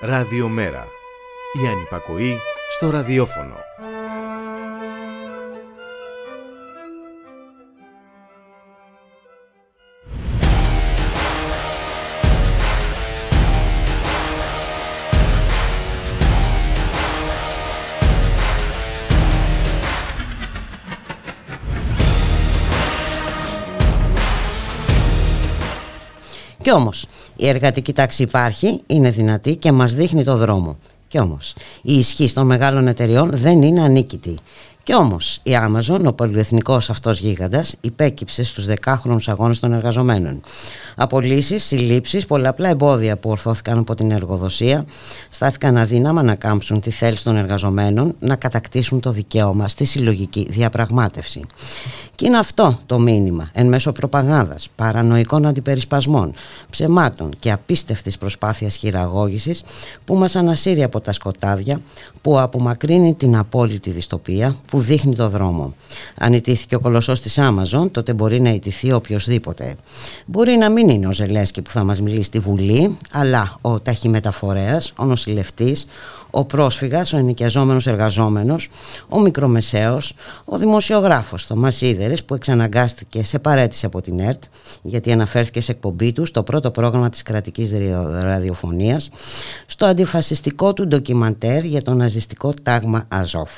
Ραδιομέρα. Η ανυπακοή στο ραδιόφωνο. Κι όμως η εργατική τάξη υπάρχει, είναι δυνατή και μας δείχνει το δρόμο. Κι όμως η ισχύ των μεγάλων εταιριών δεν είναι ανίκητη. Κι όμως η Amazon, ο πολυεθνικός αυτός γίγαντας, υπέκυψε στους δεκάχρονους αγώνες των εργαζομένων. Απολύσεις, συλλήψεις, πολλαπλά εμπόδια που ορθώθηκαν από την εργοδοσία στάθηκαν αδύναμα να κάμψουν τη θέληση των εργαζομένων να κατακτήσουν το δικαίωμα στη συλλογική διαπραγμάτευση. Και είναι αυτό το μήνυμα εν μέσω προπαγάνδας, παρανοϊκών αντιπερισπασμών, ψεμάτων και απίστευτης προσπάθειας χειραγώγησης που μας ανασύρει από τα σκοτάδια, που απομακρύνει την απόλυτη δυστοπία, που δείχνει το δρόμο. Αν ιτήθηκε ο κολοσσός της Amazon, τότε μπορεί να ιτηθεί οποιοδήποτε. Μπορεί να μην είναι ο Ζελέσκι που θα μας μιλήσει στη Βουλή, αλλά ο ταχυμεταφορέας, ο νοσηλευτής, ο πρόσφυγας, ο ενοικιαζόμενος εργαζόμενος, ο μικρομεσαίος, ο δημοσιογράφος, το Μασίδερες που εξαναγκάστηκε σε παρέτηση από την ΕΡΤ γιατί αναφέρθηκε σε εκπομπή του στο πρώτο πρόγραμμα της κρατικής ραδιοφωνίας στο αντιφασιστικό του ντοκιμαντέρ για το ναζιστικό τάγμα Αζόφ.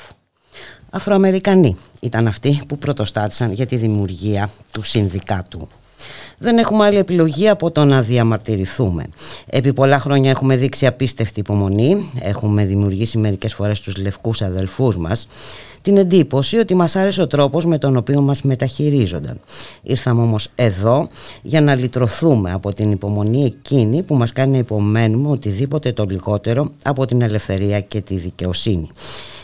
Αφροαμερικανοί ήταν αυτοί που πρωτοστάτησαν για τη δημιουργία του συνδικάτου. Δεν έχουμε άλλη επιλογή από το να διαμαρτυρηθούμε. Επί πολλά χρόνια έχουμε δείξει απίστευτη υπομονή, έχουμε δημιουργήσει μερικές φορές τους λευκούς αδελφούς μας την εντύπωση ότι μας άρεσε ο τρόπος με τον οποίο μας μεταχειρίζονταν. Ήρθαμε όμως εδώ για να λυτρωθούμε από την υπομονή εκείνη που μας κάνει να υπομένουμε οτιδήποτε το λιγότερο από την ελευθερία και τη δικαιοσύνη.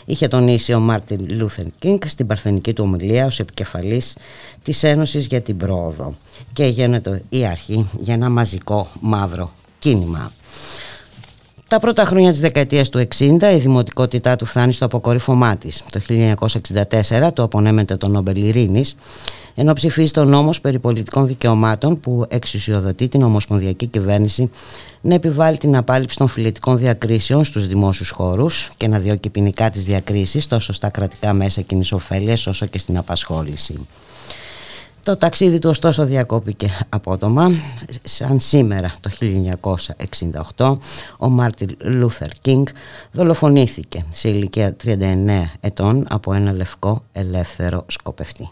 Είχε τονίσει ο Μάρτιν Λούθερ Κίνγκ στην παρθενική του ομιλία ως επικεφαλής της Ένωσης για την Πρόοδο και γίνεται η αρχή για ένα μαζικό μαύρο κίνημα. Τα πρώτα χρόνια της δεκαετίας του 60 η δημοτικότητά του φτάνει στο αποκορύφωμά της. Το 1964 του απονέμεται το Νόμπελ Ειρήνης, ενώ ψηφίζει τον νόμος περί πολιτικών δικαιωμάτων που εξουσιοδοτεί την Ομοσπονδιακή Κυβέρνηση να επιβάλλει την απάλληψη των φιλετικών διακρίσεων στους δημόσιους χώρους και να διώκει ποινικά τις διακρίσεις τόσο στα κρατικά μέσα κοινής ωφέλειας όσο και στην απασχόληση. Το ταξίδι του ωστόσο διακόπηκε απότομα. Σαν σήμερα το 1968 ο Μάρτιν Λούθερ Κίνγκ δολοφονήθηκε σε ηλικία 39 ετών από ένα λευκό ελεύθερο σκοπευτή.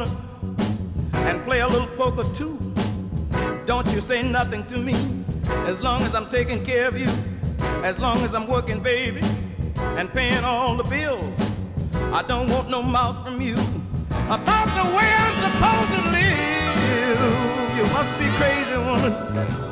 If and play a little poker too. Don't you say nothing to me as long as I'm taking care of you, as long as I'm working, baby, and paying all the bills. I don't want no mouth from you about the way I'm supposed to live. You must be crazy, woman.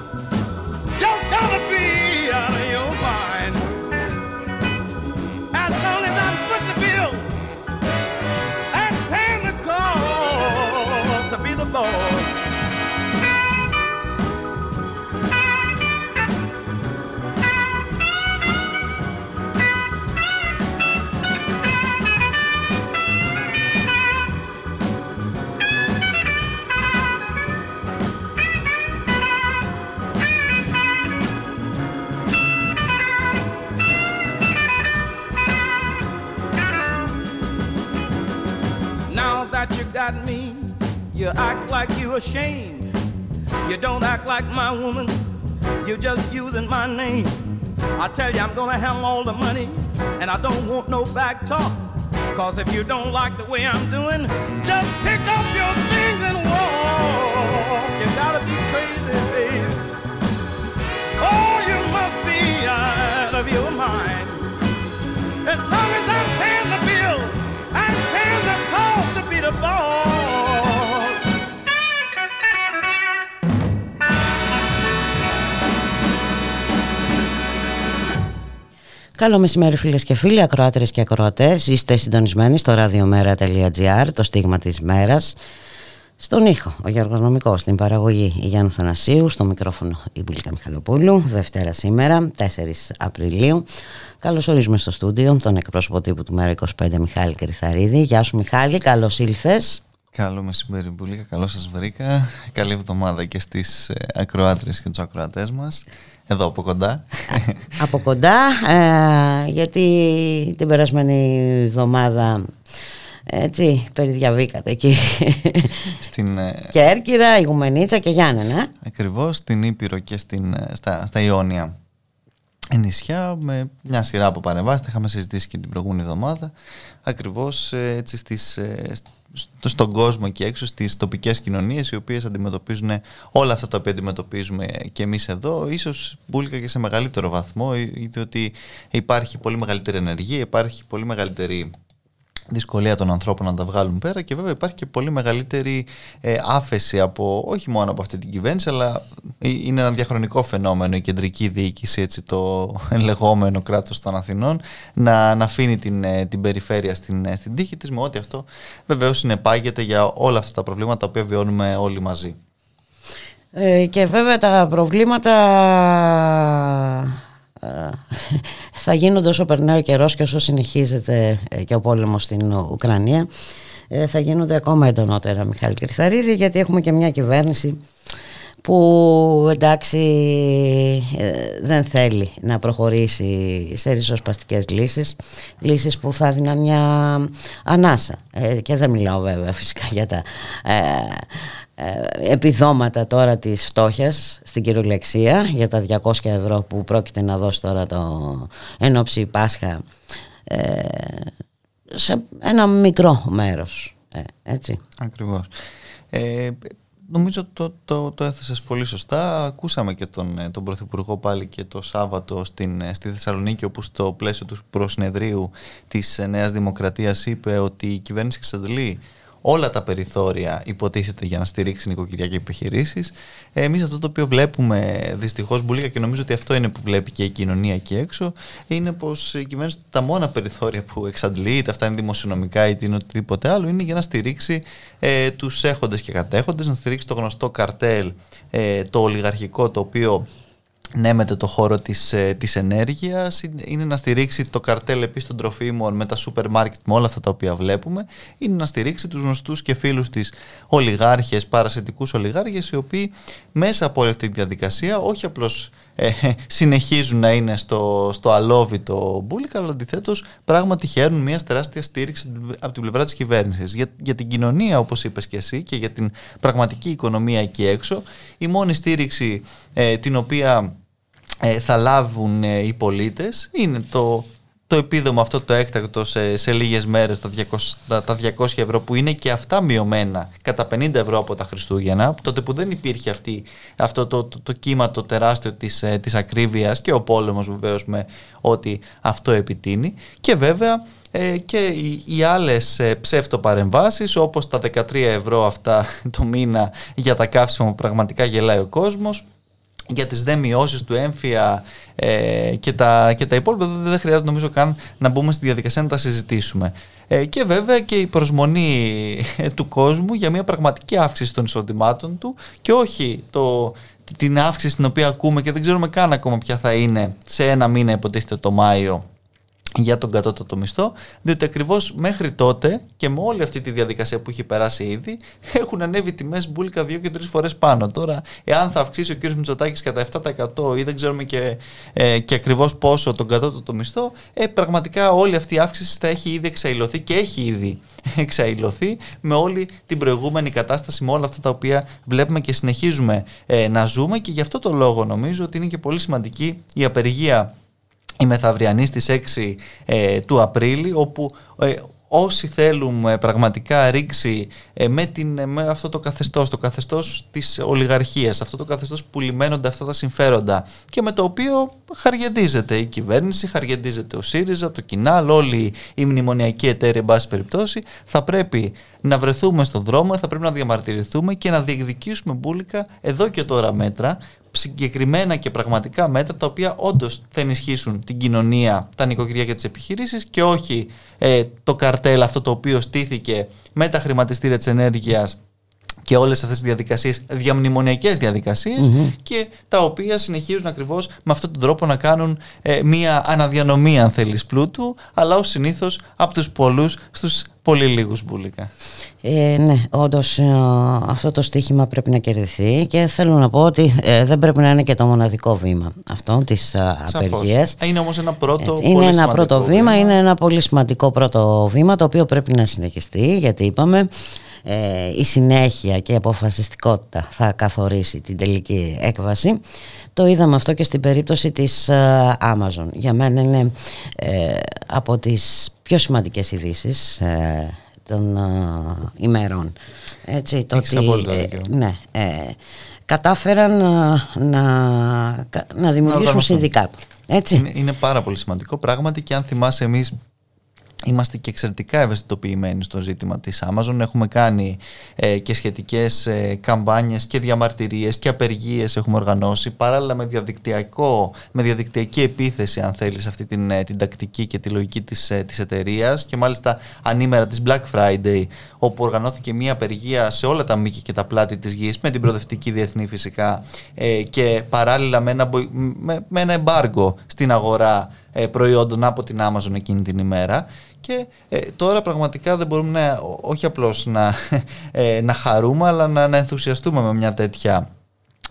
Got me. You act like you ashamed. You don't act like my woman. You're just using my name. I tell you, I'm gonna have all the money, and I don't want no back talk. Cause if you don't like the way I'm doing, just pick up your things and walk. You gotta be crazy, baby. Oh, you must be out of your mind. As long as I'm Καλό μεσημέρι φίλες και φίλοι, ακροάτρε και ακροατές. Είστε συντονισμένοι στο radiomera.gr, το στίγμα της μέρας. Στον ήχο, ο Γιώργος Νομικός, στην παραγωγή η Γιάννη Θανασίου, στο μικρόφωνο η Μπουλίκα Μιχαλοπούλου, Δευτέρα σήμερα, 4 Απριλίου. Καλώς ορίζουμε στο στούντιο τον εκπρόσωπο τύπου του Μέρα 25, Μιχάλη Κρυθαρίδη. Γεια σου Μιχάλη, καλώς ήλθες. Καλό μεσημέρι Μπουλίκα, καλώς σας βρήκα. Καλή εβδομάδα και στις ε, ακροάτρες και τους ακροατές μας. Εδώ από κοντά. από κοντά, ε, γιατί την περασμένη εβδομάδα έτσι περιδιαβήκατε εκεί. Στην ε, Κέρκυρα, Ιγουμενίτσα και Γιάννενα Ακριβώς στην Ήπειρο και στην, ε, στα, στα Ιόνια. Νησιά με μια σειρά από παρεμβάσεις είχαμε συζητήσει και την προηγούμενη εβδομάδα. Ακριβώς έτσι στις, στον κόσμο και έξω στις τοπικές κοινωνίες οι οποίες αντιμετωπίζουν όλα αυτά τα οποία αντιμετωπίζουμε και εμείς εδώ ίσως μπουλικα και σε μεγαλύτερο βαθμό είτε ότι υπάρχει πολύ μεγαλύτερη ενεργία υπάρχει πολύ μεγαλύτερη δυσκολία των ανθρώπων να τα βγάλουν πέρα και βέβαια υπάρχει και πολύ μεγαλύτερη ε, άφεση από, όχι μόνο από αυτή την κυβέρνηση αλλά είναι ένα διαχρονικό φαινόμενο η κεντρική διοίκηση έτσι, το λεγόμενο κράτος των Αθηνών να, να αφήνει την, ε, την περιφέρεια στην, ε, στην τύχη της με ό,τι αυτό βεβαίως συνεπάγεται για όλα αυτά τα προβλήματα τα οποία βιώνουμε όλοι μαζί. Ε, και βέβαια τα προβλήματα θα γίνονται όσο περνάει ο καιρός και όσο συνεχίζεται ε, και ο πόλεμος στην Ουκρανία ε, θα γίνονται ακόμα εντονότερα Μιχάλη Κρυθαρίδη γιατί έχουμε και μια κυβέρνηση που εντάξει ε, δεν θέλει να προχωρήσει σε ριζοσπαστικές λύσεις λύσεις που θα δίναν μια ανάσα. Και δεν μιλάω βέβαια φυσικά για τα ε, επιδόματα τώρα της φτώχειας στην κυριολεξία για τα 200 ευρώ που πρόκειται να δώσει τώρα το ενόψη Πάσχα ε, σε ένα μικρό μέρος ε, έτσι Ακριβώς ε, Νομίζω το, το, το έθεσες πολύ σωστά. Ακούσαμε και τον, τον Πρωθυπουργό πάλι και το Σάββατο στην, στη Θεσσαλονίκη όπου στο πλαίσιο του προσυνεδρίου της Νέας Δημοκρατίας είπε ότι η κυβέρνηση εξαντλεί όλα τα περιθώρια υποτίθεται για να στηρίξει νοικοκυριά και επιχειρήσεις. Εμείς αυτό το οποίο βλέπουμε δυστυχώς μπουλίκα και νομίζω ότι αυτό είναι που βλέπει και η κοινωνία εκεί έξω, είναι πως η κυβέρνηση τα μόνα περιθώρια που εξαντλεί, είτε αυτά είναι δημοσιονομικά είτε είναι οτιδήποτε άλλο, είναι για να στηρίξει ε, τους έχοντες και κατέχοντες, να στηρίξει το γνωστό καρτέλ, ε, το ολιγαρχικό το οποίο νέμεται το χώρο της, ε, της ενέργειας, είναι να στηρίξει το καρτέλ επίσης των τροφίμων με τα σούπερ μάρκετ με όλα αυτά τα οποία βλέπουμε, είναι να στηρίξει τους γνωστούς και φίλους της ολιγάρχες, παρασιτικούς ολιγάρχες, οι οποίοι μέσα από όλη αυτή τη διαδικασία όχι απλώς ε, συνεχίζουν να είναι στο, στο αλόβητο μπουλικα, αλλά αντιθέτως πράγματι χαίρουν μια τεράστια στήριξη από την πλευρά της κυβέρνησης. Για, για την κοινωνία, όπως είπες και εσύ, και για την πραγματική οικονομία εκεί έξω, η μόνη στήριξη ε, την οποία ε, θα λάβουν ε, οι πολίτες. Είναι το, το επίδομα αυτό το έκτακτο σε, σε λίγες μέρες το 200, τα 200 ευρώ που είναι και αυτά μειωμένα κατά 50 ευρώ από τα Χριστούγεννα τότε που δεν υπήρχε αυτή, αυτό το, το, το κύμα το τεράστιο της, ε, της ακρίβειας και ο πόλεμος βεβαίως με ότι αυτό επιτείνει. Και βέβαια ε, και οι, οι άλλες ε, ψεύτο παρεμβάσεις όπως τα 13 ευρώ αυτά το μήνα για τα καύσιμα που πραγματικά γελάει ο κόσμος για τις δε μειώσεις του έμφυα ε, και, τα, και τα υπόλοιπα δεν, χρειάζεται νομίζω καν να μπούμε στη διαδικασία να τα συζητήσουμε. Ε, και βέβαια και η προσμονή ε, του κόσμου για μια πραγματική αύξηση των εισοδημάτων του και όχι το, την αύξηση την οποία ακούμε και δεν ξέρουμε καν ακόμα ποια θα είναι σε ένα μήνα υποτίθεται το Μάιο για τον κατώτατο μισθό, διότι ακριβώς μέχρι τότε και με όλη αυτή τη διαδικασία που έχει περάσει ήδη, έχουν ανέβει τιμές μπουλικα δύο και τρεις φορές πάνω. Τώρα, εάν θα αυξήσει ο κ. Μητσοτάκης κατά 7% ή δεν ξέρουμε και, ε, και ακριβώς πόσο τον κατώτατο μισθό, ε, πραγματικά όλη αυτή η αύξηση θα έχει ήδη εξαϊλωθεί και έχει ήδη εξαϊλωθεί με όλη την προηγούμενη κατάσταση, με όλα αυτά τα οποία βλέπουμε και συνεχίζουμε ε, να ζούμε και γι' αυτό το λόγο νομίζω ότι είναι και πολύ σημαντική η απεργία η μεθαυριανή στις 6 ε, του Απρίλη όπου ε, όσοι θέλουμε πραγματικά ρήξη ε, με, την, με αυτό το καθεστώς, το καθεστώς της ολιγαρχίας, αυτό το καθεστώς που λιμένονται αυτά τα συμφέροντα και με το οποίο χαριεντίζεται η κυβέρνηση, χαριεντίζεται ο ΣΥΡΙΖΑ, το ΚΙΝΑΛ, όλοι οι μνημονιακοί εταίροι, εν πάση περιπτώσει, θα πρέπει να βρεθούμε στον δρόμο, θα πρέπει να διαμαρτυρηθούμε και να διεκδικήσουμε μπουλικα εδώ και τώρα μέτρα συγκεκριμένα και πραγματικά μέτρα τα οποία όντως θα ενισχύσουν την κοινωνία, τα νοικοκυριά και τις επιχειρήσεις και όχι ε, το καρτέλ αυτό το οποίο στήθηκε με τα χρηματιστήρια της ενέργειας και όλες αυτές τις διαδικασίες, διαμνημονιακές και τα οποία συνεχίζουν ακριβώς με αυτόν τον τρόπο να κάνουν ε, μία αναδιανομή αν θέλεις πλούτου αλλά ως συνήθως από τους πολλούς στους πολύ λίγους μπουλικά. Ε, ναι, όντως ε, αυτό το στοίχημα πρέπει να κερδιθεί και θέλω να πω ότι ε, δεν πρέπει να είναι και το μοναδικό βήμα αυτό της απεργίας. Είναι όμως ένα πρώτο Έτσι, Είναι ένα πρώτο βήμα, είναι ένα πολύ σημαντικό πρώτο βήμα το οποίο πρέπει να συνεχιστεί γιατί είπαμε ε, η συνέχεια και η αποφασιστικότητα θα καθορίσει την τελική έκβαση. Το είδαμε αυτό και στην περίπτωση της ε, Amazon. Για μένα είναι ε, από τις πιο σημαντικές ειδήσεις των ημερών. Έτσι, το ότι, ναι, κατάφεραν να, να δημιουργήσουν συνδικάτο. Έτσι. Είναι, είναι πάρα πολύ σημαντικό πράγματι και αν θυμάσαι εμείς Είμαστε και εξαιρετικά ευαισθητοποιημένοι στο ζήτημα της Amazon. Έχουμε κάνει ε, και σχετικές ε, καμπάνιες και διαμαρτυρίες και απεργίες έχουμε οργανώσει παράλληλα με, διαδικτυακό, με διαδικτυακή επίθεση αν θέλεις αυτή την, ε, την τακτική και τη λογική της, ε, της εταιρείας. και μάλιστα ανήμερα της Black Friday όπου οργανώθηκε μια απεργία σε όλα τα μήκη και τα πλάτη της γης με την προοδευτική διεθνή φυσικά ε, και παράλληλα με ένα, με, με ένα εμπάργκο στην αγορά προϊόντων από την Amazon εκείνη την ημέρα και ε, τώρα πραγματικά δεν μπορούμε να, όχι απλώς να, ε, να χαρούμε αλλά να, να ενθουσιαστούμε με μια τέτοια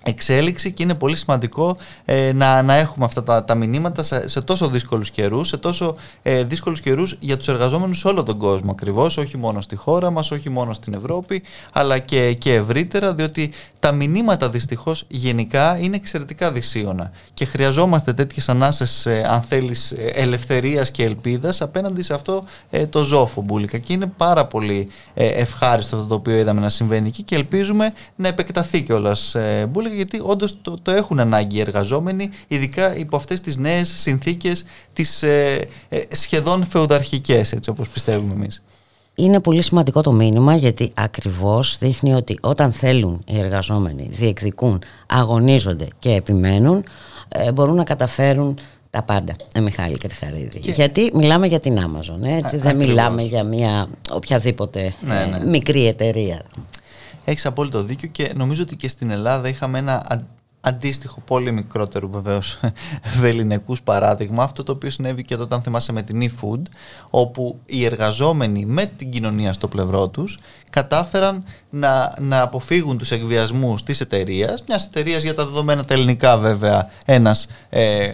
εξέλιξη και είναι πολύ σημαντικό ε, να, να έχουμε αυτά τα, τα μηνύματα σε, σε τόσο δύσκολους καιρούς, σε τόσο ε, δύσκολους καιρούς για τους εργαζόμενους σε όλο τον κόσμο ακριβώς, όχι μόνο στη χώρα μας, όχι μόνο στην Ευρώπη, αλλά και, και ευρύτερα, διότι τα μηνύματα δυστυχώς γενικά είναι εξαιρετικά δυσίωνα. Και χρειαζόμαστε τέτοιες ανάσες, ε, αν θέλεις, ε, ελευθερίας και ελπίδας απέναντι σε αυτό ε, το ζόφο μπουλικα. Και είναι πάρα πολύ ευχάριστο αυτό το οποίο είδαμε να συμβαίνει εκεί και ελπίζουμε να επεκταθεί κιόλας μπουλικα γιατί όντως το, το έχουν ανάγκη οι εργαζόμενοι, ειδικά υπό αυτές τις νέες συνθήκες, τις ε, ε, σχεδόν φεουδαρχικές, έτσι όπως πιστεύουμε εμείς. Είναι πολύ σημαντικό το μήνυμα γιατί ακριβώς δείχνει ότι όταν θέλουν οι εργαζόμενοι, διεκδικούν, αγωνίζονται και επιμένουν, ε, μπορούν να καταφέρουν τα πάντα, ε, Μιχάλη Κρυθαρίδη. Γιατί μιλάμε για την Amazon, έτσι, δεν μιλάμε για μια οποιαδήποτε ναι, ναι. μικρή εταιρεία. Έχεις απόλυτο δίκιο και νομίζω ότι και στην Ελλάδα είχαμε ένα αντίστοιχο πολύ μικρότερο βεβαίως βεληνικούς παράδειγμα. Αυτό το οποίο συνέβη και όταν θυμάσαι με την e-food όπου οι εργαζόμενοι με την κοινωνία στο πλευρό τους κατάφεραν να, να αποφύγουν τους εκβιασμούς της εταιρείας, μιας εταιρείας για τα δεδομένα τα ελληνικά βέβαια ένας ε,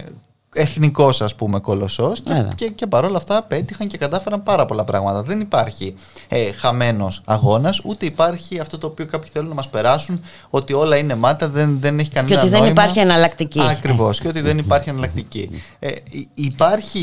εθνικός, ας πούμε, κολοσσός. Και, και, και παρόλα αυτά πέτυχαν και κατάφεραν πάρα πολλά πράγματα. Δεν υπάρχει ε, χαμένος αγώνας, ούτε υπάρχει αυτό το οποίο κάποιοι θέλουν να μας περάσουν, ότι όλα είναι μάτα, δεν, δεν έχει κανένα νόημα. Και ότι δεν υπάρχει εναλλακτική. Ακριβώς, και ότι δεν υπάρχει εναλλακτική. Ε, υπάρχει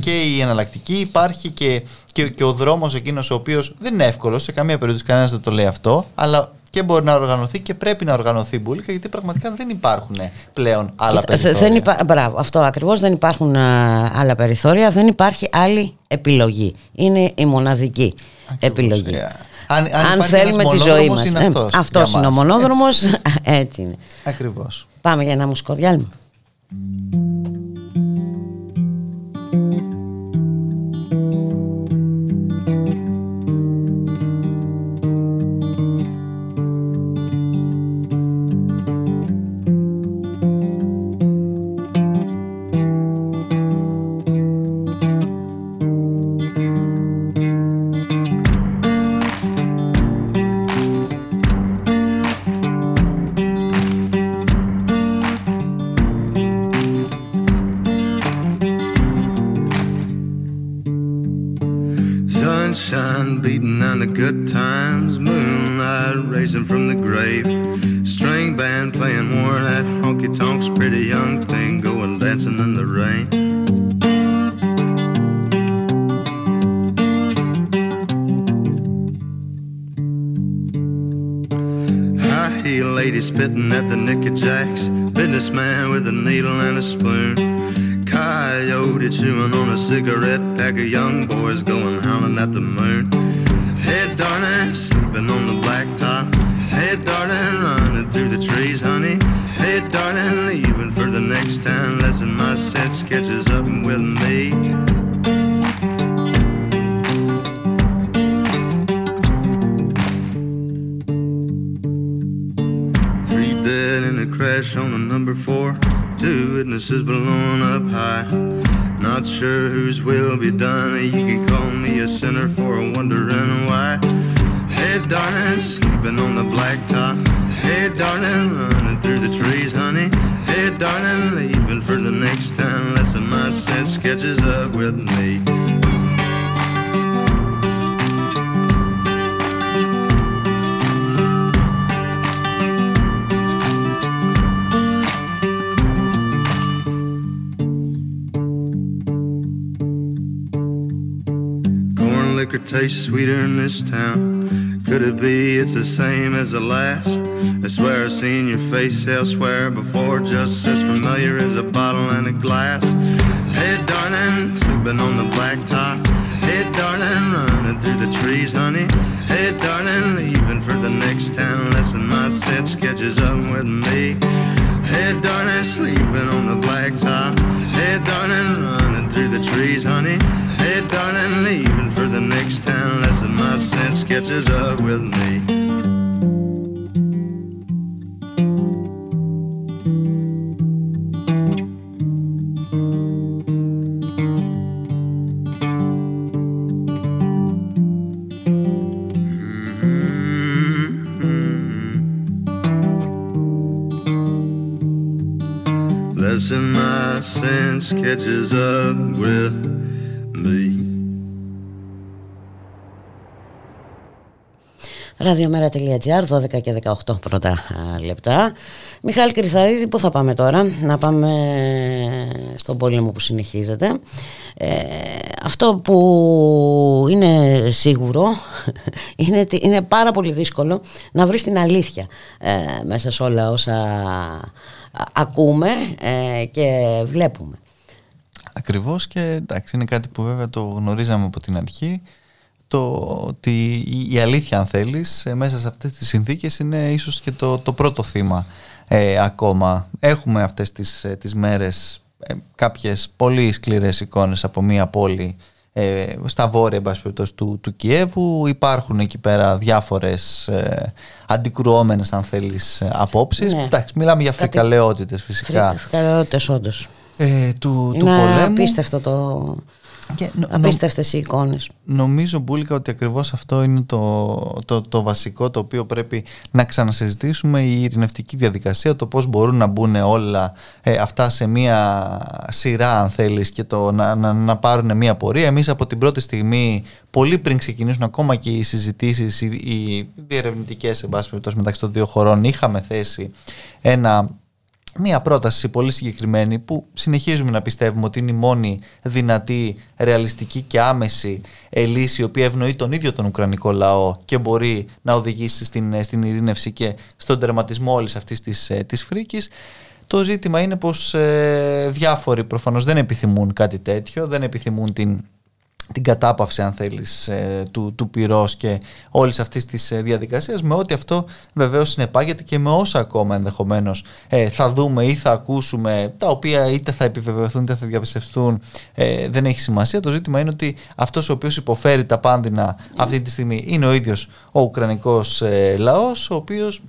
και η εναλλακτική, υπάρχει και, και, και ο δρόμος εκείνος ο οποίος δεν είναι εύκολος, σε καμία περίπτωση κανένας δεν το λέει αυτό, αλλά και μπορεί να οργανωθεί και πρέπει να οργανωθεί μπουλικα γιατί πραγματικά δεν υπάρχουν πλέον άλλα περιθώρια. Δεν υπά... Μπράβο, αυτό ακριβώς δεν υπάρχουν άλλα περιθώρια, δεν υπάρχει άλλη επιλογή. Είναι η μοναδική επιλογή. Αν, αν, αν θέλουμε τη ζωή μας. Είναι αυτός, ε, αυτός είναι ο μονόδρομος, έτσι. έτσι είναι. Ακριβώς. Πάμε για ένα μουσικό διάλειμμα. dancing in the rain. High heel lady spitting at the Nicky Jacks, businessman with a needle and a spoon. Coyote chewing on a cigarette, pack of young boys going howling at the moon. Hey, darling, sleeping on next town. Lesson my set sketches up with me. Three dead in a crash on the number four. Two witnesses blown up high. Not sure whose will be done. You can call me a sinner for wondering why. Hey, darling, sleeping on the blacktop. Hey, darling, running through the trees, honey. Hey, darling, next town. Lesson my sense catches up with me. Corn liquor tastes sweeter in this town. Could it be it's the same as the last? I swear I've seen your face elsewhere before, just as familiar as a bottle and a glass. Hey, darling, sleeping on the blacktop. Hey, darling, running through the trees, honey. Hey, darling, leaving for the next town. Lesson my set sketches up with me. Hey, darling, sleeping on the blacktop. Hey, darling, running through the trees, honey. Next town. Lesson my sense catches up with me. Sense catches up with Ραδιομέρα.gr, 12 και 18 πρώτα α, λεπτά. Μιχάλη Κρυθαρίδη, πού θα πάμε τώρα, να πάμε στον πόλεμο που συνεχίζεται. Ε, αυτό που είναι σίγουρο είναι ότι είναι πάρα πολύ δύσκολο να βρεις την αλήθεια ε, μέσα σε όλα όσα ακούμε ε, και βλέπουμε. Ακριβώς και εντάξει είναι κάτι που βέβαια το γνωρίζαμε από την αρχή το ότι η αλήθεια αν θέλεις ε, μέσα σε αυτές τις συνθήκες είναι ίσως και το, το πρώτο θύμα ε, ακόμα. Έχουμε αυτές τις, ε, τις μέρες ε, κάποιες πολύ σκληρές εικόνες από μια πόλη ε, στα βόρεια του, του Κιέβου υπάρχουν εκεί πέρα διάφορες ε, αντικρουόμενες αν θέλεις απόψεις Ναι. Εντάξει, μιλάμε για φρικαλαιότητες φυσικά Φρικαλαιότητες όντως. ε, του, του Είναι πολέμου απίστευτο το... και νο- νο- Απίστευτες οι εικόνες. Νομίζω Μπούλικα ότι ακριβώς αυτό είναι το, το, το βασικό το οποίο πρέπει να ξανασυζητήσουμε η ειρηνευτική διαδικασία το πώς μπορούν να μπουν όλα ε, αυτά σε μία σειρά αν θέλεις και το, να, να, να πάρουν μία πορεία εμείς από την πρώτη στιγμή πολύ πριν ξεκινήσουν ακόμα και οι συζητήσεις οι, οι διερευνητικές εν πάση περιπτώσει, μεταξύ των δύο χωρών είχαμε θέσει ένα Μία πρόταση πολύ συγκεκριμένη που συνεχίζουμε να πιστεύουμε ότι είναι η μόνη δυνατή, ρεαλιστική και άμεση ε, λύση η οποία ευνοεί τον ίδιο τον Ουκρανικό λαό και μπορεί να οδηγήσει στην, ε, στην ειρήνευση και στον τερματισμό όλης αυτής της, ε, της φρίκης. Το ζήτημα είναι πως ε, διάφοροι προφανώς δεν επιθυμούν κάτι τέτοιο, δεν επιθυμούν την την κατάπαυση αν θέλεις ε, του, του πυρός και όλης αυτής της ε, διαδικασίας. Με ό,τι αυτό βεβαίως συνεπάγεται και με όσα ακόμα ενδεχομένως ε, θα δούμε ή θα ακούσουμε τα οποία είτε θα επιβεβαιωθούν είτε θα διαπιστευτούν ε, δεν έχει σημασία. Το ζήτημα είναι ότι αυτός ο οποίος υποφέρει τα πάνδυνα αυτή τη στιγμή είναι ο ίδιος ο Ουκρανικός ε, λαός ο οποίος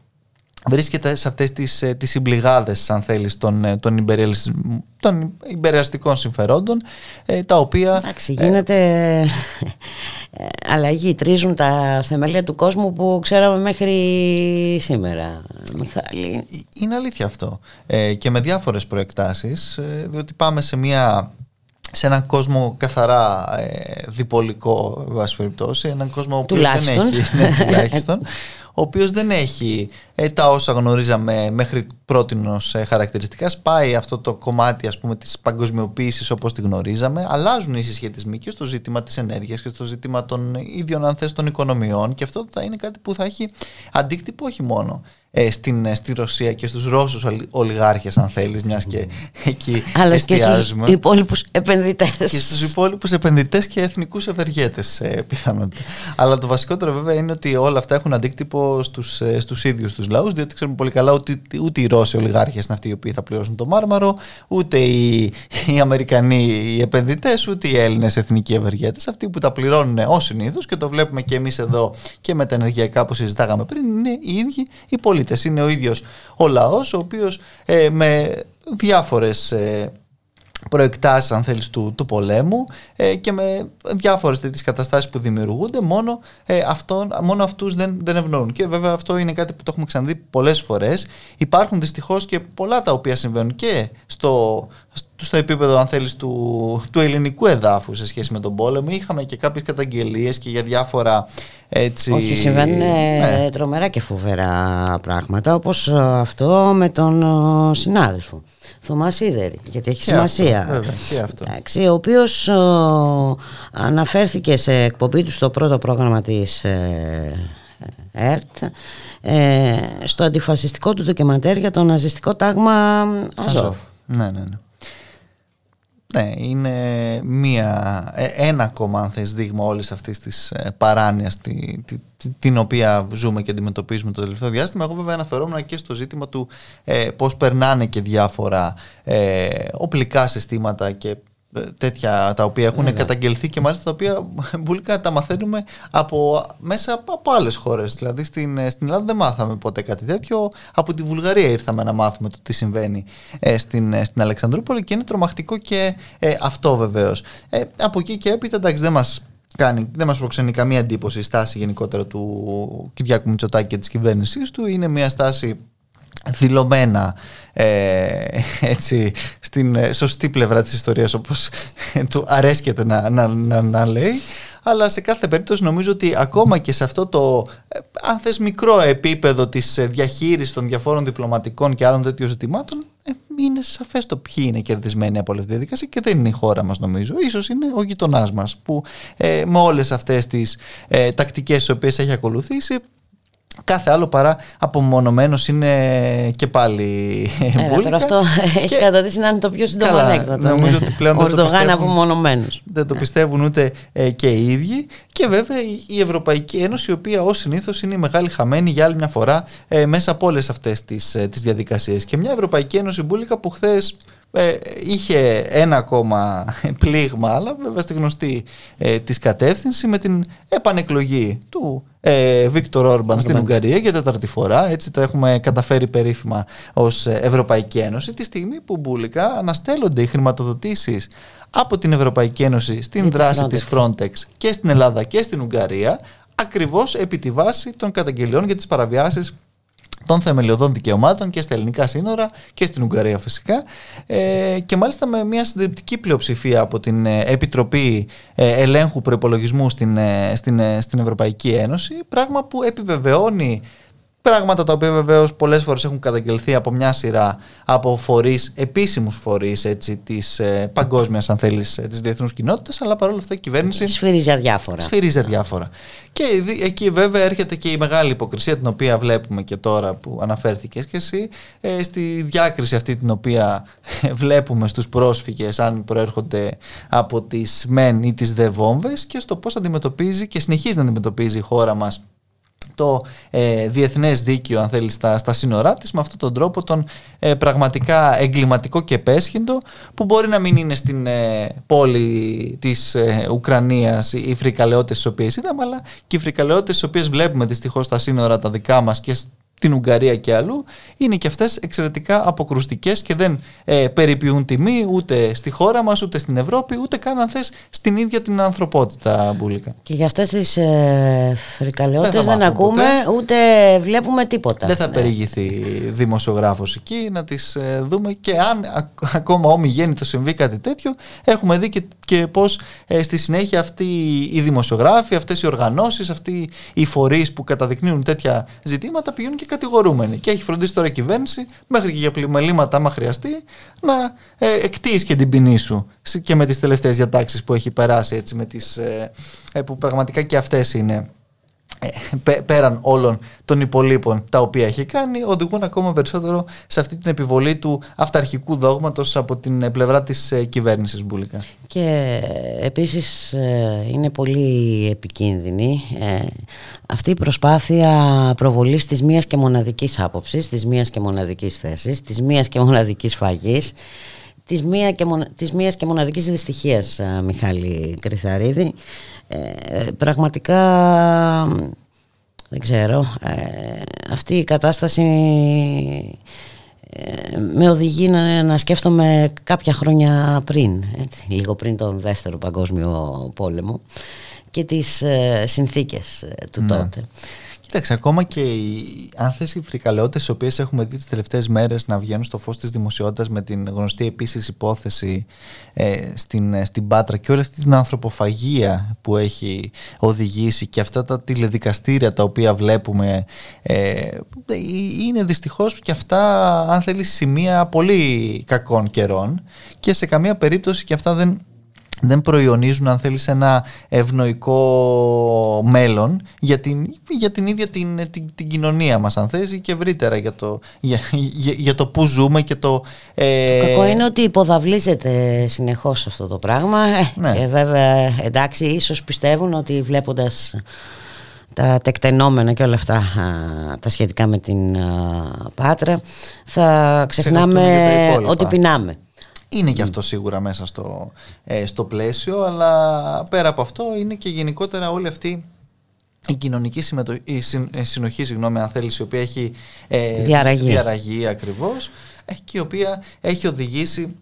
βρίσκεται σε αυτές τις, ε, τις συμπληγάδες αν θέλεις των, ε, των, υπεριαλισ- των υπεριαστικών συμφερόντων ε, τα οποία Εντάξει, γίνεται ε, αλλαγή. Τρίζουν τα θεμέλια του κόσμου που ξέραμε μέχρι σήμερα. Μιχάλη. Είναι αλήθεια αυτό. Ε, και με διάφορες προεκτάσεις, ε, διότι πάμε σε μια σε έναν κόσμο καθαρά ε, διπολικό, εν πάση περιπτώσει, έναν κόσμο ο οποίος δεν Τουλάχιστον. έχει, ναι, τουλάχιστον, ο οποίος δεν έχει ε, τα όσα γνωρίζαμε μέχρι πρότινος ε, χαρακτηριστικά. Σπάει αυτό το κομμάτι ας πούμε της παγκοσμιοποίησης όπως τη γνωρίζαμε. Αλλάζουν οι συσχετισμοί και στο ζήτημα της ενέργειας και στο ζήτημα των ίδιων αν θες των οικονομιών και αυτό θα είναι κάτι που θα έχει αντίκτυπο όχι μόνο ε, στην, ε, στη Ρωσία και στους Ρώσους ολιγάρχες αν θέλεις μιας και εκεί Αλλά εστιάζουμε. και στους υπόλοιπους επενδυτές. Και στους υπόλοιπους επενδυτές και εθνικούς ευεργέτες ε, πιθανότητα. Αλλά το βασικότερο βέβαια είναι ότι όλα αυτά έχουν αντίκτυπο στους, ε, στους ίδιους τους λαούς διότι ξέρουμε πολύ καλά ότι ούτε οι Ρώσοι ολιγάρχες είναι αυτοί οι οποίοι θα πληρώσουν το μάρμαρο ούτε οι, οι Αμερικανοί οι επενδυτές ούτε οι Έλληνες εθνικοί ευεργέτες αυτοί που τα πληρώνουν ως συνήθως και το βλέπουμε και εμείς εδώ και με τα ενεργειακά που συζητάγαμε πριν είναι οι ίδιοι οι πολίτες είναι ο ίδιος ο λαός ο οποίος ε, με διάφορες ε, προεκτάσεις αν θέλεις του, του πολέμου ε, και με διάφορες τέτοιες καταστάσεις που δημιουργούνται μόνο, ε, αυτόν, μόνο αυτούς δεν, δεν ευνοούν και βέβαια αυτό είναι κάτι που το έχουμε ξαναδεί πολλές φορές. Υπάρχουν δυστυχώς και πολλά τα οποία συμβαίνουν και στο, στο επίπεδο αν θέλεις του, του ελληνικού εδάφου σε σχέση με τον πόλεμο είχαμε και κάποιες καταγγελίες και για διάφορα έτσι... Όχι συμβαίνουν ναι. τρομερά και φοβερά πράγματα όπως αυτό με τον συνάδελφο Θωμάς Σίδερη, γιατί έχει σημασία. Αυτό, βέβαια, και αυτό. Εντάξει, ο οποίος αναφέρθηκε σε εκπομπή του στο πρώτο πρόγραμμα της ε, ΕΡΤ ε, στο αντιφασιστικό του ντοκιμαντέρ για το ναζιστικό τάγμα Αζόφ. Ναι, ναι, ναι. Ναι, είναι μία, ε, ένα ακόμα αν θες δείγμα όλης αυτής της ε, παράνοιας τη, την οποία ζούμε και αντιμετωπίζουμε το τελευταίο διάστημα. Εγώ βέβαια αναφερόμουν και στο ζήτημα του ε, πώς περνάνε και διάφορα ε, οπλικά συστήματα και τέτοια τα οποία έχουν καταγγελθεί και μάλιστα τα οποία μπουλικά τα μαθαίνουμε από, μέσα από άλλες χώρες. Δηλαδή στην, στην Ελλάδα δεν μάθαμε ποτέ κάτι τέτοιο. Από τη Βουλγαρία ήρθαμε να μάθουμε το τι συμβαίνει ε, στην, στην Αλεξανδρούπολη και είναι τρομακτικό και ε, αυτό βεβαίως. Ε, από εκεί και έπειτα εντάξει δεν μας κάνει, δεν μας προξενεί καμία εντύπωση η στάση γενικότερα του Κυριάκου Μητσοτάκη και της κυβέρνησής του. Είναι μια στάση δηλωμένα ε, έτσι, στην ε, σωστή πλευρά της ιστορίας όπως του αρέσκεται να, να, να, να λέει αλλά σε κάθε περίπτωση νομίζω ότι ακόμα και σε αυτό το ε, αν θες μικρό επίπεδο της ε, διαχείρισης των διαφόρων διπλωματικών και άλλων τέτοιων ζητημάτων είναι σαφές το ποιοι είναι κερδισμένοι από όλη αυτή τη διαδικασία και δεν είναι η χώρα μας νομίζω. Ίσως είναι ο γειτονάς μας που με όλες αυτές τις ε, τακτικές τις οποίες έχει ακολουθήσει Κάθε άλλο παρά απομονωμένος είναι και πάλι Έλα, τώρα αυτό έχει καταδείξει να είναι το πιο σύντομο ανέκδοτο. Νομίζω ναι. ότι πλέον δεν το, πιστεύουν, απομονωμένος. δεν το πιστεύουν ούτε ε, και οι ίδιοι. Και βέβαια η Ευρωπαϊκή Ένωση, η οποία ως συνήθως είναι η μεγάλη χαμένη για άλλη μια φορά ε, μέσα από όλες αυτές τις ε, τις διαδικασίες. Και μια Ευρωπαϊκή Ένωση μπουλικα που χθες ε, είχε ένα ακόμα πλήγμα, αλλά βέβαια στη γνωστή ε, της κατεύθυνση με την επανεκλογή του ε, Βίκτορ Όρμπαν στην Ουγγαρία για τέταρτη φορά. Έτσι τα έχουμε καταφέρει περίφημα ως Ευρωπαϊκή Ένωση. Τη στιγμή που μπουλικά αναστέλλονται οι χρηματοδοτήσεις από την Ευρωπαϊκή Ένωση στην δράση Frontex. της Frontex και στην Ελλάδα και στην Ουγγαρία ακριβώς επί τη βάση των καταγγελιών για τις παραβιάσεις των θεμελιωδών δικαιωμάτων και στα ελληνικά σύνορα και στην Ουγγαρία φυσικά ε, και μάλιστα με μια συντριπτική πλειοψηφία από την ε, Επιτροπή ε, Ελέγχου Προπολογισμού στην, ε, στην, στην Ευρωπαϊκή Ένωση πράγμα που επιβεβαιώνει Πράγματα τα οποία βεβαίως πολλές φορές έχουν καταγγελθεί από μια σειρά από φορείς, επίσημους φορείς της ε, παγκόσμιας, αν θέλεις, της διεθνούς κοινότητας, αλλά παρόλα αυτά η κυβέρνηση. Σφυρίζει αδιάφορα. Σφυρίζει αδιάφορα. Και εκεί βέβαια έρχεται και η μεγάλη υποκρισία την οποία βλέπουμε και τώρα που αναφέρθηκες και εσύ, ε, στη διάκριση αυτή την οποία βλέπουμε στους πρόσφυγες αν προέρχονται από τις μεν ή τις δε βόμβες και στο πώς αντιμετωπίζει και συνεχίζει να αντιμετωπίζει η χώρα μας το ε, διεθνές δίκαιο αν θέλεις στα, στα σύνορά της με αυτόν τον τρόπο τον ε, πραγματικά εγκληματικό και επέσχυντο που μπορεί να μην είναι στην ε, πόλη της ε, Ουκρανίας οι φρικαλαιότητες τις οποίες είδαμε αλλά και οι φρικαλαιότητες τις οποίες βλέπουμε δυστυχώς στα σύνορα τα δικά μας και την Ουγγαρία και αλλού, είναι και αυτές εξαιρετικά αποκρουστικές και δεν ε, περιποιούν τιμή ούτε στη χώρα μας, ούτε στην Ευρώπη, ούτε καν αν θες στην ίδια την ανθρωπότητα μπουλικά. Και για αυτές τις ε, φρικαλαιότητες δεν, ακούμε ούτε βλέπουμε τίποτα. Δεν θα ναι. περιηγηθεί δημοσιογράφος εκεί να τις ε, δούμε και αν ακόμα όμοι το συμβεί κάτι τέτοιο έχουμε δει και, και πώς ε, στη συνέχεια αυτοί οι δημοσιογράφοι, αυτές οι οργανώσεις, αυτοί οι φορείς που καταδεικνύουν τέτοια ζητήματα πηγαίνουν και κατηγορούμενοι. Και έχει φροντίσει τώρα η κυβέρνηση μέχρι και για πλημελήματα, άμα χρειαστεί, να ε, εκτίσει και την ποινή σου και με τις τελευταίες διατάξεις που έχει περάσει, έτσι, με τις, ε, ε, που πραγματικά και αυτές είναι ε, πέραν όλων των υπολείπων τα οποία έχει κάνει οδηγούν ακόμα περισσότερο σε αυτή την επιβολή του αυταρχικού δόγματος από την πλευρά της ε, κυβέρνησης Μπούλικα. Και επίσης ε, είναι πολύ επικίνδυνη αυτή η προσπάθεια προβολής της μίας και μοναδικής άποψης, της μίας και μοναδικής θέσης, της μίας και μοναδικής φαγής της, μία και, της μίας και μοναδικής δυστυχίας Μιχάλη Κρυθαρίδη ε, πραγματικά δεν ξέρω ε, αυτή η κατάσταση ε, με οδηγεί να, να σκέφτομαι κάποια χρόνια πριν έτσι, λίγο πριν τον δεύτερο παγκόσμιο πόλεμο και τις συνθήκες του ναι. τότε Κοίταξε, ακόμα και οι, αν θες οι φρικαλαιότητες οι οποίες έχουμε δει τις τελευταίες μέρες να βγαίνουν στο φως της δημοσιότητας με την γνωστή επίσης υπόθεση ε, στην, ε, στην Πάτρα και όλη αυτή την ανθρωποφαγία που έχει οδηγήσει και αυτά τα τηλεδικαστήρια τα οποία βλέπουμε ε, είναι δυστυχώς και αυτά αν θέλεις σημεία πολύ κακών καιρών και σε καμία περίπτωση και αυτά δεν δεν προϊονίζουν αν θέλεις ένα ευνοϊκό μέλλον για την, για την ίδια την, την, την κοινωνία μας αν θες και ευρύτερα για το, για, για, για το που ζούμε και το... Ε... Το κακό είναι ότι υποδαβλίζεται συνεχώς αυτό το πράγμα ε, ναι. και βέβαια εντάξει ίσως πιστεύουν ότι βλέποντας τα τεκτενόμενα και όλα αυτά τα σχετικά με την Πάτρα θα ξεχνάμε ότι πεινάμε. Είναι και αυτό σίγουρα μέσα στο, ε, στο πλαίσιο, αλλά πέρα από αυτό είναι και γενικότερα όλη αυτή η κοινωνική συμμετο... η συνοχή, συγγνώμη, αν θέλεις, η οποία έχει ε, διαραγεί, διαραγεί ακριβώς ε, και η οποία έχει οδηγήσει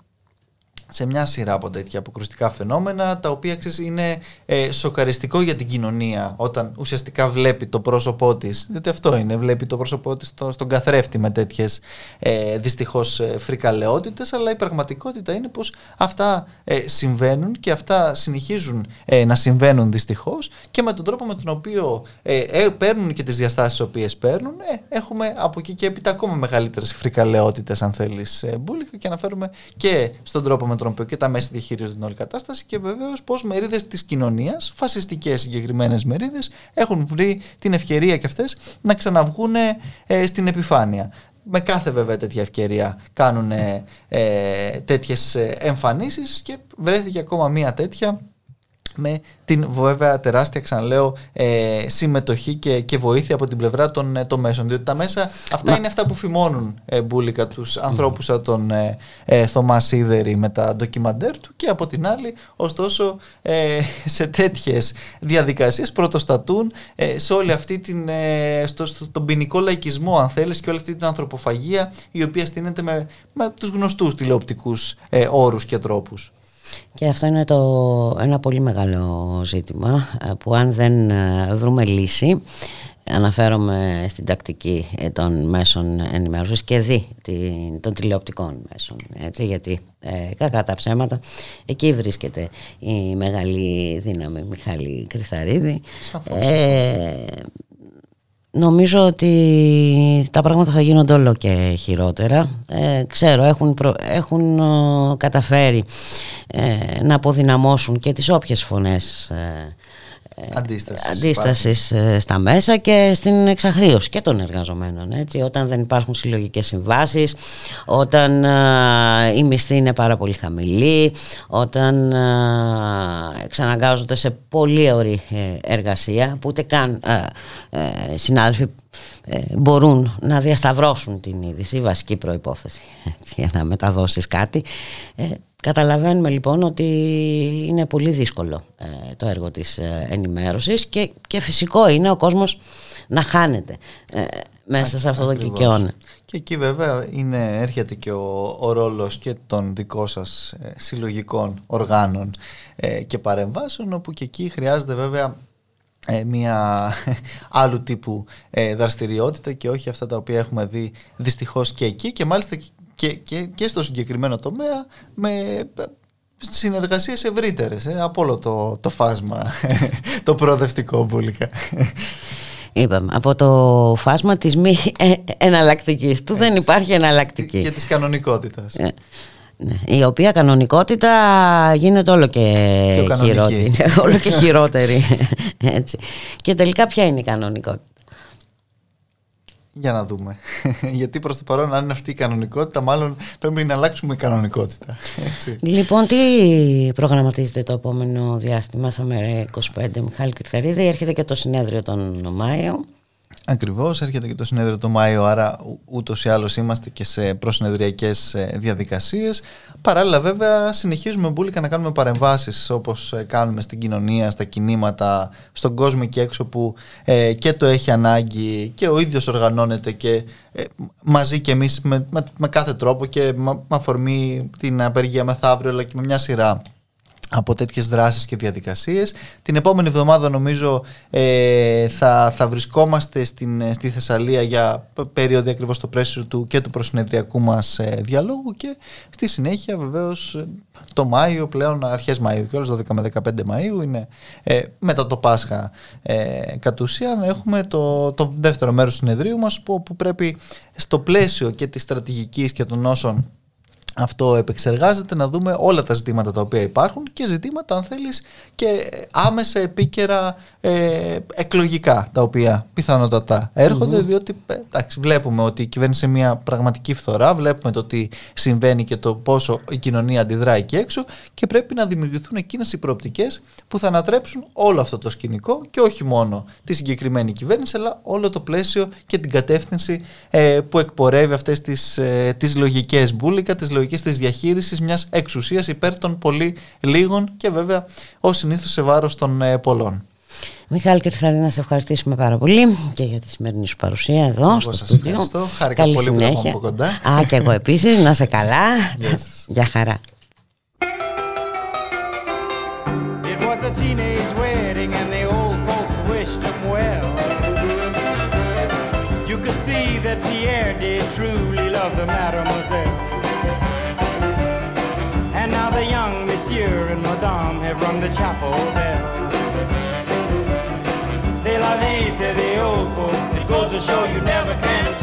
σε μια σειρά από τέτοια αποκρουστικά φαινόμενα τα οποία ξέρεις, είναι ε, σοκαριστικό για την κοινωνία όταν ουσιαστικά βλέπει το πρόσωπό της. Διότι αυτό είναι, βλέπει το πρόσωπό της στο, στον καθρέφτη με τέτοιες ε, δυστυχώς ε, φρικαλαιότητες αλλά η πραγματικότητα είναι πως αυτά ε, συμβαίνουν και αυτά συνεχίζουν ε, να συμβαίνουν δυστυχώς και με τον τρόπο με τον οποίο ε, παίρνουν και τις διαστάσεις τις οποίες παίρνουν έχουμε από εκεί και έπειτα ακόμα μεγαλύτερες φρικαλαιότητες αν θέλεις μπουλικα και αναφέρουμε και στον τρόπο με τον οποίο και τα μέσα διαχειρίζονται την όλη κατάσταση και βεβαίως πώς μερίδες της κοινωνίας, φασιστικές συγκεκριμένες μερίδες, έχουν βρει την ευκαιρία και αυτές να ξαναβγούν ε, στην επιφάνεια. Με κάθε βέβαια τέτοια ευκαιρία κάνουν ε, ε, τέτοιες εμφανίσεις και βρέθηκε ακόμα μία τέτοια με την βέβαια τεράστια ξαναλέω ε, συμμετοχή και, και βοήθεια από την πλευρά των, ε, των μέσων. Διότι τα μέσα αυτά είναι αυτά που φημώνουν ε, μπουλικα τους ανθρώπους σαν τον ε, ε, Θωμάς Σίδερη με τα ντοκιμαντέρ του και από την άλλη ωστόσο ε, σε τέτοιες διαδικασίες πρωτοστατούν ε, σε όλη αυτή την στο, στο, τον ποινικό λαϊκισμό αν θέλεις και όλη αυτή την ανθρωποφαγία η οποία στείνεται με, με τους γνωστούς τηλεοπτικούς όρους και τρόπους. Και αυτό είναι το, ένα πολύ μεγάλο ζήτημα ε, που αν δεν ε, βρούμε λύση αναφέρομαι στην τακτική ε, των μέσων ενημέρωσης και δι των τηλεοπτικών μέσων έτσι, γιατί ε, κακά τα ψέματα εκεί βρίσκεται η μεγάλη δύναμη Μιχάλη Κρυθαρίδη Νομίζω ότι τα πράγματα θα γίνονται όλο και χειρότερα. Ε, ξέρω, έχουν, έχουν καταφέρει ε, να αποδυναμώσουν και τις όποιες φωνές ε, αντίστασης, αντίστασης ε, στα μέσα και στην εξαχρίωση και των εργαζομένων. Έτσι, όταν δεν υπάρχουν συλλογικές συμβάσεις, όταν ε, η μισθή είναι πάρα πολύ χαμηλή, όταν ε, εξαναγκάζονται σε πολύ ωρή εργασία που ούτε καν συνάδελφοι μπορούν να διασταυρώσουν την είδηση, βασική προϋπόθεση έτσι, για να μεταδώσεις κάτι Καταλαβαίνουμε λοιπόν ότι είναι πολύ δύσκολο ε, το έργο της ε, ενημέρωσης και, και φυσικό είναι ο κόσμος να χάνεται ε, μέσα σε αυτό το κικαιώνα. Και εκεί βέβαια είναι, έρχεται και ο, ο ρόλος και των δικών σας συλλογικών οργάνων και παρεμβάσεων όπου και εκεί χρειάζεται βέβαια μια άλλου τύπου δραστηριότητα και όχι αυτά τα οποία έχουμε δει δυστυχώς και εκεί και μάλιστα και, και, και στο συγκεκριμένο τομέα με συνεργασίες ευρύτερες ε, από όλο το, το φάσμα το προοδευτικό μπουλικα. Είπαμε, από το φάσμα της μη ε, εναλλακτικής του δεν υπάρχει εναλλακτική. Και της κανονικότητας. Ε, Ναι, η οποία κανονικότητα γίνεται όλο και, Πιο κανονική. χειρότερη. όλο και χειρότερη. Έτσι. Και τελικά ποια είναι η κανονικότητα; Για να δούμε. Γιατί προς το παρόν, αν είναι αυτή η κανονικότητα, μάλλον πρέπει να αλλάξουμε κανονικότητα. Έτσι. Λοιπόν, τι προγραμματίζετε το επόμενο διάστημα στα μέρα 25 Μιχάλη Κρυθαρίδη. Έρχεται και το συνέδριο τον Μάιο. Ακριβώς, έρχεται και το συνέδριο το Μάιο, άρα ούτως ή άλλως είμαστε και σε προσυνεδριακέ διαδικασίες. Παράλληλα, βέβαια, συνεχίζουμε μπουλικα να κάνουμε παρεμβάσεις όπως κάνουμε στην κοινωνία, στα κινήματα, στον κόσμο και έξω που ε, και το έχει ανάγκη και ο ίδιος οργανώνεται και ε, μαζί και εμείς με, με, με, κάθε τρόπο και με, με αφορμή την απεργία μεθαύριο, αλλά και με μια σειρά από τέτοιες δράσεις και διαδικασίες. Την επόμενη εβδομάδα νομίζω ε, θα, θα βρισκόμαστε στην, στη Θεσσαλία για περίοδο ακριβώς στο πλαίσιο του και του προσυνεδριακού μας ε, διαλόγου και στη συνέχεια βεβαίως ε, το Μάιο πλέον αρχές Μαΐου και όλες 12 με 15 Μαΐου είναι ε, μετά το Πάσχα ε, κατ' ουσίαν έχουμε το, το δεύτερο μέρος του συνεδρίου μας που, που πρέπει στο πλαίσιο και της στρατηγικής και των όσων αυτό επεξεργάζεται να δούμε όλα τα ζητήματα τα οποία υπάρχουν και ζητήματα αν θέλεις και άμεσα επίκαιρα ε, εκλογικά τα οποία πιθανότατα διότι ε, εντάξει, βλέπουμε ότι η κυβέρνηση είναι μια πραγματική φθορά βλέπουμε το τι συμβαίνει και το πόσο η κοινωνία αντιδράει εκεί έξω και πρέπει να δημιουργηθούν εκείνες οι προοπτικές που θα ανατρέψουν όλο αυτό το σκηνικό και όχι μόνο τη συγκεκριμένη κυβέρνηση αλλά όλο το πλαίσιο και την κατεύθυνση ε, που εκπορεύει αυτές τις, ε, τις λογικές μπουλικα, τις λογικές της διαχείρισης μιας εξουσίας υπέρ των πολύ λίγων και βέβαια ως συνήθως σε βάρος των ε, πολλών. Μιχάλη Κρυθάρη, να σε ευχαριστήσουμε πάρα πολύ και για τη σημερινή σου παρουσία εδώ Εγώ στο σας στούντιο. ευχαριστώ. Χάρηκα Καλή πολύ που τα συνέχεια. από κοντά. Α, και εγώ επίσης. Να σε καλά. Yes. Για χαρά. It was a teenage wedding and the old folks wished him well. You could see that Pierre did truly love the mademoiselle. Have rung the chapel bell. C'est la vie, say the old folks. It goes to show you never can tell.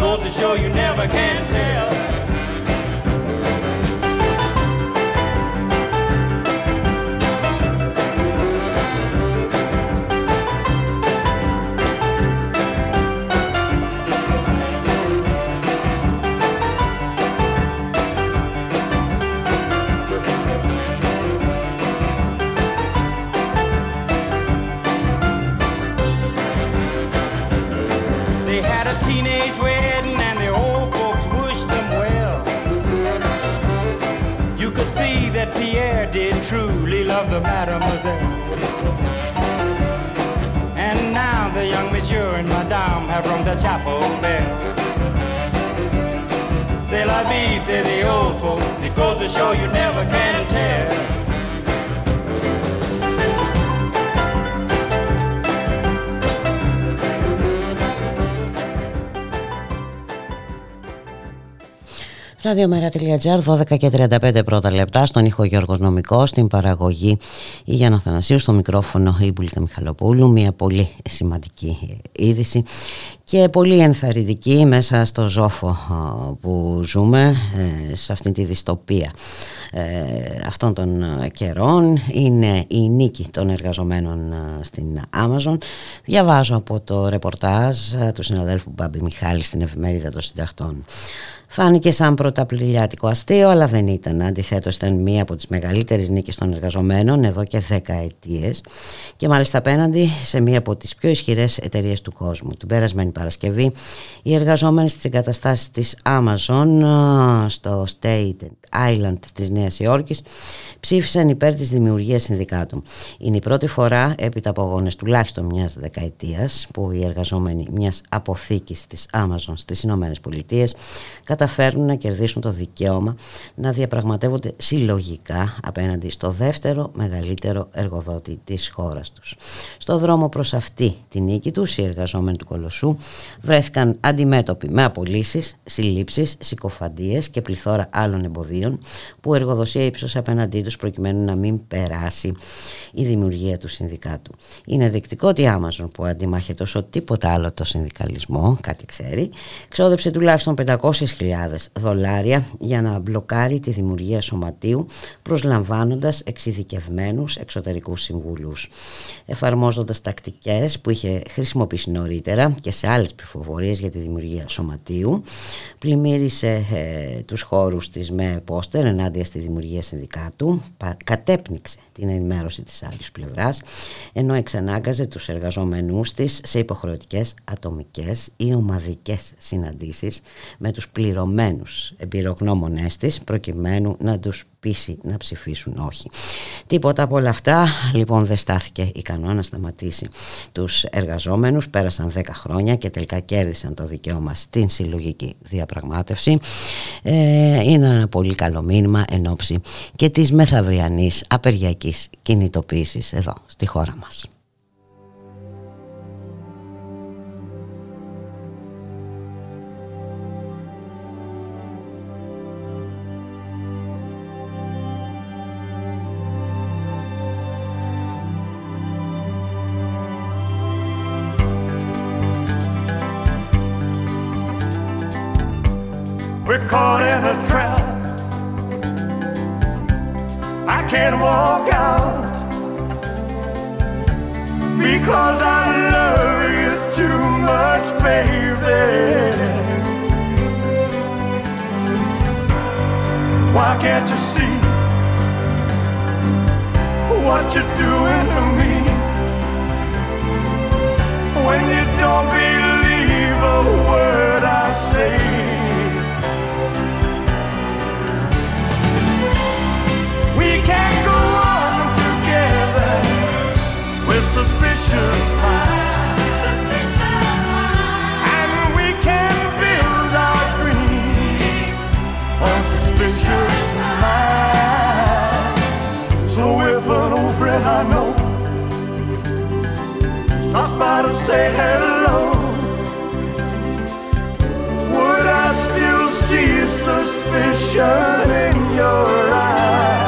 Goes to show you never can tell. The chapel bell. C'est la vie, say the old folks. It goes to show you never can tell. Ραδιομέρα.gr 12 και 35 πρώτα λεπτά στον ήχο Γιώργος Νομικός, στην παραγωγή η Γιάννα Θανασίου, στο μικρόφωνο η Μπουλίκα Μιχαλοπούλου. Μια πολύ σημαντική είδηση και πολύ ενθαρρυντική μέσα στο ζόφο που ζούμε, ε, σε αυτήν τη δυστοπία ε, αυτών των καιρών. Είναι η νίκη των εργαζομένων στην Amazon. Διαβάζω από το ρεπορτάζ του συναδέλφου Μπάμπη Μιχάλη στην εφημερίδα των συνταχτών. Φάνηκε σαν πρωταπληλιάτικο αστείο, αλλά δεν ήταν. Αντιθέτως, ήταν μία από τις μεγαλύτερες νίκες των εργαζομένων εδώ και 10 ετίε και μάλιστα απέναντι σε μία από τις πιο ισχυρές εταιρείες του κόσμου. Την περασμένη Παρασκευή, οι εργαζόμενοι στις εγκαταστάσεις της Amazon στο State Island της Νέας Υόρκης ψήφισαν υπέρ της δημιουργίας συνδικάτου. Είναι η πρώτη φορά, έπειτα από αγώνε τουλάχιστον μιας δεκαετίας, που οι εργαζόμενοι μιας αποθήκης της Amazon στις Ηνωμένες Πολιτείες καταφέρνουν να κερδίσουν το δικαίωμα να διαπραγματεύονται συλλογικά απέναντι στο δεύτερο μεγαλύτερο εργοδότη της χώρας τους. Στο δρόμο προς αυτή τη νίκη τους οι εργαζόμενοι του Κολοσσού βρέθηκαν αντιμέτωποι με απολύσεις, συλλήψεις, συκοφαντίες και πληθώρα άλλων εμποδίων που εργοδοσία ύψωσε απέναντί τους προκειμένου να μην περάσει η δημιουργία του συνδικάτου. Είναι δεικτικό ότι η Amazon που αντιμάχεται όσο τίποτα άλλο το συνδικαλισμό, κάτι ξέρει, ξόδεψε τουλάχιστον 500.000 δολάρια για να μπλοκάρει τη δημιουργία σωματείου προσλαμβάνοντας εξειδικευμένους εξωτερικούς συμβούλους. Εφαρμόζοντας τακτικές που είχε χρησιμοποιήσει νωρίτερα και σε άλλες ψηφοφορίες για τη δημιουργία σωματείου πλημμύρισε ε, τους χώρους της με πόστερ ενάντια στη δημιουργία συνδικάτου κατέπνιξε την ενημέρωση της άλλης πλευράς ενώ εξανάγκαζε τους εργαζόμενούς της σε υποχρεωτικές ατομικές ή ομαδικές συναντήσεις με τους πληρωμένους εμπειρογνώμονές της προκειμένου να τους πείσει να ψηφίσουν όχι. Τίποτα από όλα αυτά λοιπόν δεν στάθηκε ικανό να σταματήσει τους εργαζόμενους. Πέρασαν 10 χρόνια και τελικά κέρδισαν το δικαίωμα στην συλλογική διαπραγμάτευση. Ε, είναι ένα πολύ καλό μήνυμα εν ώψη και της μεθαυριανής απεργιακής κινητοποίησης εδώ στη χώρα μας. Can't you see what you're doing to me? When you don't believe a word I say. We can't go on together with suspicious. An I know stops by to say hello, would I still see suspicion in your eyes?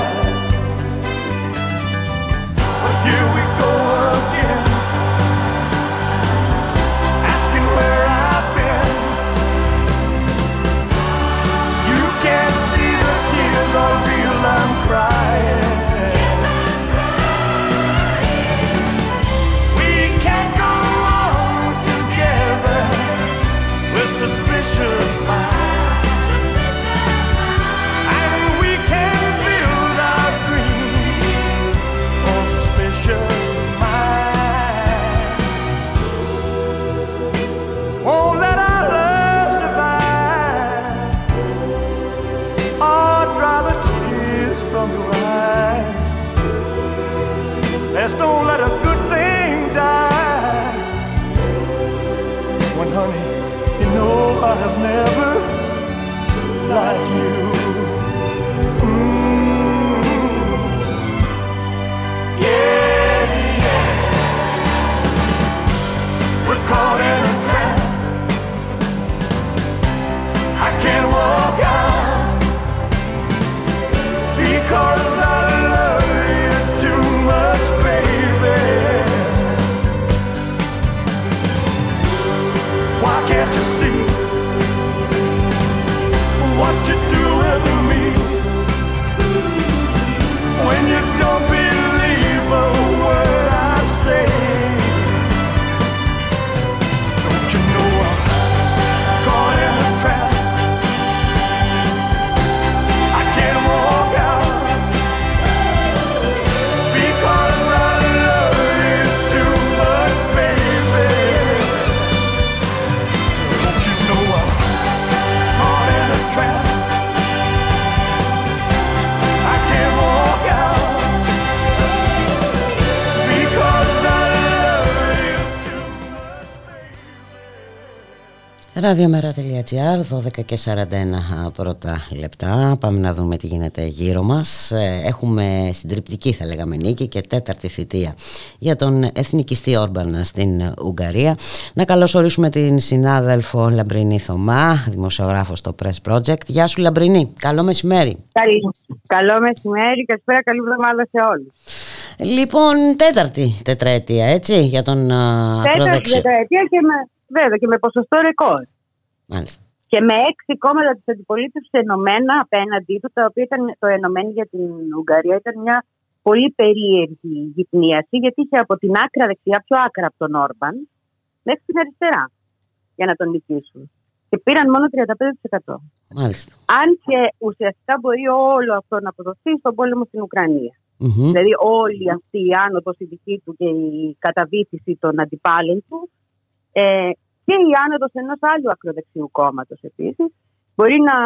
Ραδιομέρα.gr, 12 και 41 πρώτα λεπτά. Πάμε να δούμε τι γίνεται γύρω μας. Ε, έχουμε συντριπτική θα λέγαμε νίκη και τέταρτη θητεία για τον εθνικιστή Όρμπαν στην Ουγγαρία. Να καλωσορίσουμε την συνάδελφο Λαμπρινή Θωμά, δημοσιογράφος στο Press Project. Γεια σου Λαμπρινή, καλό μεσημέρι. Καλή. Καλό μεσημέρι, καλησπέρα, καλή εβδομάδα σε όλους. Λοιπόν, τέταρτη τετραετία, έτσι, για τον Τέταρτη τετραετία και με, βέβαια, και με ποσοστό ρεκόρ. Μάλιστα. Και με έξι κόμματα της αντιπολίτευσης ενωμένα απέναντί του, τα οποία ήταν το ενωμένο για την Ουγγαρία, ήταν μια πολύ περίεργη γυπνίαση, γιατί είχε από την άκρα δεξιά, πιο άκρα από τον Όρμπαν, μέχρι την αριστερά, για να τον νικήσουν. Και πήραν μόνο 35%. Μάλιστα. Αν και ουσιαστικά μπορεί όλο αυτό να αποδοθεί στον πόλεμο στην ουκρανια Μμμ. Δηλαδή όλη αυτή η άνοδος η δική του και η καταβήθηση των αντιπάλων του ε, και η άνοδος ενός άλλου ακροδεξιού κόμματος επίσης μπορεί να,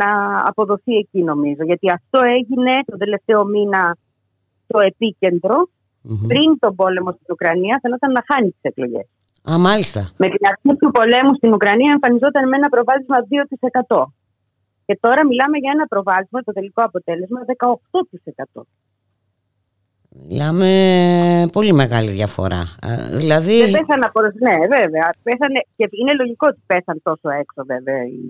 να αποδοθεί εκεί νομίζω. Γιατί αυτό έγινε τον τελευταίο μήνα το επίκεντρο Μμμ. πριν τον πόλεμο στην Ουκρανία φαινόταν να χάνει τις εκλογές. Α, μάλιστα. Με την αρχή του πολέμου στην Ουκρανία εμφανιζόταν με ένα προβάδισμα 2%. Και τώρα μιλάμε για ένα προβάδισμα, το τελικό αποτέλεσμα 18%. Μιλάμε πολύ μεγάλη διαφορά. Α, Δηλαδή, Δεν πέσανε από... Ναι, βέβαια. Πέσανε... Και είναι λογικό ότι πέσαν τόσο έξω, βέβαια, οι,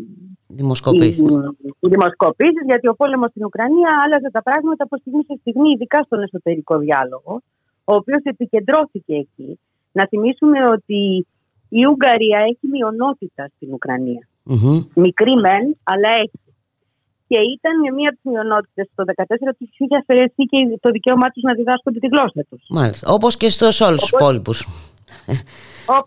δημοσκοπήσεις. οι, οι δημοσκοπήσεις, γιατί ο πόλεμος στην Ουκρανία άλλαζε τα πράγματα από στιγμή σε στιγμή, ειδικά στον εσωτερικό διάλογο, ο οποίος επικεντρώθηκε εκεί. Να θυμίσουμε ότι η Ουγγαρία έχει μειονότητα στην Ουκρανία. Μμμ. Μικρή μεν, αλλά έχει. Και ήταν μία από τις μειονότητες το 2014 που είχε αφαιρεθεί και το δικαίωμά τους να διδάσκονται τη γλώσσα τους. Μάλιστα. Όπως και στους όλους τους Οπότε- υπόλοιπους.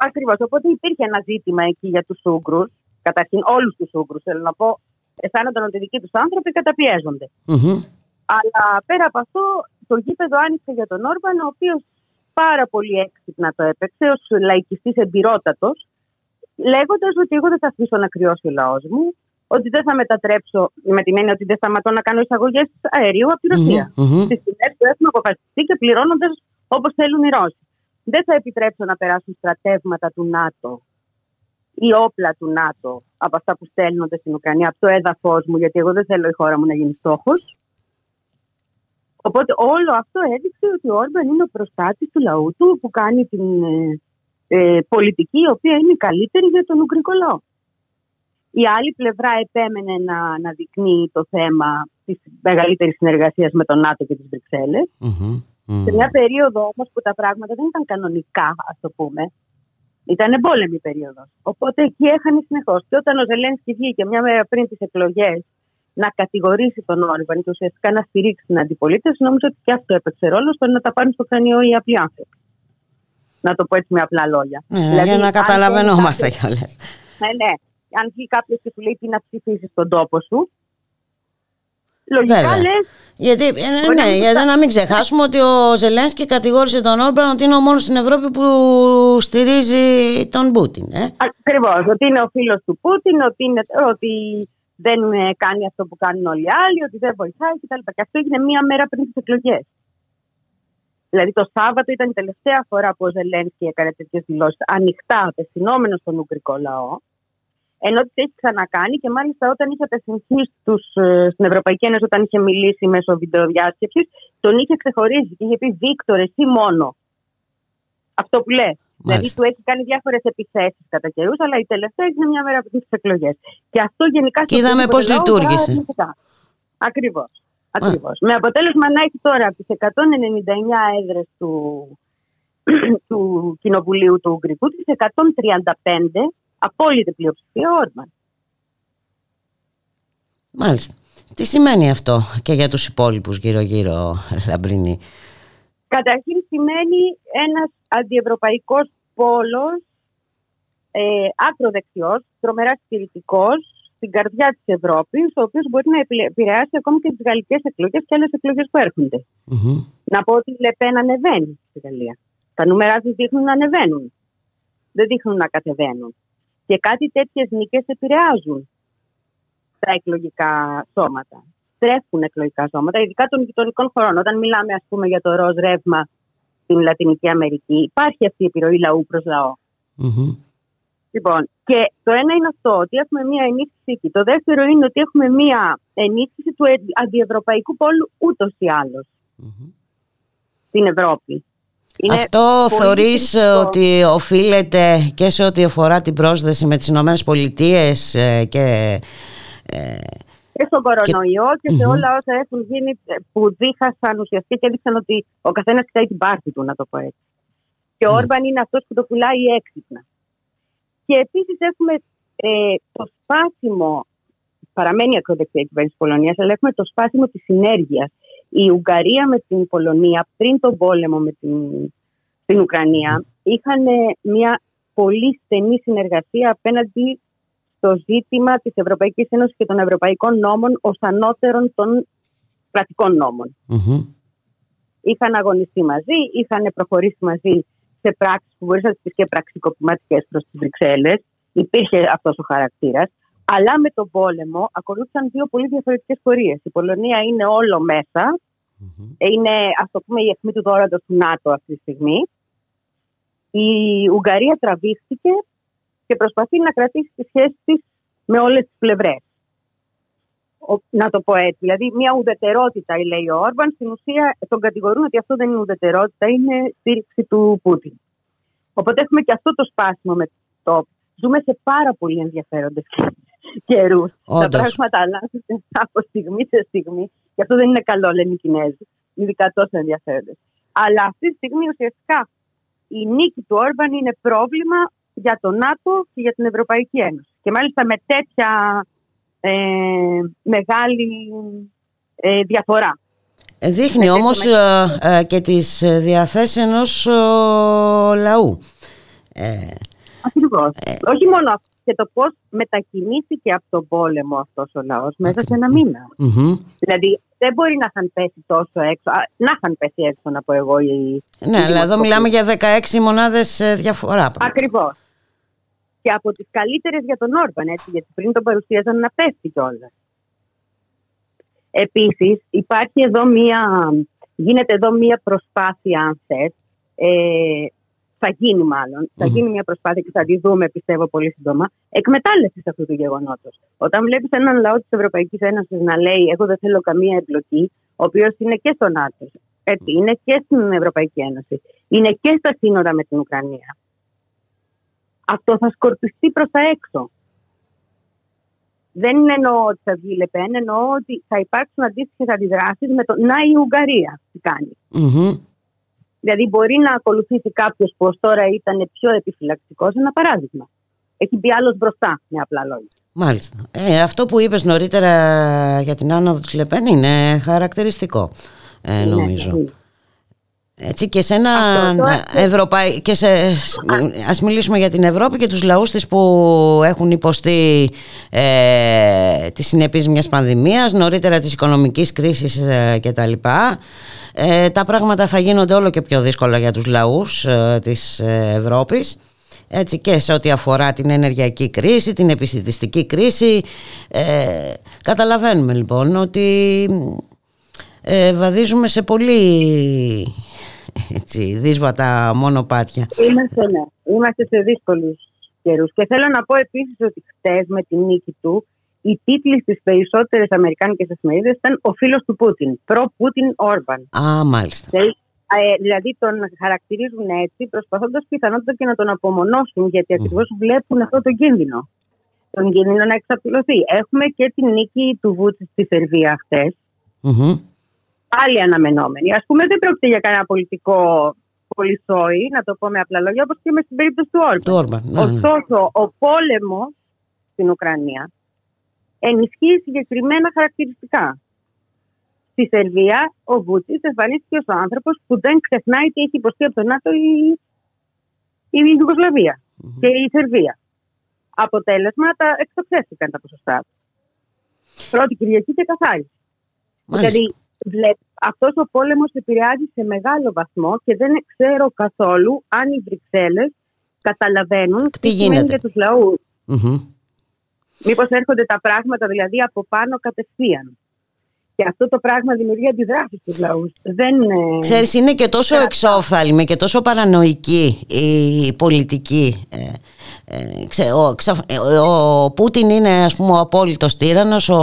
Ακριβώς. Οπότε υπήρχε ένα ζήτημα εκεί για τους Ούγγρους. Καταρχήν, όλους τους Ούγγρους θέλω να πω. Αισθάνονταν ότι οι δικοί τους άνθρωποι καταπιέζονται. Μμμ. Αλλά πέρα από αυτό, το γήπεδο άνοιξε για τον Όρμπαν, ο οποίος πάρα πολύ έξυπνα το έπαιξε ως λαϊκιστής εμπειρότατος, λέγοντας ότι εγώ δεν θα αφήσω να κρυώσει ο λαός μου, ότι δεν θα μετατρέψω, με την έννοια ότι δεν σταματώ να κάνω εισαγωγές αερίου από τη Ρωσία. Μμμ, μμμ. Στι τιμές που έχουν αποφασιστεί και πληρώνοντας όπως θέλουν οι Ρώσοι. Δεν θα επιτρέψω να περάσουν στρατεύματα του ΝΑΤΟ ή όπλα του ΝΑΤΟ από αυτά που στέλνονται στην Ουκρανία, από το έδαφος μου, γιατί εγώ δεν θέλω η χώρα μου να γίνει στόχος. Οπότε όλο αυτό έδειξε ότι ο Όρμπαν είναι ο προστάτης του λαού του που κάνει την ε, ε, πολιτική η οποία είναι η καλύτερη για τον Ουγγρικό λαό. Η άλλη πλευρά επέμενε να αναδεικνύει το θέμα της μεγαλύτερης συνεργασίας με τον ΝΑΤΟ και τις Βρυξέλλες Μμμ. Μμμ. σε μια περίοδο όμως που τα πράγματα δεν ήταν κανονικά, ας το πούμε. Ήταν εμπόλεμη περίοδος. Οπότε εκεί έχανε συνεχώς. Και όταν ο Ζελένσκι βγήκε μια μέρα πριν τις εκλογές να κατηγορήσει τον Όρμπαν και ουσιαστικά να στηρίξει την αντιπολίτευση, νομίζω ότι και αυτό έπαιξε ρόλο στο να τα πάρουν στο κρανιό οι απλοί άνθρωποι. Να το πω έτσι με απλά λόγια. Ναι, Δηλαδή, για να αν καταλαβαίνόμαστε θέλει κάποιος- κιόλας. Ναι, ναι. Αν βγει κάποιος και σου λέει τι να ψηφίσεις στον τόπο σου, λογικά Βέβαια. λες. Γιατί, ε, ναι, Μπορεί να ναι, μην γιατί τα- να μην ξεχάσουμε ότι ο Ζελένσκι κατηγόρησε τον Όρμπαν ότι είναι ο μόνος στην Ευρώπη που στηρίζει τον Πούτιν. Ε; Ακριβώς. Ότι είναι ο φίλος του Πούτιν, ότι, είναι, ότι δεν ε, κάνει αυτό που κάνουν όλοι οι άλλοι, ότι δεν βοηθάει κτλ. Και αυτό έγινε μία μέρα πριν τις εκλογές. Δηλαδή το Σάββατο ήταν η τελευταία φορά που ο Ζελένσκι έκανε τέτοιες δηλώσεις ανοιχτά απευθυνόμενος στον Ουγγρικό λαό. Ενώ τις έχει ξανακάνει και μάλιστα όταν είχε απευθυνθεί στους, ε, στην Ευρωπαϊκή Ένωση, όταν είχε μιλήσει μέσω βιντεοδιάσκεψης, τον είχε ξεχωρίσει και είχε πει Βίκτορ, εσύ μόνο. Αυτό που λέει. Δηλαδή Μάλιστα. του έχει κάνει διάφορες επιθέσεις κατά καιρούς, αλλά η τελευταία έγινε μια μέρα πριν τις εκλογές. Και αυτό γενικά Και είδαμε πώς λειτουργήσε. Ακριβώς. Ακριβώς. Με αποτέλεσμα να έχει τώρα από τι 199 έδρες του, του Κοινοβουλίου του Ουγγρικού, τις 135 απόλυτη πλειοψηφία ο Όρμπαν. Μάλιστα. Τι σημαίνει αυτό και για τους υπόλοιπους γύρω-γύρω, Λαμπρινή; Καταρχήν σημαίνει ένας αντιευρωπαϊκός πόλος ε, άκροδεξιός, τρομερά στηρητικός στην καρδιά της Ευρώπης, ο οποίος μπορεί να επηρε- επηρεάσει ακόμη και τις γαλλικές εκλογές και άλλες εκλογές που έρχονται. Μμμ. Να πω ότι η Λεπέν ανεβαίνει στη Γαλλία. Τα νούμερα της δείχνουν να ανεβαίνουν. Δεν δείχνουν να κατεβαίνουν. Και κάτι τέτοιες νίκες επηρεάζουν τα εκλογικά σώματα. Στρέφουν εκλογικά σώματα, ειδικά των γειτονικών χωρών. Όταν μιλάμε, ας πούμε, για το ροζ ρεύμα στην Λατινική Αμερική, υπάρχει αυτή η επιρροή λαού προς λαό. Μμμ. Λοιπόν, και το ένα είναι αυτό, ότι έχουμε μία ενίσχυση εκεί. Το δεύτερο είναι ότι έχουμε μία ενίσχυση του αντιευρωπαϊκού πόλου ούτως ή άλλως στην Ευρώπη. Είναι Αυτό θεωρείς ότι οφείλεται και σε ό,τι αφορά την πρόσδεση με τις Ηνωμένες Πολιτείες ε, και... Ε, και στον κορονοϊό και, σε όλα όσα έχουν γίνει ε, που δίχασαν ουσιαστικά και έδειξαν ότι ο καθένας κοιτάει την πάρτη του, να το πω έτσι. Και ο Όρμπαν είναι αυτός που το πουλάει έξυπνα. Και επίσης έχουμε ε, το σπάσιμο, παραμένει ακροδεξιά η κυβέρνηση της Πολωνίας, αλλά έχουμε το σπάσιμο της συνέργειας η Ουγγαρία με την Πολωνία πριν τον πόλεμο με την, την Ουκρανία είχαν μια πολύ στενή συνεργασία απέναντι στο ζήτημα της Ευρωπαϊκής Ένωσης και των Ευρωπαϊκών νόμων ως ανώτερων των κρατικών Είχαν αγωνιστεί μαζί, είχαν προχωρήσει μαζί σε πράξεις που μπορείς να τις πεις και πραξικοπηματικές προς τις Βρυξέλλες. Υπήρχε αυτός ο χαρακτήρας. Αλλά με τον πόλεμο ακολούθησαν δύο πολύ διαφορετικές πορείες. Η Πολωνία είναι όλο Είναι, ας το πούμε, η αιχμή του δόρατος του ΝΑΤΟ αυτή τη στιγμή. Η Ουγγαρία τραβήχθηκε και προσπαθεί να κρατήσει τη σχέση της με όλες τις πλευρές. Να το πω έτσι. Δηλαδή, μια ουδετερότητα, λέει ο Όρμπαν, στην ουσία τον κατηγορούν ότι αυτό δεν είναι ουδετερότητα, είναι στήριξη του Πούτιν. Οπότε έχουμε και αυτό το σπάσιμο με το. Ζούμε σε πάρα πολύ ενδιαφέροντες καιρούς. Τα πράγματα αλλάζουν από στιγμή σε στιγμή. Και αυτό δεν είναι καλό, λένε οι Κινέζοι. Ειδικά τόσο ενδιαφέροντε. Αλλά αυτή τη στιγμή ουσιαστικά η νίκη του Όρμπαν είναι πρόβλημα για το ΝΑΤΟ και για την Ευρωπαϊκή Ένωση. Και μάλιστα με τέτοια ε, μεγάλη ε, διαφορά. Δείχνει όμως ε, και τις διαθέσεις ενός λαού. Ακριβώς. Όχι μόνο αυτό και το πώς μετακινήθηκε από τον πόλεμο αυτός ο λαός μέσα σε ένα Δηλαδή δεν μπορεί να είχαν πέσει τόσο έξω. Να είχαν πέσει έξω, να πω εγώ. Οι, ναι, αλλά εδώ μιλάμε για 16 μονάδες ε, διαφορά. Ακριβώς. Και από τις καλύτερες για τον Όρμπαν, έτσι, γιατί πριν τον παρουσίαζαν να πέφτει κιόλας. Επίσης, υπάρχει εδώ μία. Γίνεται εδώ μία προσπάθεια, αν θες, ε, θα γίνει μάλλον, θα γίνει μια προσπάθεια και θα τη δούμε, πιστεύω, πολύ σύντομα, εκμετάλλευσης αυτού του γεγονότος. Όταν βλέπεις έναν λαό της Ευρωπαϊκής Ένωσης να λέει: Εγώ δεν θέλω καμία εμπλοκή, ο οποίος είναι και στο ΝΑΤΟ, έτσι, είναι και στην Ευρωπαϊκή Ένωση, είναι και στα σύνορα με την Ουκρανία. Αυτό θα σκορπιστεί προς τα έξω. Δεν εννοώ ότι θα βγει η Λεπέν, εννοώ ότι θα υπάρξουν αντίστοιχες αντιδράσεις με το να η Ουγγαρία τι κάνει. Δηλαδή, μπορεί να ακολουθήσει κάποιος που ως τώρα ήταν πιο επιφυλακτικός, ένα παράδειγμα. Έχει μπει άλλος μπροστά, με απλά λόγια. Μάλιστα. Ε, αυτό που είπες νωρίτερα για την άνοδο της Λεπέν είναι χαρακτηριστικό, ε, ναι, νομίζω. Ναι, Έτσι και σε ένα Ευρωπαϊ... και σε... ας μιλήσουμε για την Ευρώπη και τους λαούς της που έχουν υποστεί ε, τις συνεπείς μιας πανδημίας, νωρίτερα της οικονομικής κρίσης ε, κτλ. Ε, τα πράγματα θα γίνονται όλο και πιο δύσκολα για τους λαούς ε, της ε, Ευρώπης έτσι και σε ό,τι αφορά την ενεργειακή κρίση, την επιστημιστική κρίση. Ε, καταλαβαίνουμε λοιπόν ότι ε, βαδίζουμε σε πολύ έτσι, δύσβατα μονοπάτια. Είμαστε, ναι. Είμαστε σε δύσκολους καιρούς. Και θέλω να πω επίσης ότι χτες με την νίκη του οι τίτλοι στις περισσότερες Αμερικάνικες εφημερίδες ήταν ο φίλος του Πούτιν. Προ-Πούτιν Όρμπαν. Α, μάλιστα. Ε, δηλαδή τον χαρακτηρίζουν έτσι, προσπαθώντας πιθανότητα και να τον απομονώσουν, γιατί ακριβώς βλέπουν αυτό το κίνδυνο. Τον κίνδυνο να εξαπλωθεί. Έχουμε και την νίκη του Βούτση στη Σερβία χθε. Mm-hmm. Άλλη αναμενόμενη. Α πούμε, δεν πρόκειται για κανένα πολιτικό πολυσόη, να το πω με απλά λόγια, όπως και με στην περίπτωση του Όρμπαν. Ναι, ναι. Ωστόσο, ο πόλεμος στην Ουκρανία ενισχύει συγκεκριμένα χαρακτηριστικά. Στη Σερβία, ο Βούτσης εμφανίστηκε ως ο άνθρωπος που δεν ξεχνάει τι έχει υποστεί από τον ΝΑΤΟ η, η ιουγκοσλαβια και η Σερβία. Αποτέλεσμα, τα εξοξέστηκαν τα ποσοστά του. Πρώτη Κυριακή και καθάριση. Δηλαδή, αυτός ο πόλεμος επηρεάζει σε μεγάλο βαθμό και δεν ξέρω καθόλου αν οι Βρυξέλλες καταλαβαίνουν τι, τι γίνεται για τους λαούς. Μήπως έρχονται τα πράγματα δηλαδή από πάνω κατευθείαν. Και αυτό το πράγμα δημιουργεί αντιδράσεις στους λαούς. Δεν... ε, Ξέρεις, είναι και τόσο κρατά. εξόφθαλμη και τόσο παρανοϊκή η πολιτική. Ε, ε, ξέ- ο, ξαφ- ε, ο Πούτιν είναι ας πούμε ο απόλυτος τύραννος, ο,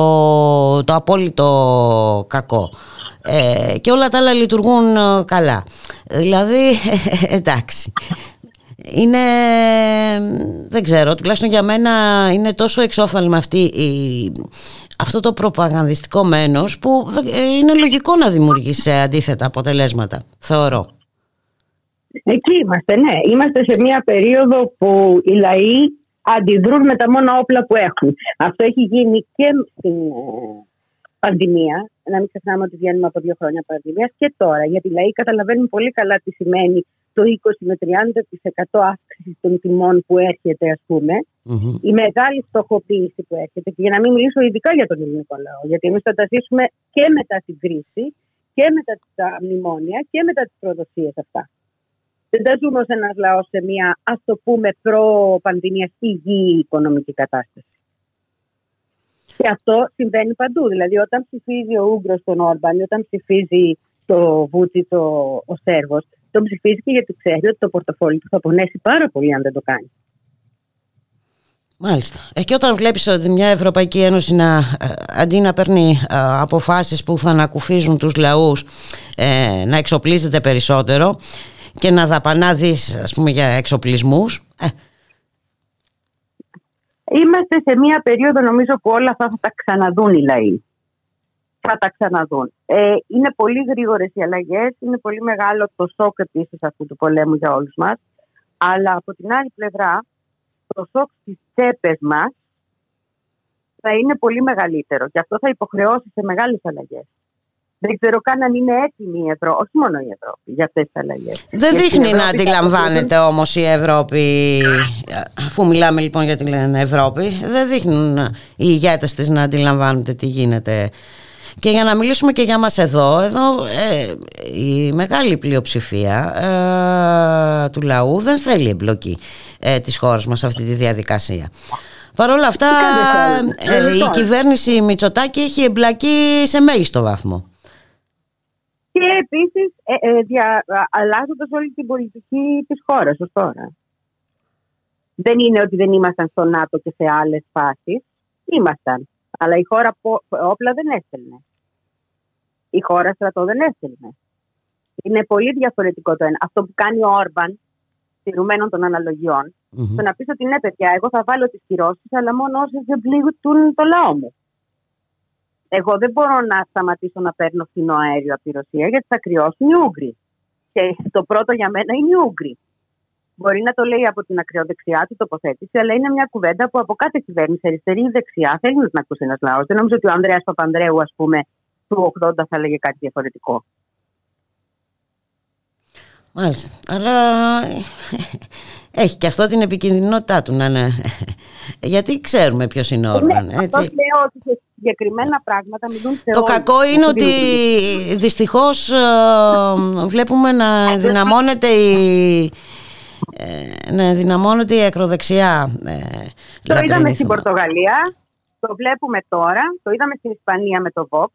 το απόλυτο κακό. Ε, και όλα τα άλλα λειτουργούν ε, καλά. Δηλαδή, εντάξει. Είναι, δεν ξέρω, τουλάχιστον για μένα είναι τόσο εξόφθαλμα αυτή η, αυτό το προπαγανδιστικό μένος που δεν- ε, είναι λογικό να δημιουργήσει αντίθετα αποτελέσματα, θεωρώ. Εκεί είμαστε, ναι. Είμαστε σε μια περίοδο που οι λαοί αντιδρούν με τα μόνα όπλα που έχουν. Αυτό έχει γίνει και στην ε, πανδημία. Να μην ξεχνάμε ότι βγαίνουμε από δύο χρόνια πανδημίας και τώρα. Γιατί οι λαοί καταλαβαίνουν πολύ καλά τι σημαίνει το 20 με 30% αύξησης των τιμών που έρχεται, ας πούμε. Μμμ. η μεγάλη στοχοποίηση που έρχεται. Και για να μην μιλήσω ειδικά για τον ελληνικό λαό, γιατί εμείς θα τα ζήσουμε και μετά την κρίση και μετά τα μνημόνια και μετά τις προδοσίες αυτά. Δεν τα ζούμε ως ένας λαός σε μια, ας το πούμε, προ-πανδημίας υγιή οικονομική κατάσταση. Και αυτό συμβαίνει παντού. Δηλαδή, όταν ψηφίζει ο Ούγκρο τον Όρμπαν, ή όταν ψηφίζει το Βούτσι το, ο Σέρβο, τον ψηφίζει και γιατί ξέρει ότι το πορτοφόλι του θα πονέσει πάρα πολύ αν δεν το κάνει. Μάλιστα. Ε, και όταν βλέπεις ότι μια Ευρωπαϊκή Ένωση να, ε, αντί να παίρνει ε, αποφάσεις που θα ανακουφίζουν τους λαούς ε, να εξοπλίζεται περισσότερο και να δαπανά δις ας πούμε για εξοπλισμούς ε, Είμαστε σε μια περίοδο νομίζω που όλα αυτά θα τα ξαναδούν οι λαοί. Θα τα ξαναδούν. Ε, είναι πολύ γρήγορες οι αλλαγές, είναι πολύ μεγάλο το σοκ επίσης αυτού του πολέμου για όλους μας. Αλλά από την άλλη πλευρά, το σοκ στις τσέπες μας θα είναι πολύ μεγαλύτερο και αυτό θα υποχρεώσει σε μεγάλες αλλαγές. Δεν ξέρω καν αν είναι έτοιμη η Ευρώπη, όχι μόνο η Ευρώπη, για αυτές τις αλλαγές. δεν Γιατί δείχνει η να Ευρώπη θα αντιλαμβάνεται όμως η Ευρώπη αφού μιλάμε λοιπόν για την Ευρώπη δεν δείχνουν οι ηγέτες της να αντιλαμβάνονται τι γίνεται και για να μιλήσουμε και για μας εδώ, εδώ ε, η μεγάλη πλειοψηφία ε, του λαού δεν θέλει εμπλοκή ε, της χώρας μας σε αυτή τη διαδικασία. Παρ' όλα αυτά κάνετε ε, τώρα. η Λοιπόν. κυβέρνηση Μητσοτάκη έχει εμπλακεί σε μέγιστο βαθμό. Και επίσης ε, ε, δια, αλλάζοντας όλη την πολιτική της χώρας ως τώρα. Δεν είναι ότι δεν ήμασταν στο ΝΑΤΟ και σε άλλες φάσεις. Ήμασταν. Αλλά η χώρα πο- όπλα δεν έστελνε. Η χώρα στρατό δεν έστελνε. Είναι πολύ διαφορετικό το ένα. Αυτό που κάνει ο Όρμπαν, τηρουμένων των αναλογιών, Μμμ. το να πεις ότι ναι, παιδιά, εγώ θα βάλω τις κυρώσεις, αλλά μόνο όσες δεν πλήγουν το λαό μου. Εγώ δεν μπορώ να σταματήσω να παίρνω φθηνό αέριο από τη Ρωσία, γιατί θα κρυώσουν οι Ούγγροι. Και το πρώτο για μένα είναι οι Ούγγροι. Μπορεί να το λέει από την ακριοδεξιά του τοποθέτηση, αλλά είναι μια κουβέντα που από κάθε κυβέρνηση, αριστερή ή δεξιά, θέλει να την ακούσει ένας λαός. Δεν νομίζω ότι ο Ανδρέας Παπανδρέου, ας πούμε, του 80 θα έλεγε κάτι διαφορετικό. Μάλιστα. Αλλά έχει και αυτό την επικινδυνότητά του να είναι. Γιατί ξέρουμε ποιος είναι ο Όρμπαν. Ναι, αυτό έτσι. λέω ότι σε συγκεκριμένα πράγματα μιλούν σε Το όλους. κακό είναι Αυτό ότι δημιουργεί. δυστυχώς ε, βλέπουμε να ενδυναμώνεται η, ε, να ενδυναμώνεται η ακροδεξιά. ε, Το είδαμε λατρινή στην θύμα. Πορτογαλία, το βλέπουμε τώρα, το είδαμε στην Ισπανία με το Vox,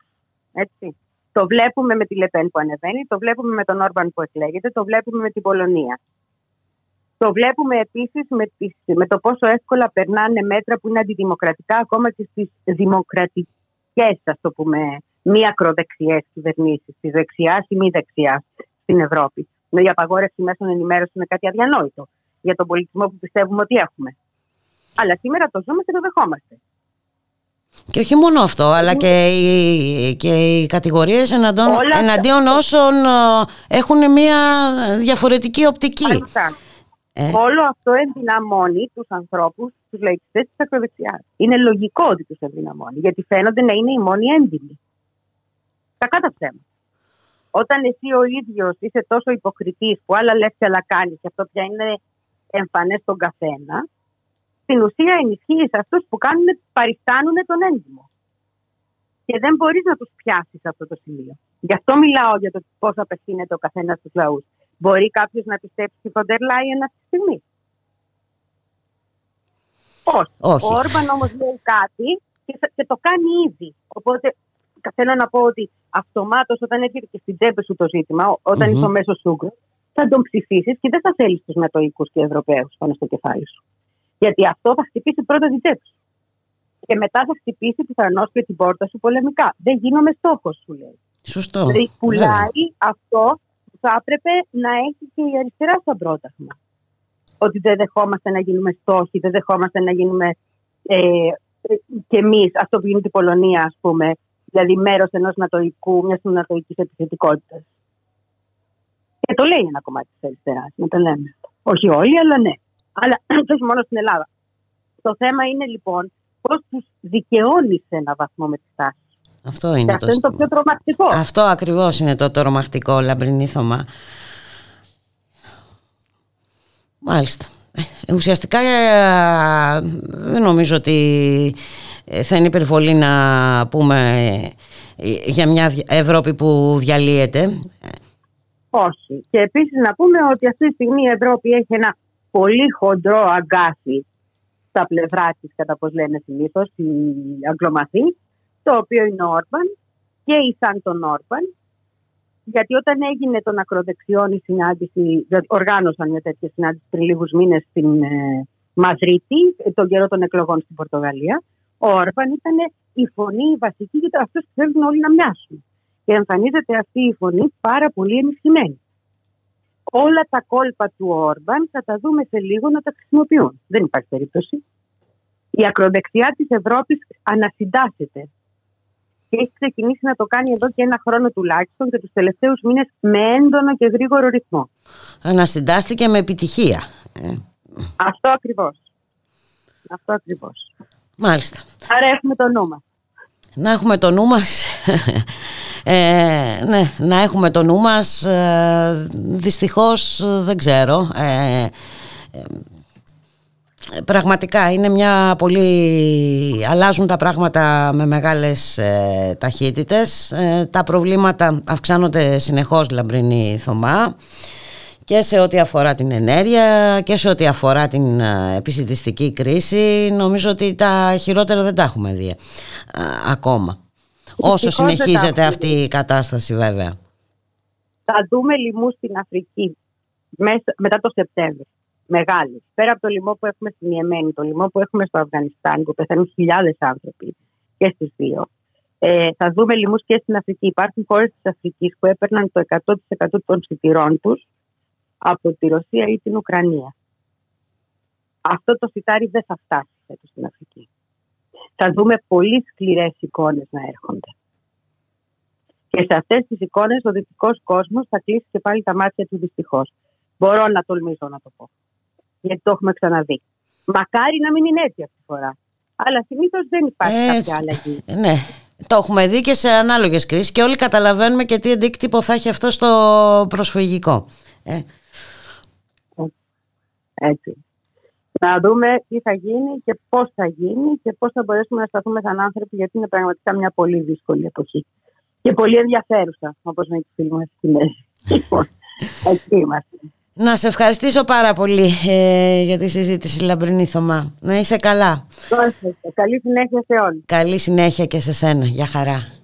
έτσι. Το βλέπουμε με τη Λεπέν που ανεβαίνει, το βλέπουμε με τον Όρμπαν που εκλέγεται, το βλέπουμε με την Πολωνία. Το βλέπουμε επίσης με, τις, με το πόσο εύκολα περνάνε μέτρα που είναι αντιδημοκρατικά ακόμα και στις δημοκρατικές, ας το πούμε, μη ακροδεξιές κυβερνήσεις, της δεξιάς ή μη δεξιάς στην Ευρώπη. Η απαγόρευση μέσων ενημέρωσης είναι κάτι αδιανόητο για τον πολιτισμό που πιστεύουμε ότι έχουμε. Αλλά σήμερα το ζούμε και το δεχόμαστε. Και όχι μόνο αυτό, αλλά και οι, και οι κατηγορίες εναντίον, Όλα αυτά. εναντίον όσων ε, έχουν μια διαφορετική οπτική. Παραδείγματα. Ε. Όλο αυτό ενδυναμώνει τους ανθρώπους, τους λαϊκιστές της ακροδεξιάς. Είναι λογικό ότι τους ενδυναμώνει, γιατί φαίνονται να είναι οι μόνοι έντιμοι. Τα κατά ψέμα. Όταν εσύ ο ίδιος είσαι τόσο υποκριτής που άλλα λες και άλλα κάνεις, και αυτό πια είναι εμφανές στον καθένα, στην ουσία ενισχύεις αυτούς που κάνουν, παριστάνουν τον έντιμο. Και δεν μπορείς να τους πιάσεις σε αυτό το σημείο. Γι' αυτό μιλάω για το πώς απευθύνεται ο καθένας στους λαούς. Μπορεί κάποιος να πιστέψει τη Φοντερ Λάιεν αυτή τη στιγμή; Όχι. Όχι. Ο Όρμπαν όμως λέει κάτι και, θα- και το κάνει ήδη. Οπότε θέλω να πω ότι αυτομάτως όταν έρχεται και στην τσέπη σου το ζήτημα, όταν Μμμ. είσαι ο μέσος Ούγκρο, θα τον ψηφίσεις και δεν θα θέλεις τους Νατοικού και Ευρωπαίους πάνω στο κεφάλι σου. Γιατί αυτό θα χτυπήσει πρώτα την τσέπη σου. Και μετά θα χτυπήσει πιθανώς και την πόρτα σου πολεμικά. Δεν γίνομαι στόχος, σου λέει. Σωστό. Δηλαδή, Βέβαια. πουλάει αυτό που θα έπρεπε να έχει και η αριστερά στο πρότασμα. Ότι δεν δεχόμαστε να γίνουμε στόχοι, δεν δεχόμαστε να γίνουμε ε, ε, και εμείς, αυτό που γίνεται η Πολωνία, ας πούμε, δηλαδή μέρος ενός νατοϊκού, μιας νατοϊκής επιθετικότητας. Και το λέει ένα κομμάτι της αριστεράς, να το λέμε. Όχι όλοι, αλλά ναι. Αλλά και όχι μόνο στην Ελλάδα. Το θέμα είναι λοιπόν πώς τους δικαιώνεις σε έναν βαθμό με τη στάση. Αυτό Και είναι αυτό το είναι το πιο τρομακτικό. Αυτό ακριβώς είναι το τρομακτικό λαμπρινή Θωμά. Μάλιστα. Ε, Ουσιαστικά ε, δεν νομίζω ότι ε, θα είναι υπερβολή να πούμε ε, για μια δια- Ευρώπη που διαλύεται. Όχι. Και επίσης να πούμε ότι αυτή τη στιγμή η Ευρώπη έχει ένα πολύ χοντρό αγκάθι στα πλευρά της, κατά πώς λένε συνήθως, οι Αγγλομαθοί, το οποίο είναι ο Όρμπαν και η σαν τον Όρμπαν. Γιατί όταν έγινε των ακροδεξιών η συνάντηση, δηλαδή οργάνωσαν μια τέτοια συνάντηση πριν λίγους μήνες στην ε, Μαδρίτη, ε, τον καιρό των εκλογών στην Πορτογαλία, ο Όρμπαν ήταν η φωνή η βασική για αυτού που θέλουν όλοι να μοιάσουν. Και εμφανίζεται αυτή η φωνή πάρα πολύ ενισχυμένη. Όλα τα κόλπα του Όρμπαν θα τα δούμε σε λίγο να τα χρησιμοποιούν. Δεν υπάρχει περίπτωση. Η ακροδεξιά της Ευρώπης ανασυντάσσεται. Και έχει ξεκινήσει να το κάνει εδώ και ένα χρόνο τουλάχιστον και τους τελευταίους μήνες με έντονο και γρήγορο ρυθμό. Ανασυντάστηκε με επιτυχία. Ε, Αυτό ακριβώς. Αυτό ακριβώς. μάλιστα. Άρα έχουμε το νου μας. Να έχουμε το νου μας ε, ναι, να έχουμε το νου μας ε, δυστυχώς ε, δεν ξέρω ε, ε, πραγματικά είναι μια πολύ αλλάζουν τα πράγματα με μεγάλες ε, ταχύτητες. Ε, τα προβλήματα αυξάνονται συνεχώς λαμπρινή Θωμά και σε ό,τι αφορά την ενέργεια και σε ό,τι αφορά την ε, επιστημιστική κρίση νομίζω ότι τα χειρότερα δεν τα έχουμε δει ε, ακόμα όσο Δυστυχώς δεν τα συνεχίζεται έχουμε αυτή η κατάσταση βέβαια Θα δούμε λοιμούς στην Αφρική μέσα, μετά το Σεπτέμβριο. Μεγάλη. Πέρα από το λοιμό που έχουμε στην Ιεμένη, το λοιμό που έχουμε στο Αφγανιστάν, που πεθαίνουν χιλιάδες άνθρωποι και στις δύο. Ε, θα δούμε λοιμούς και στην Αφρική. Υπάρχουν χώρες της Αφρικής που έπαιρναν το 100% των σιτηρών τους από τη Ρωσία ή την Ουκρανία. Αυτό το σιτάρι δεν θα φτάσει φέτος στην Αφρική. Θα δούμε πολύ σκληρές εικόνες να έρχονται. Και σε αυτές τις εικόνες ο δυτικός κόσμος θα κλείσει και πάλι τα μάτια του δυστυχώς. Μπορώ να τολμήσω να το πω. Γιατί το έχουμε ξαναδεί. Μακάρι να μην είναι έτσι αυτή τη φορά. Αλλά συνήθως δεν υπάρχει Ε, κάποια αλλαγή. ναι το έχουμε δει και σε ανάλογες κρίσεις και όλοι καταλαβαίνουμε και τι αντίκτυπο θα έχει αυτό στο προσφυγικό ε, Έτσι. Να δούμε τι θα γίνει και πώς θα γίνει και πώς θα μπορέσουμε να σταθούμε σαν άνθρωποι, γιατί είναι πραγματικά μια πολύ δύσκολη εποχή. Και πολύ ενδιαφέρουσα, όπως με τη φίλη μας στη μέση. Λοιπόν, εκεί είμαστε. Να σε ευχαριστήσω πάρα πολύ ε, για τη συζήτηση Λαμπρινή Θωμά. Να είσαι καλά. Πρόσεχε. Καλή συνέχεια σε όλους. Καλή συνέχεια και σε σένα. Για χαρά.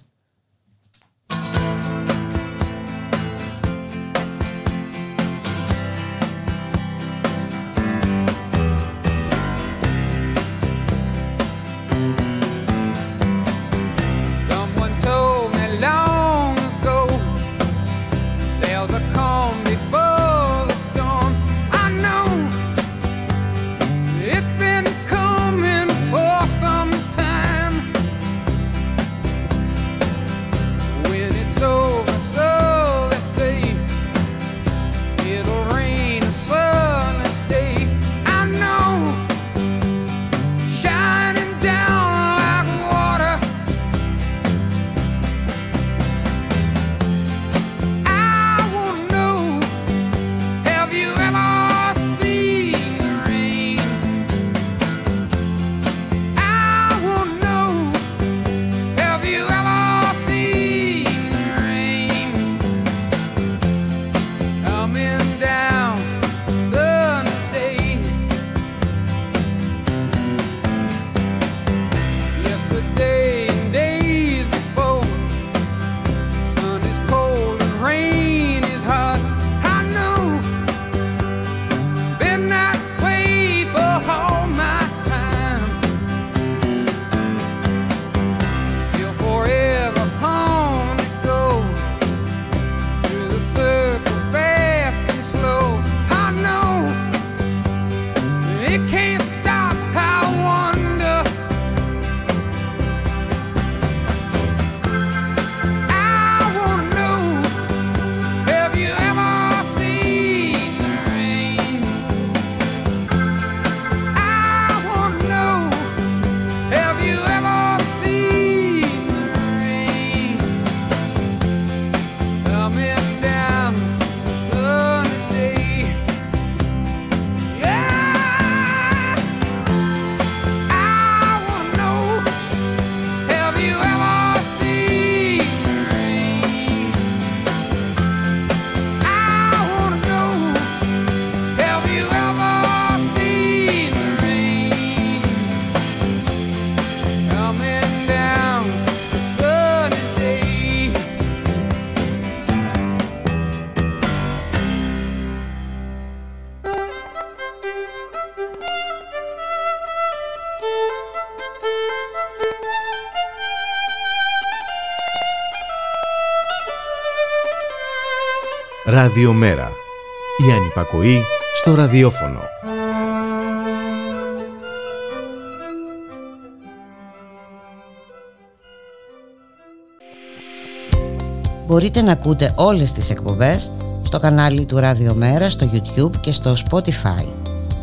Ραδιομέρα. Η ανυπακοή στο ραδιόφωνο. Μπορείτε να ακούτε όλες τις εκπομπές στο κανάλι του Ραδιομέρα στο YouTube και στο Spotify.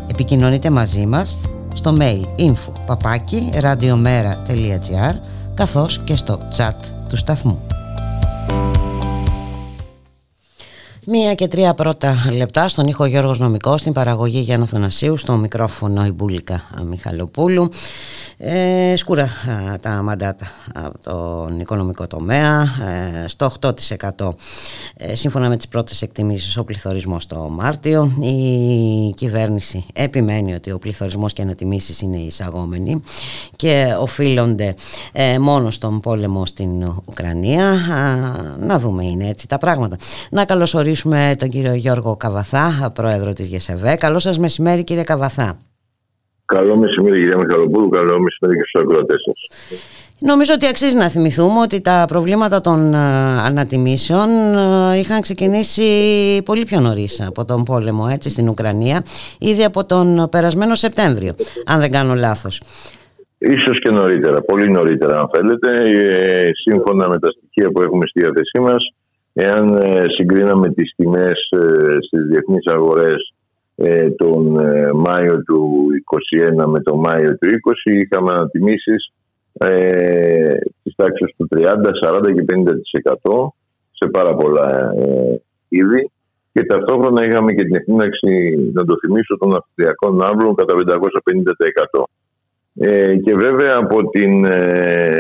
Επικοινωνείτε μαζί μας στο mail info papaki καθώς και στο chat του σταθμού. Μία και τρία πρώτα λεπτά στον ήχο Γιώργος Νομικός, στην παραγωγή Γιάννα Θανασίου, στο μικρόφωνο η Μπούλικα Μιχαλοπούλου. Ε, σκούρα τα μαντάτα από τον οικονομικό τομέα, ε, στο 8% ε, σύμφωνα με τις πρώτες εκτιμήσεις ο πληθωρισμός το Μάρτιο. Η κυβέρνηση επιμένει ότι ο πληθωρισμός και οι ανατιμήσεις είναι εισαγόμενοι και οφείλονται ε, μόνο στον πόλεμο στην Ουκρανία. να δούμε είναι έτσι τα πράγματα. Να καλωσορίσουμε καλωσορίσουμε τον κύριο Γιώργο Καβαθά, πρόεδρο της ΓΕΣΕΒΕ. Καλό σας μεσημέρι κύριε Καβαθά. Καλό μεσημέρι κύριε Μιχαλοπούλου, καλό μεσημέρι και στους ακροατές σας. Νομίζω ότι αξίζει να θυμηθούμε ότι τα προβλήματα των ε, ανατιμήσεων ε, είχαν ξεκινήσει πολύ πιο νωρίς από τον πόλεμο έτσι, στην Ουκρανία, ήδη από τον περασμένο Σεπτέμβριο, αν δεν κάνω λάθος. Ίσως και νωρίτερα, πολύ νωρίτερα αν θέλετε, ε, σύμφωνα με τα στοιχεία που έχουμε στη διάθεσή μας, Εάν ε, συγκρίναμε τις τιμές ε, στις διεθνείς αγορές ε, τον Μάιο του 2021 με τον Μάιο του 2020 είχαμε ανατιμήσεις ε, στις τάξεις του 30, 40 και 50% σε πάρα πολλά είδη και ταυτόχρονα είχαμε και την εκτίμηση, να το θυμίσω, των αυστριακών ναύλων κατά 550%. Ε, και βέβαια από, την,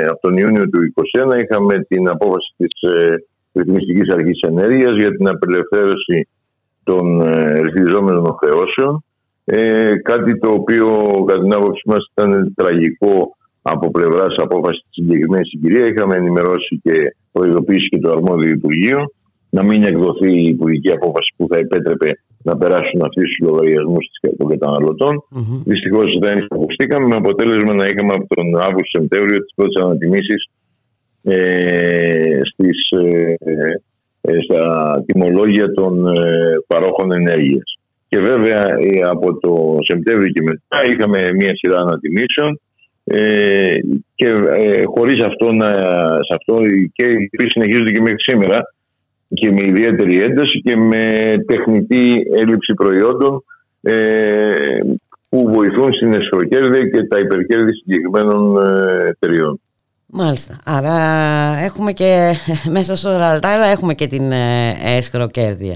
από τον Ιούνιο του 2021 είχαμε την απόφαση της Ρυθμιστικής Αρχής Ενέργειας για την απελευθέρωση των ε, ρυθμιζόμενων χρεώσεων. Ε, κάτι το οποίο κατά την άποψή μας ήταν τραγικό από πλευράς απόφασης της συγκεκριμένης συγκυρίας. Είχαμε ενημερώσει και προειδοποιήσει και το αρμόδιο Υπουργείο να μην εκδοθεί η υπουργική απόφαση που θα επέτρεπε να περάσουν αυτοί του λογαριασμούς των καταναλωτών. Mm-hmm. Δυστυχώς δεν υποστήκαμε με αποτέλεσμα να είχαμε από τον Αύγουστο-Σεπτέμβριο τις πρώτες ανατιμήσεις ε, στις, ε, ε, στα τιμολόγια των παρόχων ενέργειας. Και βέβαια από το Σεπτέμβριο και μετά είχαμε μια σειρά ανατιμήσεων και χωρίς αυτό, να, σε αυτό και οι συνεχίζονται και μέχρι σήμερα και με ιδιαίτερη ένταση και με τεχνητή έλλειψη προϊόντων που βοηθούν στην εσχροκέρδη και τα υπερκέρδη συγκεκριμένων εταιριών. Μάλιστα. Άρα έχουμε και μέσα στο Ραλτάρα έχουμε και την έσχροκέρδεια.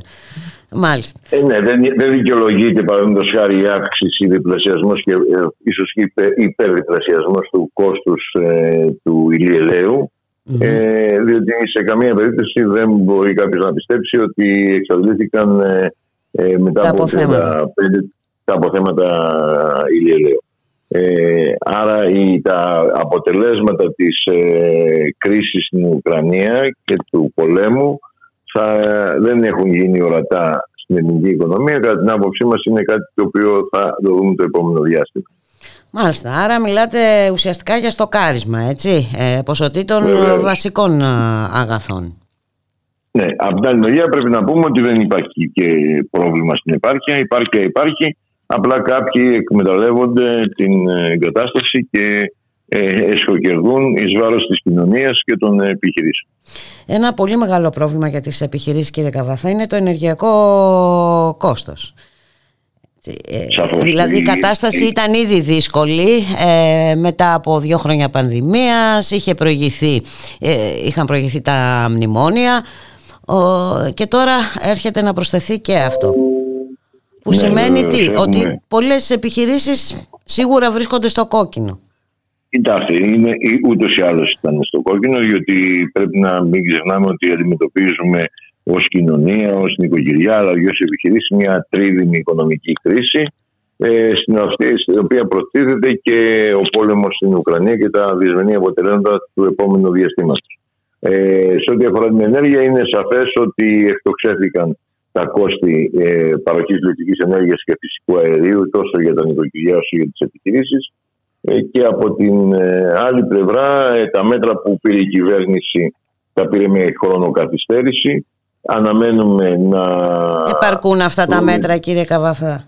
Μάλιστα. Ε, ναι, δεν, δεν δικαιολογείται παραδείγματος χάρη η αύξηση, διπλασιασμός και ε, ίσως και υπερδιπλασιασμός του κόστους ε, του ηλιελαίου. Ε, διότι σε καμία περίπτωση δεν μπορεί κάποιος να πιστέψει ότι εξαντλήθηκαν ε, μετά τα από αποθέματα. τα αποθέματα ηλιελαίου. Ε, άρα η, τα αποτελέσματα της ε, κρίσης στην Ουκρανία και του πολέμου θα, δεν έχουν γίνει ορατά στην ελληνική οικονομία. Κατά την άποψή μας είναι κάτι το οποίο θα το δούμε το επόμενο διάστημα. Μάλιστα, άρα μιλάτε ουσιαστικά για στοκάρισμα, έτσι, ε, ποσοτήτων βασικών ε, αγαθών. Ναι, από την άλλη μεριά πρέπει να πούμε ότι δεν υπάρχει και πρόβλημα στην επάρκεια. Υπάρχει και υπάρχει. Απλά κάποιοι εκμεταλλεύονται την ε, εγκατάσταση και ε, εσχοκερδούν εις βάρος της κοινωνίας και των επιχειρήσεων. Ένα πολύ μεγάλο πρόβλημα για τις επιχειρήσεις κύριε Καβαθά είναι το ενεργειακό κόστος. Ε, δηλαδή η κατάσταση ήταν ήδη δύσκολη μετά από δύο χρόνια πανδημίας είχε προηγηθεί, είχαν προηγηθεί τα μνημόνια και τώρα έρχεται να προσθεθεί και αυτό. Που ναι, σημαίνει τι, ότι πολλές επιχειρήσεις σίγουρα βρίσκονται στο κόκκινο. Κοιτάξτε, είναι, ούτως ή άλλως ήταν στο κόκκινο, διότι πρέπει να μην ξεχνάμε ότι αντιμετωπίζουμε ως κοινωνία, ως νοικοκυριά, αλλά και ως επιχειρήσεις μια τρίδημη οικονομική κρίση, ε, στην, στην οποία προστίθεται και ο πόλεμος στην Ουκρανία και τα δυσμενή αποτελέσματα του επόμενου διαστήματος. Ε, σε ό,τι αφορά την ενέργεια, είναι σαφές ότι εκτοξεύτηκαν τα κόστη ε, παροχής ηλεκτρική ενέργειας και φυσικού αερίου τόσο για τα νοικοκυριά όσο για τις επιχειρήσεις. Ε, και από την ε, άλλη πλευρά, ε, τα μέτρα που πήρε η κυβέρνηση τα πήρε με χρόνο καθυστέρηση αναμένουμε να... Επαρκούν αυτά τα βρούμε- μέτρα κύριε Καβαθά;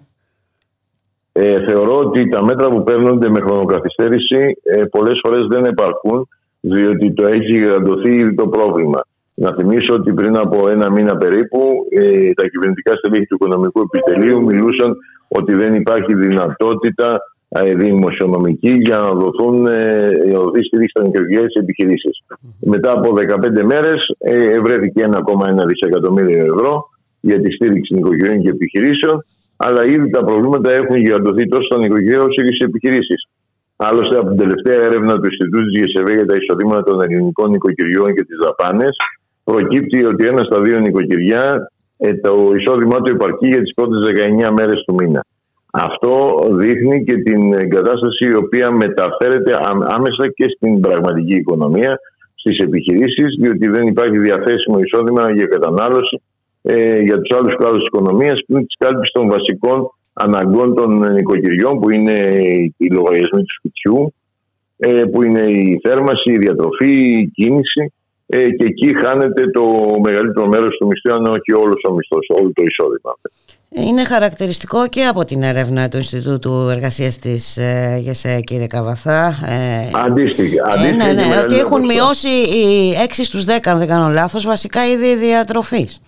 Ε, θεωρώ ότι τα μέτρα που παίρνονται με χρονοκαθυστέρηση ε, πολλές φορές δεν επαρκούν διότι το έχει γιγαντωθεί ήδη το πρόβλημα. Να θυμίσω ότι πριν από ένα μήνα περίπου ε, τα κυβερνητικά στελέχη του Οικονομικού Επιτελείου μιλούσαν ότι δεν υπάρχει δυνατότητα ε, δημοσιονομική για να δοθούν ε, να δοθεί στήριξη στα νοικοκυριές επιχειρήσεις. Μετά από 15 μέρες ε, βρέθηκε 1,1 δισεκατομμύριο ευρώ για τη στήριξη νοικοκυριών και επιχειρήσεων αλλά ήδη τα προβλήματα έχουν γιγαντωθεί τόσο στα νοικοκυριά όσο και στις επιχειρήσεις. Άλλωστε, από την τελευταία έρευνα του Ινστιτούτου της ΓΕΣΕΒΕ για τα εισοδήματα των ελληνικών νοικοκυριών και τις δαπάνες, προκύπτει ότι ένα στα δύο νοικοκυριά ε, το εισόδημά του υπαρκεί για τις πρώτες 19 μέρες του μήνα. Αυτό δείχνει και την κατάσταση η οποία μεταφέρεται άμ- άμεσα και στην πραγματική οικονομία, στις επιχειρήσεις, διότι δεν υπάρχει διαθέσιμο εισόδημα για κατανάλωση ε, για τους άλλους κλάδους της οικονομίας πριν της κάλυψης των βασικών αναγκών των νοικοκυριών που είναι οι λογαριασμοί του σπιτιού, ε, που είναι η θέρμαση, η διατροφή, η κίνηση ε, και εκεί χάνεται το μεγαλύτερο μέρος του μισθού αν όχι όλος ο μισθός, όλο το εισόδημα. Είναι χαρακτηριστικό και από την έρευνα του Ινστιτούτου Εργασίας της ε, ΓΕΣΕ κύριε Καβαθά. ε, Αντίστοιχα, ε, αντίστοιχα ναι, και ναι, ότι μεγαλύτερο έχουν ποσοστό. μειώσει οι 6 στους 10 αν δεν κάνω λάθος βασικά είδη διατροφής.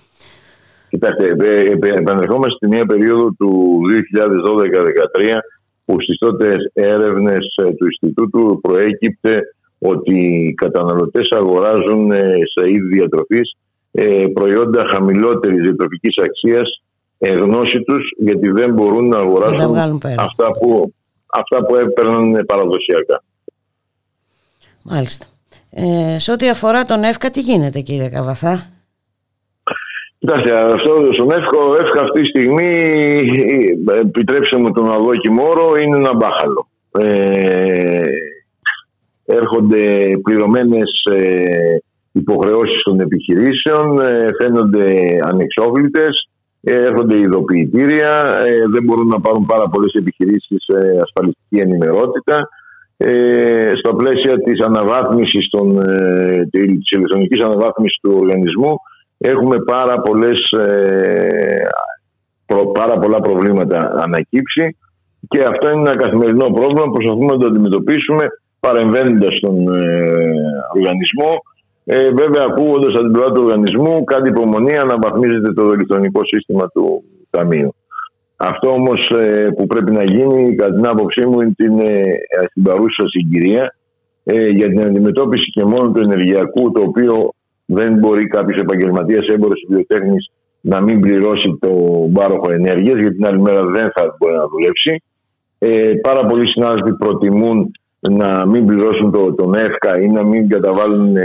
Κοιτάξτε, ε, ε, επανερχόμαστε στη μία περίοδο του 2012-2013 που στις τότε έρευνες ε, του Ινστιτούτου προέκυπτε ότι οι καταναλωτές αγοράζουν ε, σε είδη διατροφής ε, προϊόντα χαμηλότερης διατροφικής αξίας ε, γνώση τους γιατί δεν μπορούν να Να τα αγοράσουν βγάλουν πέρα. αυτά που, αυτά που έπαιρναν παραδοσιακά. Μάλιστα. Ε, σε ό,τι αφορά τον ΕΦΚΑ τι γίνεται κύριε Καβαθά; Κοιτάξτε, αυτό στον εύχο, εύχο αυτή τη στιγμή, ε, επιτρέψτε μου τον αδόκιμο όρο, είναι ένα μπάχαλο. Ε, έρχονται πληρωμένες ε, υποχρεώσεις των επιχειρήσεων, ε, φαίνονται ανεξόβλητες, ε, έρχονται ειδοποιητήρια, ε, δεν μπορούν να πάρουν πάρα πολλές επιχειρήσεις ε, ασφαλιστική ενημερότητα. Ε, στα πλαίσια της αναβάθμισης των, ε, της ηλεκτρονικής αναβάθμισης του οργανισμού έχουμε πάρα, πολλές, ε, προ- πάρα πολλά προβλήματα ανακύψει και αυτό είναι ένα καθημερινό πρόβλημα που προσπαθούμε να το αντιμετωπίσουμε παρεμβαίνοντας στον ε, οργανισμό. Ε, βέβαια, ακούγοντας από την πλευρά του οργανισμού, κάτι υπομονή αναβαθμίζεται το ηλεκτρονικό σύστημα του Ταμείου. Αυτό όμως ε, που πρέπει να γίνει, κατά την άποψή μου, είναι ε, στην παρούσα συγκυρία ε, για την αντιμετώπιση και μόνο του ενεργειακού, το οποίο δεν μπορεί κάποιος επαγγελματίας έμπορος ή βιοτέχνης να μην πληρώσει το πάροχο ενέργειας, γιατί την άλλη μέρα δεν θα μπορεί να δουλέψει. Ε, πάρα πολλοί συνάδελφοι προτιμούν να μην πληρώσουν το, τον ΕΦΚΑ ή να μην καταβάλουν ε,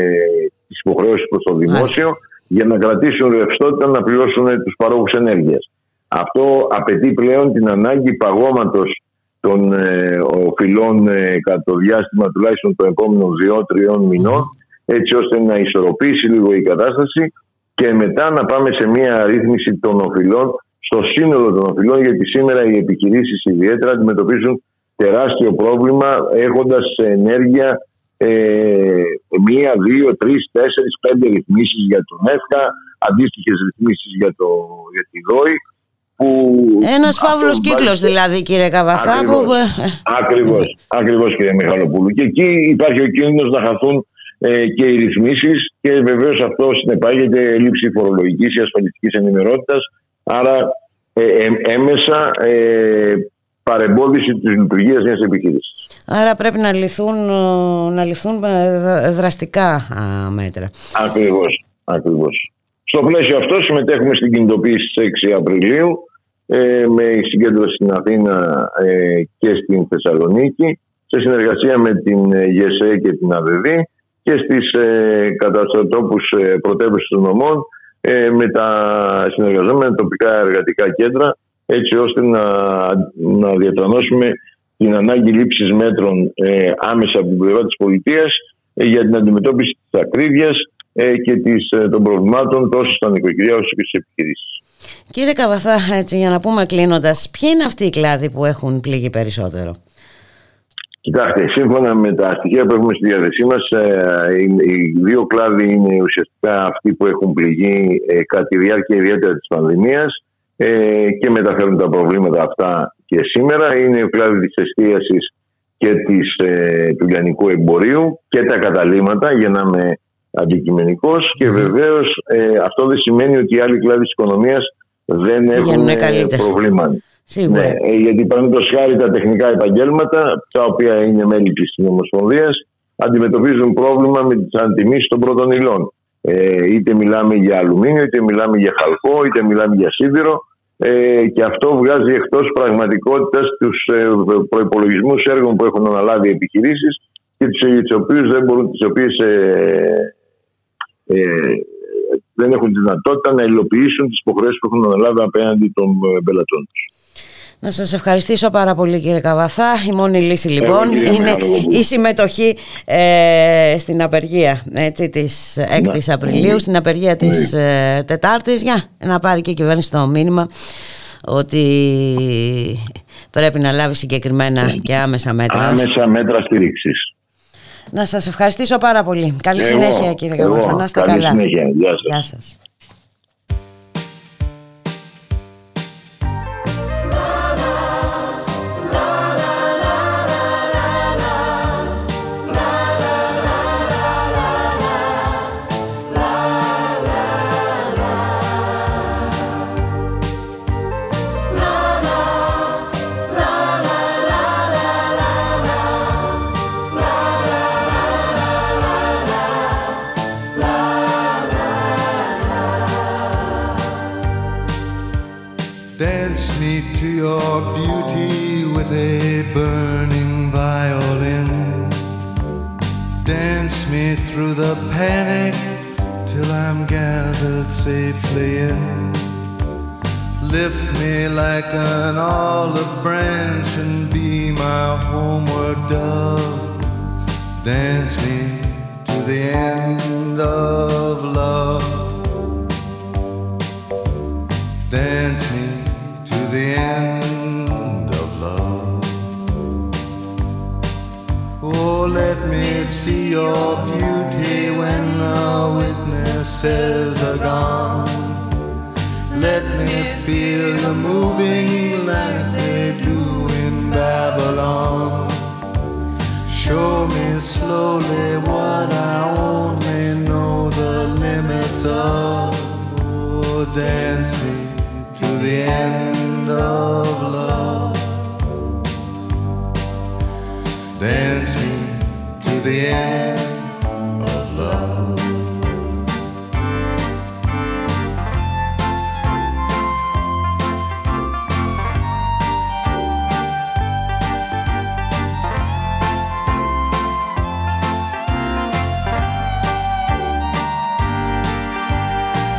τις υποχρεώσεις προς το δημόσιο για να κρατήσουν ρευστότητα να πληρώσουν ε, τους παρόχους ενέργειας. Αυτό απαιτεί πλέον την ανάγκη παγώματος των ε, οφειλών ε, κατά το διάστημα τουλάχιστον των επόμενων δύο-τριών μηνών έτσι ώστε να ισορροπήσει λίγο η κατάσταση και μετά να πάμε σε μια ρύθμιση των οφειλών στο σύνολο των οφειλών γιατί σήμερα οι επιχειρήσεις ιδιαίτερα αντιμετωπίζουν τεράστιο πρόβλημα έχοντας ενέργεια ε, μία, δύο, τρεις, τέσσερις, πέντε ρυθμίσεις για τον ΕΦΚΑ, αντίστοιχες ρυθμίσεις για, το, για τη ΔΟΗ που Ένας αυτό φαύλος βάζει- κύκλος δηλαδή κύριε Καβαθά. Ακριβώς. Που... Ακριβώς, ακριβώς κύριε Μιχαλοπούλου. Και εκεί υπάρχει ο κίνδυνος να χαθούν ε, και οι ρυθμίσεις και βεβαίως αυτό συνεπάγεται έλλειψη φορολογικής ή ασφαλιστικής ενημερότητας. Άρα ε, ε, έμεσα ε, παρεμπόδιση της λειτουργίας μιας επιχείρησης. Άρα πρέπει να λυθούν, ε, να ληφθούν ε, δρα- δραστικά α, μέτρα. Ακριβώς, ακριβώς. Στο πλαίσιο αυτό συμμετέχουμε στην κινητοποίηση στις 6 Απριλίου ε, με συγκέντρωση στην Αθήνα ε, και στην Θεσσαλονίκη σε συνεργασία με την ε, ΓΕΣΕ και την ΑΔΔ και στις ε, καταστατόπους ε, πρωτεύουσες των νομών ε, με τα συνεργαζόμενα τοπικά εργατικά κέντρα έτσι ώστε να, να διατρανώσουμε την ανάγκη λήψης μέτρων ε, άμεσα από την πλευρά της πολιτείας ε, για την αντιμετώπιση της ακρίβειας ε, και της, ε, των προβλημάτων τόσο στα νοικοκυριά όσο και στις επιχειρήσεις. Κύριε Καβαθά, έτσι, για να πούμε κλείνοντας, ποιοι είναι αυτοί οι κλάδοι που έχουν πληγεί περισσότερο; Κοιτάξτε, σύμφωνα με τα στοιχεία που έχουμε στη διάθεσή μας, οι δύο κλάδοι είναι ουσιαστικά αυτοί που έχουν πληγεί ε, κατά τη διάρκεια ιδιαίτερα της πανδημίας ε, και μεταφέρουν τα προβλήματα αυτά και σήμερα. Είναι ο κλάδι της εστίασης και της, ε, του λιανικού εμπορίου και τα καταλήμματα, για να είμαι αντικειμενικός. Και βεβαίως αυτό δεν σημαίνει ότι οι άλλοι κλάδοι της οικονομίας δεν έχουν προβλήματα. Σίγουρα. Ναι, ε, γιατί παραδείγματο χάρη τα τεχνικά επαγγέλματα, τα οποία είναι μέλη της Ομοσπονδία, αντιμετωπίζουν πρόβλημα με τις αντιμήσεις των πρώτων υλών. Ε, είτε μιλάμε για αλουμίνιο, είτε μιλάμε για χαλκό, είτε μιλάμε για σίδηρο. Ε, και αυτό βγάζει εκτός πραγματικότητας τους ε, προπολογισμού έργων που έχουν αναλάβει οι επιχειρήσεις και τις οποίες δεν μπορούν, τις οποίες, ε, ε, δεν έχουν τη δυνατότητα να υλοποιήσουν τις υποχρεώσεις που έχουν αναλάβει απέναντι των ε, πελατών τους. Να σας ευχαριστήσω πάρα πολύ κύριε Καβαθά. Η μόνη λύση λοιπόν είναι η συμμετοχή ε, στην απεργία έτσι, της 6ης ναι. Απριλίου, στην απεργία της ναι. ε, Τετάρτης για να πάρει και η κυβέρνηση το μήνυμα ότι πρέπει να λάβει συγκεκριμένα ναι. και άμεσα μέτρα. Άμεσα μέτρα στήριξης. Να σας ευχαριστήσω πάρα πολύ. Καλή συνέχεια κύριε Καβαθά. Να είστε καλά. Συνέχεια. Γεια σας. Γεια σας. In. Lift me like an olive branch and be my homeward dove. Dance me to the end of love. Dance me to the end of love. Oh, let me see your beauty when the witnesses are gone. Let me feel you moving like they do in Babylon. Show me slowly what I only know the limits of. Oh, dance me to the end of love. Dance me to the end.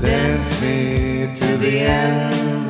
Dance me to the end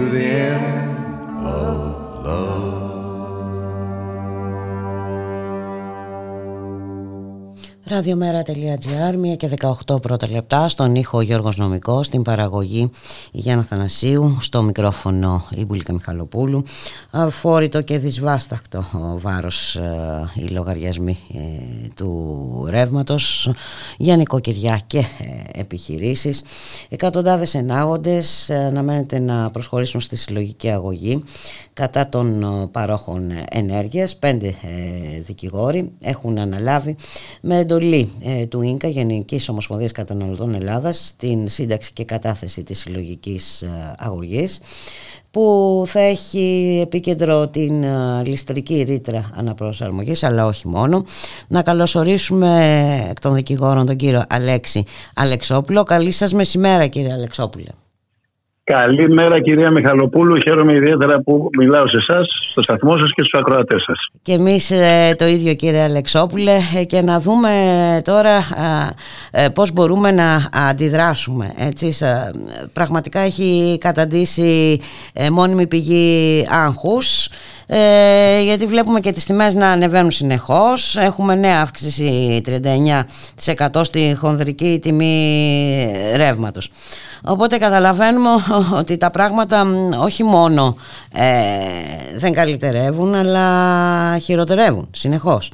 to the end Ραδιομέρα.gr, 1 και 18 πρώτα λεπτά, στον ήχο Γιώργος Νομικός, στην παραγωγή Γιάννα Θανασίου, στο μικρόφωνο η Μπουλίκα Μιχαλοπούλου. Αφόρητο και δυσβάστακτο ο βάρος ε, οι λογαριασμοί ε, του ρεύματος για νοικοκυριά και ε, επιχειρήσεις. Εκατοντάδες ενάγοντες αναμένεται να προσχωρήσουν στη συλλογική αγωγή κατά των παρόχων ενέργειας. Πέντε δικηγόροι έχουν αναλάβει με εντολή ε, του ΙΝΚΑ Γενικής Ομοσπονδίας Καταναλωτών Ελλάδας την σύνταξη και κατάθεση της συλλογικής ε, αγωγής που θα έχει επίκεντρο την ε, ληστρική ρήτρα αναπροσαρμογής αλλά όχι μόνο. Να καλωσορίσουμε εκ των δικηγόρων τον κύριο Αλέξη Αλεξόπουλο. Καλή σας μεσημέρα κύριε Αλεξόπουλο. Καλημέρα κυρία Μιχαλοπούλου. Χαίρομαι ιδιαίτερα που μιλάω σε εσάς, στο σταθμό σας και στους ακροατές σας. Και εμείς ε, το ίδιο κύριε Αλεξόπουλε ε, και να δούμε τώρα ε, πώς μπορούμε να αντιδράσουμε. Έτσι, πραγματικά έχει καταντήσει μόνιμη πηγή άγχους ε, γιατί βλέπουμε και τις τιμές να ανεβαίνουν συνεχώς. Έχουμε νέα αύξηση 39% στη χονδρική τιμή ρεύματος. Οπότε καταλαβαίνουμε ότι τα πράγματα όχι μόνο ε, δεν καλυτερεύουν αλλά χειροτερεύουν συνεχώς.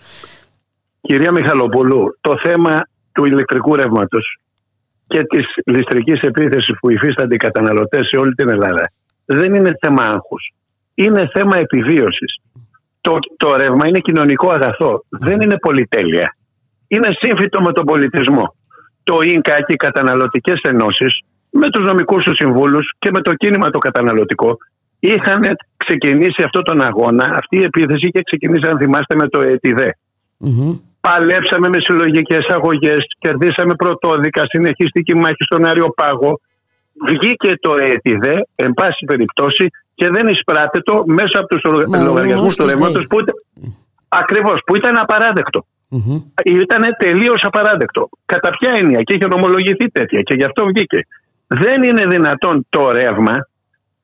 Κυρία Μιχαλοπούλου, το θέμα του ηλεκτρικού ρεύματος και της ληστρικής επίθεσης που υφίστανται οι καταναλωτές σε όλη την Ελλάδα δεν είναι θέμα άγχους είναι θέμα επιβίωσης. Το, το ρεύμα είναι κοινωνικό αγαθό. Δεν είναι πολυτέλεια. Είναι σύμφυτο με τον πολιτισμό. Το ΙΝΚΑ και οι καταναλωτικές ενώσεις, με τους νομικούς τους συμβούλους και με το κίνημα το καταναλωτικό, είχαν ξεκινήσει αυτόν τον αγώνα. Αυτή η επίθεση είχε ξεκινήσει, αν θυμάστε, με το ΕΤΙΔΕ. Παλέψαμε με συλλογικές αγωγές, κερδίσαμε πρωτόδικα, συνεχιστική μάχη στον Αριοπάγο. Βγήκε το ΕΤΙΔΕ, εν πάση περιπτώσει, και δεν εισπράττεται μέσα από τους λογαριασμούς του ρεύματος που, ακριβώς, που ήταν Ήταν τελείως απαράδεκτο. Κατά ποια έννοια; Και είχε νομολογηθεί τέτοια και γι' αυτό βγήκε. Δεν είναι δυνατόν το ρεύμα,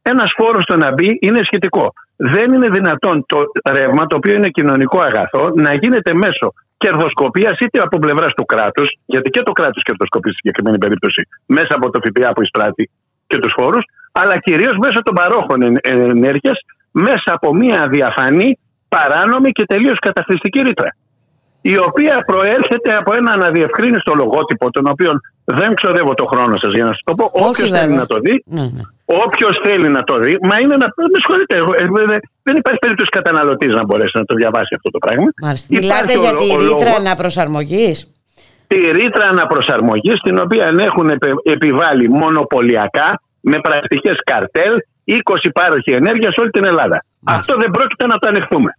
ένας φόρος το να μπει είναι σχετικό. Δεν είναι δυνατόν το ρεύμα, το οποίο είναι κοινωνικό αγαθό, να γίνεται μέσω κερδοσκοπίας είτε από πλευράς του κράτους, γιατί και το κράτος κερδοσκοπεί στη συγκεκριμένη περίπτωση μέσα από το ΦΠΑ που εισπράττει και τους φόρους, αλλά κυρίως μέσω των παρόχων ενέργειας, μέσα από μια διαφανή, παράνομη και τελείως καταχρηστική ρήτρα η οποία προέρχεται από ένα αναδιευκρίνηστο λογότυπο, τον οποίο δεν ξοδεύω το χρόνο σας για να σας το πω. Όποιος θέλει να το δει, ναι, ναι. όποιος θέλει να το δει, μα είναι να. Με συγχωρείτε, ε, δεν υπάρχει περίπτωση καταναλωτής να μπορέσει να το διαβάσει αυτό το πράγμα. Μάλιστα. Μιλάτε για τη ρήτρα αναπροσαρμογής. Τη ρήτρα αναπροσαρμογής, την οποία έχουν επιβάλει μονοπωλιακά με πρακτικές καρτέλ 20 πάροχοι ενέργειας σε όλη την Ελλάδα. Αυτό δεν πρόκειται να το ανεχθούμε.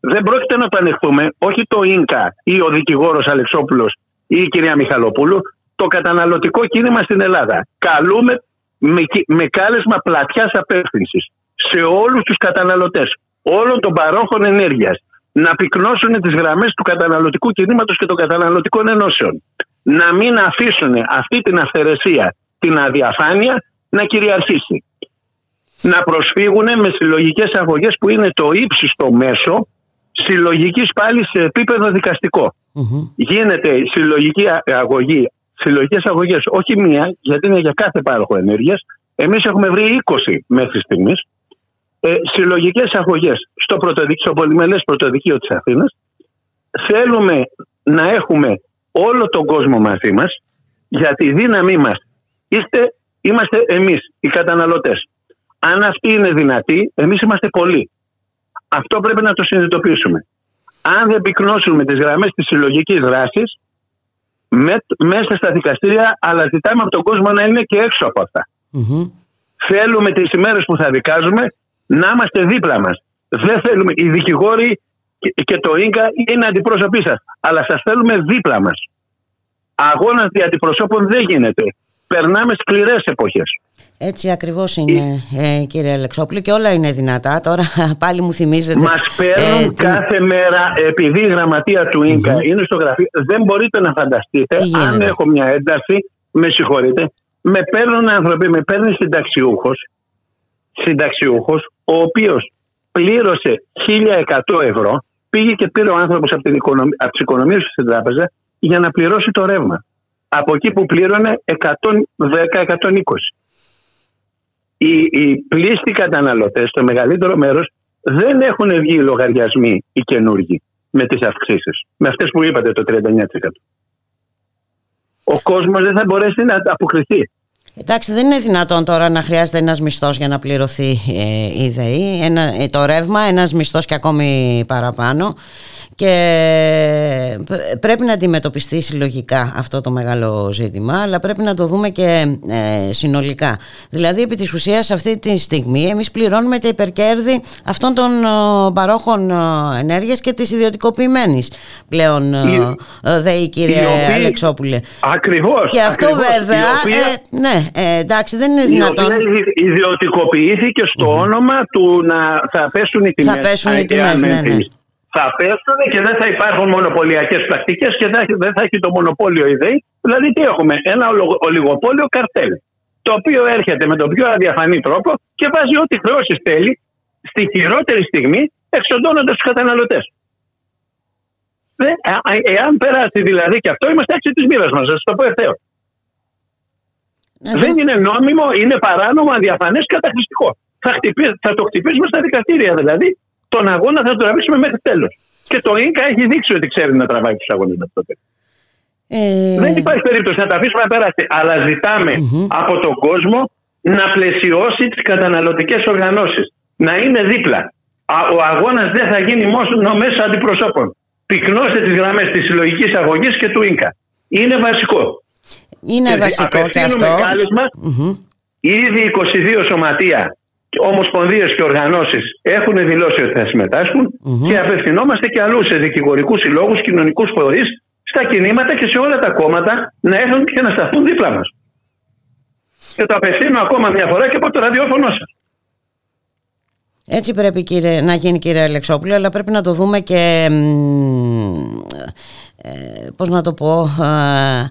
Δεν πρόκειται να το ανεχθούμε, όχι το ΙΝΚΑ ή ο δικηγόρος Αλεξόπουλος ή η κυρία Μιχαλοπούλου, το καταναλωτικό κίνημα στην Ελλάδα. Καλούμε με, με κάλεσμα πλατιάς απεύθυνσης σε όλους τους καταναλωτές όλων των παρόχων ενέργειας να πυκνώσουν τις γραμμές του καταναλωτικού κινήματος και των καταναλωτικών ενώσεων. Να μην αφήσουν αυτή την αυθαιρεσία, την αδιαφάνεια να κυριαρχήσει. Να προσφύγουν με συλλογικές αγωγές που είναι το ύψιστο μέσο συλλογικής πάλι σε επίπεδο Γίνεται συλλογική αγωγή, συλλογικές αγωγές, όχι μία, γιατί είναι για κάθε πάροχο ενέργειας. Εμείς έχουμε βρει 20 μέχρι στιγμής. Ε, συλλογικές αγωγές στο, στο πολυμελές πρωτοδικείο της Αθήνας. Θέλουμε να έχουμε όλο τον κόσμο μαζί μας, για τη δύναμή μας. Είστε είμαστε εμείς, οι καταναλωτές. Αν αυτοί είναι δυνατοί, εμείς είμαστε πολλοί. Αυτό πρέπει να το συνειδητοποιήσουμε. αν δεν πυκνώσουμε τις γραμμές της συλλογικής δράσης με, μέσα στα δικαστήρια, αλλά ζητάμε από τον κόσμο να είναι και έξω από αυτά. Θέλουμε τις ημέρες που θα δικάζουμε να είμαστε δίπλα μας. Δεν θέλουμε, οι δικηγόροι και, και το ίνκα είναι αντιπρόσωποι σας, αλλά σας θέλουμε δίπλα μας. Αγώνας δι' αντιπροσώπων δεν γίνεται. Περνάμε σκληρές εποχές. Έτσι ακριβώς είναι ε, κύριε Αλεξόπουλο και όλα είναι δυνατά. Τώρα πάλι μου θυμίζετε... Μας παίρνουν ε, την- κάθε μέρα, επειδή η γραμματεία του ίνκα είναι στο γραφείο, δεν μπορείτε να φανταστείτε, Τι γίνεται; αν έχω μια ένταση, με συγχωρείτε, με παίρνουν άνθρωποι, με παίρνει συνταξιούχος, συνταξιούχος, ο οποίος πλήρωσε 1100 ευρώ, πήγε και πήρε ο άνθρωπος από, την οικονομ... από τις οικονομίες του στην τράπεζα για να πληρώσει το ρεύμα. Από εκεί που πλήρωνε 110-120. Οι, οι πλήστοι καταναλωτές, το μεγαλύτερο μέρος, δεν έχουν βγει οι λογαριασμοί οι καινούργοι με τις αυξήσεις. Με αυτές που είπατε το 39%. Ο κόσμος δεν θα μπορέσει να αποκριθεί. Εντάξει, δεν είναι δυνατόν τώρα να χρειάζεται ένας μισθός για να πληρωθεί ε, η ΔΕΗ, ένα, ε, το ρεύμα, ένας μισθός και ακόμη παραπάνω και π- πρέπει να αντιμετωπιστεί συλλογικά αυτό το μεγάλο ζήτημα, αλλά πρέπει να το δούμε και ε, συνολικά. Δηλαδή, επί της ουσίας αυτή τη στιγμή εμείς πληρώνουμε τα υπερκέρδη αυτών των ε, παρόχων ε, ενέργειας και της ιδιωτικοποιημένης πλέον ε, Οι- ε, ΔΕΗ, κύριε οι οποίοι- Αλεξόπουλε. Ακριβώς. Και αυτό βέβαια, ε, ναι, ε, εντάξει, δεν είναι η δυνατόν. οποία ιδι- ιδιωτικοποιήθηκε στο όνομα του να θα πέσουν οι τιμές. Θα πέσουν οι εάν τιμές, ναι, ναι. εμφανιστεί. Θα πέσουν και δεν θα υπάρχουν μονοπωλιακές πρακτικές και θα- δεν θα έχει το μονοπόλιο η ΔΕΗ. Δηλαδή τι έχουμε, ένα ολο- ολιγοπόλιο καρτέλ. Το οποίο έρχεται με τον πιο αδιαφανή τρόπο και βάζει ό,τι χρεώσεις θέλει στη χειρότερη στιγμή εξοντώνοντας τους καταναλωτές. Εάν περάσει δηλαδή και αυτό, είμαστε έξι της μοίρας μας. Θα σας το πω ευθέως. Ναι, Δεν είναι νόμιμο, είναι παράνομο, αδιαφανές, καταχρηστικό. Θα, χτυπή- θα το χτυπήσουμε στα δικαστήρια δηλαδή. Τον αγώνα θα τον τραβήξουμε μέχρι τέλος. Και το ΙΝΚΑ έχει δείξει ότι ξέρει να τραβάει τους αγώνες μέχρι το τέλος. Ε, Δεν υπάρχει περίπτωση να τα αφήσουμε να περάσει. Αλλά ζητάμε από τον κόσμο να πλαισιώσει τις καταναλωτικές οργανώσεις. Να είναι δίπλα. Α- Ο αγώνας δεν θα γίνει μόνο μέσω αντιπροσώπων. Πυκνώστε τις γραμμές της συλλογικής αγωγής και του ΙΝΚΑ. Είναι βασικό. Είναι Και βασικό και απευθύνουμε αυτό. κάλεσμα Μμμ. Ήδη 22 σωματεία, ομοσπονδίες και οργανώσεις έχουν δηλώσει ότι θα συμμετάσχουν και απευθυνόμαστε και αλλού σε δικηγορικούς συλλόγους, κοινωνικούς φορείς, στα κινήματα και σε όλα τα κόμματα να έρθουν και να σταθούν δίπλα μας. Και το απευθύνω ακόμα μια φορά και από το ραδιόφωνο σας. Έτσι πρέπει κύριε, να γίνει κύριε Αλεξόπουλο, αλλά πρέπει να το δούμε και, μ, ε, πώς να το πω, ε,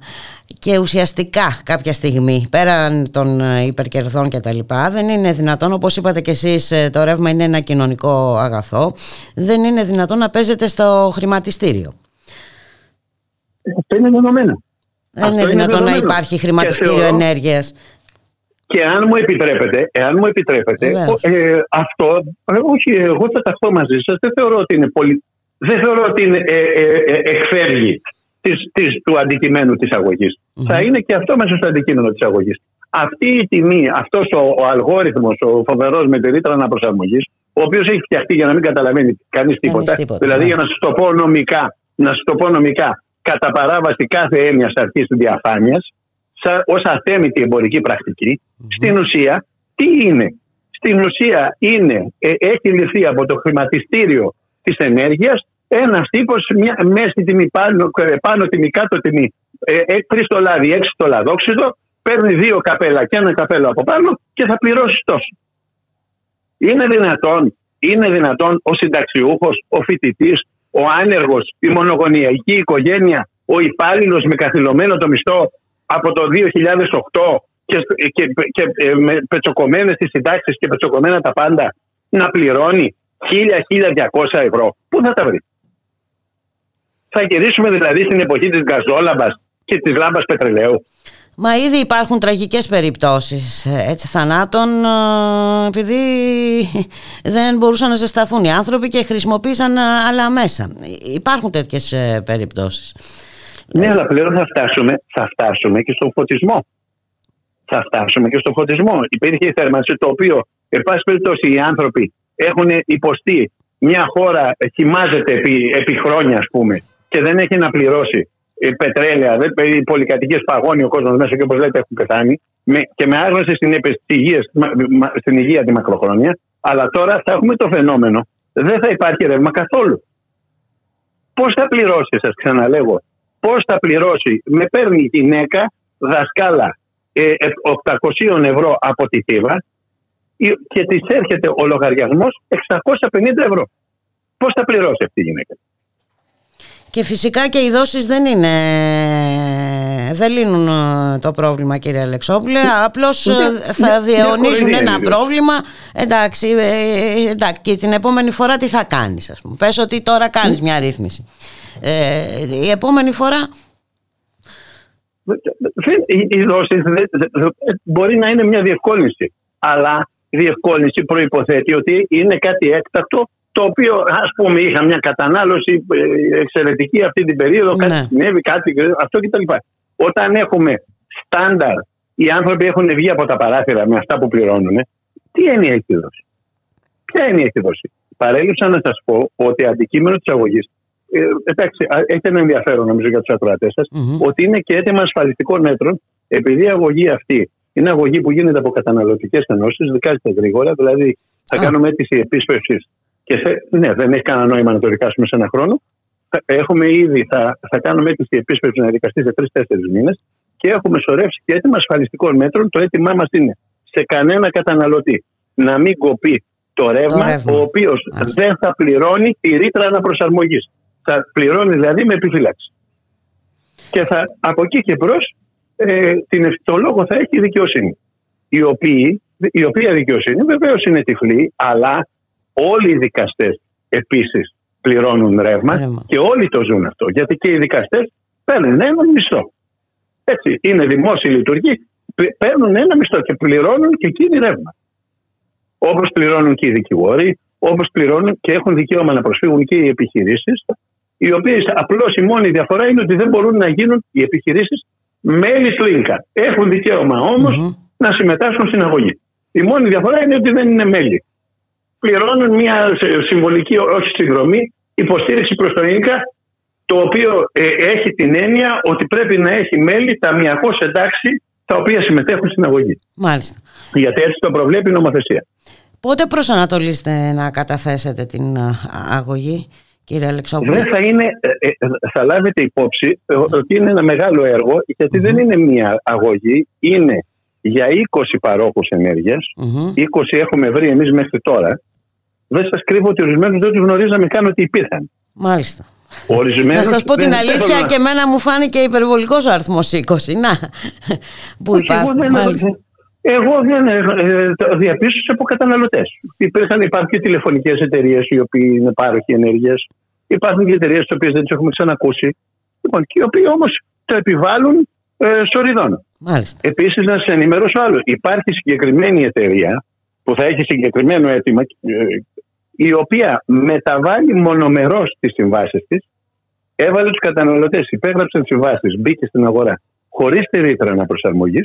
και ουσιαστικά κάποια στιγμή, πέραν των ε, υπερκερδών και τα λοιπά, δεν είναι δυνατόν, όπως είπατε και εσείς, ε, το ρεύμα είναι ένα κοινωνικό αγαθό, δεν είναι δυνατόν να παίζετε στο χρηματιστήριο. Αυτό είναι δεδομένο. Δεν Αυτό είναι δυνατόν να δεδομένο. υπάρχει Και χρηματιστήριο θεωρώ- ενέργειας. Και αν μου επιτρέπετε, εάν μου επιτρέπετε, Βεβαίως. ο- ε, αυτό, ε, όχι, εγώ θα ταχθώ μαζί σας. Δεν θεωρώ ότι είναι πολύ. Δεν θεωρώ ότι είναι, ε, ε, ε, εκφεύγει της, της, του αντικειμένου της αγωγης Θα είναι και αυτό μέσα στο αντικείμενο της αγωγής. Αυτή η τιμή, αυτός ο, ο αλγόριθμος, ο φοβερός με τη ρήτρα αναπροσαρμογής, ο οποίος έχει φτιαχτεί για να μην καταλαβαίνει κανείς τίποτα, τίποτα, δηλαδή για να μάλιστα. σας το πω νομικά, να σας το πω νομικά, κατά παράβαση κάθε έννοιας αρχής της διαφάνειας, σαν, ως αθέμητη εμπορική πρακτική, στην ουσία τι είναι; Στην ουσία είναι, ε, έχει ληφθεί από το χρηματιστήριο της ενέργειας ένας τύπος μέση τιμή πάνω, ε, πάνω τιμή, κάτω τιμή, ε, ε, τρεις το λάδι, έξι το λαδόξιδο, παίρνει δύο καπέλα και ένα καπέλο από πάνω και θα πληρώσεις τόσο. Είναι δυνατόν, είναι δυνατόν ο συνταξιούχος, ο φοιτητής, ο άνεργος, η μονογονιακή οικογένεια, ο υπάλληλος με καθυλωμένο το μισθό από το 2008 και, και, και ε, με πετσοκομμένες τις συντάξεις και πετσοκομμένα τα πάντα να πληρώνει 1000-1200 ευρώ. Πού θα τα βρει; Θα γυρίσουμε δηλαδή στην εποχή της γκαζόλαμπας και της λάμπας πετρελαίου. Μα ήδη υπάρχουν τραγικές περιπτώσεις ε, έτσι, θανάτων ε, επειδή δεν μπορούσαν να ζεσταθούν οι άνθρωποι και χρησιμοποίησαν ε, άλλα μέσα. Υπάρχουν τέτοιες ε, περιπτώσεις. Ναι, αλλά πλέον θα φτάσουμε, θα φτάσουμε και στον φωτισμό. Θα φτάσουμε και στον φωτισμό. Υπήρχε η θέρμανση το οποίο, εν πάση περιπτώσει, οι άνθρωποι έχουν υποστεί μια χώρα χυμάζεται επί, επί χρόνια, ας πούμε, και δεν έχει να πληρώσει ε, πετρέλαια, δεν- ε, οι πολυκατοικίες παγώνει ο κόσμος μέσα και όπως λέτε έχουν πεθάνει, με, και με άγνωση στην, επι- της υγείας, μα- μα- στην υγεία τη μακροχρόνια, αλλά τώρα θα έχουμε το φαινόμενο. Δεν θα υπάρχει ρεύμα καθόλου. Πώς θα πληρώσει, σας ξαναλέγω, πώς θα πληρώσει, με παίρνει η γυναίκα δασκάλα ε, ε, 800 ευρώ από τη Θήβα η- και της έρχεται ο λογαριασμός 650 ευρώ. Πώς θα πληρώσει αυτή η γυναίκα; Και φυσικά και οι δόσεις δεν είναι, δεν λύνουν ε, το πρόβλημα κύριε Αλεξόπουλε, απλώς ε, Ναι, θα ναι, διαιωνίζουν μια ένα χορηγία, πρόβλημα, εντάξει, ε, εντάξει, και την επόμενη φορά τι θα κάνεις ας πούμε. Πες ότι τώρα κάνεις μια ρύθμιση. Ε, η επόμενη φορά Δεν- η- η δόση δεν- δεν- δεν- μπορεί να είναι μια διευκόλυνση. Αλλά η διευκόλυνση προϋποθέτει ότι είναι κάτι έκτακτο το οποίο ας πούμε είχα μια κατανάλωση ε, εξαιρετική αυτή την περίοδο, κάτι Ναι. συνέβη, κάτι αυτό κτλ. Όταν έχουμε στάνταρ, οι άνθρωποι έχουν βγει από τα παράθυρα με αυτά που πληρώνουν, τι έννοια έχει δώσει. Ποια έννοια έχει δώσει. Παρέλειψα να σας πω ότι αντικείμενο της αγωγής. Ε, εντάξει, α, έχει ένα ενδιαφέρον νομίζω για τους ακροατές σας, Μμμ. ότι είναι και έτοιμα ασφαλιστικών μέτρων, επειδή η αγωγή αυτή είναι αγωγή που γίνεται από καταναλωτικές ενώσεις, δικάζεται γρήγορα, δηλαδή θα Α. κάνουμε αίτηση επίσπευσης και θε- ναι, δεν έχει κανένα νόημα να το δικάσουμε σε ένα χρόνο. Θα- Έχουμε ήδη, θα, θα κάνουμε αίτηση επίσπευση να δικαστεί σε τρει-τέσσερι μήνες και έχουμε σωρεύσει και έτοιμα ασφαλιστικών μέτρων. Το αίτημά μας είναι σε κανένα καταναλωτή να μην κοπεί το ρεύμα, ρεύμα. ο οποίος Μάλιστα. δεν θα πληρώνει τη ρήτρα αναπροσαρμογής. Θα πληρώνει δηλαδή με επιφύλαξη. Και θα, από εκεί και μπρος ε, την, ευ- το λόγο θα έχει η δικαιοσύνη. Η, οποία, η οποία δικαιοσύνη βεβαίως είναι τυφλή, αλλά όλοι οι δικαστές επίσης πληρώνουν ρεύμα, Ρεύμα. και όλοι το ζουν αυτό. Γιατί και οι δικαστές παίρνουν έναν μισθό. Έτσι, είναι δημόσιοι λειτουργοί, πλη- παίρνουν ένα μισθό και πληρώνουν και εκείνοι ρεύμα. Όπως πληρώνουν και οι δικηγόροι, όπως πληρώνουν και έχουν δικαίωμα να προσφύγουν και οι επιχειρήσεις, οι οποίες απλώς η μόνη διαφορά είναι ότι δεν μπορούν να γίνουν οι επιχειρήσεις μέλη Σλίνκα. Έχουν δικαίωμα όμως Μμμ. να συμμετάσχουν στην αγωγή. Η μόνη διαφορά είναι ότι δεν είναι μέλη. Πληρώνουν μια σε- συμβολική, όχι συνδρομή, υποστήριξη προς το ίνκα, το οποίο ε, έχει την έννοια ότι πρέπει να έχει μέλη ταμιακώ εντάξει τα οποία συμμετέχουν στην αγωγή. Μάλιστα. Γιατί έτσι το προβλέπει η νομοθεσία. Πότε προσανατολίστε να καταθέσετε την α, αγωγή κύριε Αλεξόπουλε; Δεν θα είναι, ε, ε, θα λάβετε υπόψη ε, ότι είναι ένα μεγάλο έργο, γιατί δεν είναι μία αγωγή, είναι για 20 παρόχους ενέργειας, Μμμ. 20 έχουμε βρει εμείς μέχρι τώρα. Δεν σας κρύβω ότι ορισμένους δεν τους γνωρίζαμε καν ότι υπήρχαν. Μάλιστα. Ορισμένους Να σας πω την δεν- αλήθεια δεν- και εμένα μου φάνηκε υπερβολικός ο αριθμός 20. Να, που Όχι, υπάρχουν. Εγώ δεν, Μάλιστα. εγώ δεν ε, ε, το διαπίστωσα από καταναλωτές. Υπήρχαν, υπάρχουν και τηλεφωνικές εταιρείες οι οποίοι είναι πάροχοι ενέργειας. Υπάρχουν και εταιρείες τις οποίες δεν τις έχουμε ξανακούσει. Λοιπόν, και οι οποίοι όμως το επιβάλλουν ε, σοριδών. Μάλιστα. Επίσης, να σας ενημερώσω άλλο. Υπάρχει συγκεκριμένη εταιρεία που θα έχει συγκεκριμένο αίτημα, ε, η οποία μεταβάλλει μονομερός τις συμβάσεις της, έβαλε τους καταναλωτές, υπέγραψε τις συμβάσεις, μπήκε στην αγορά χωρίς τη ρήτρα αναπροσαρμογή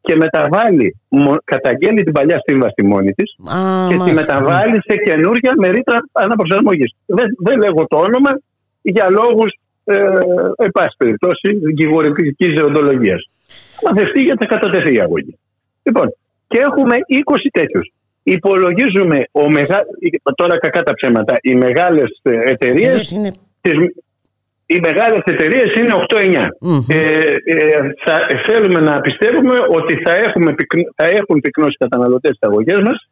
και μεταβάλλει, μο- καταγγέλει την παλιά σύμβαση μόνη της Α, και τη μάλιστα. μεταβάλλει σε καινούργια με ρήτρα αναπροσαρμογής. Δεν, δεν λέγω το όνομα για λόγους, ε, εν πάση περιπτώσει, δικηγορικής ζεοντολογία. Να δεχτεί γιατί θα κατατεθεί η αγωγή. Λοιπόν, και έχουμε 20 τέτοιους. Υπολογίζουμε, ο μεγα... τώρα κακά τα ψέματα, οι μεγάλες εταιρείες Εταιρείες είναι... οι μεγάλες εταιρείες είναι 8-9. Μμμ. Ε, ε, θα, θέλουμε να πιστεύουμε ότι θα, έχουμε, πυκν- θα έχουν πυκνώσει οι καταναλωτές τι αγωγές μας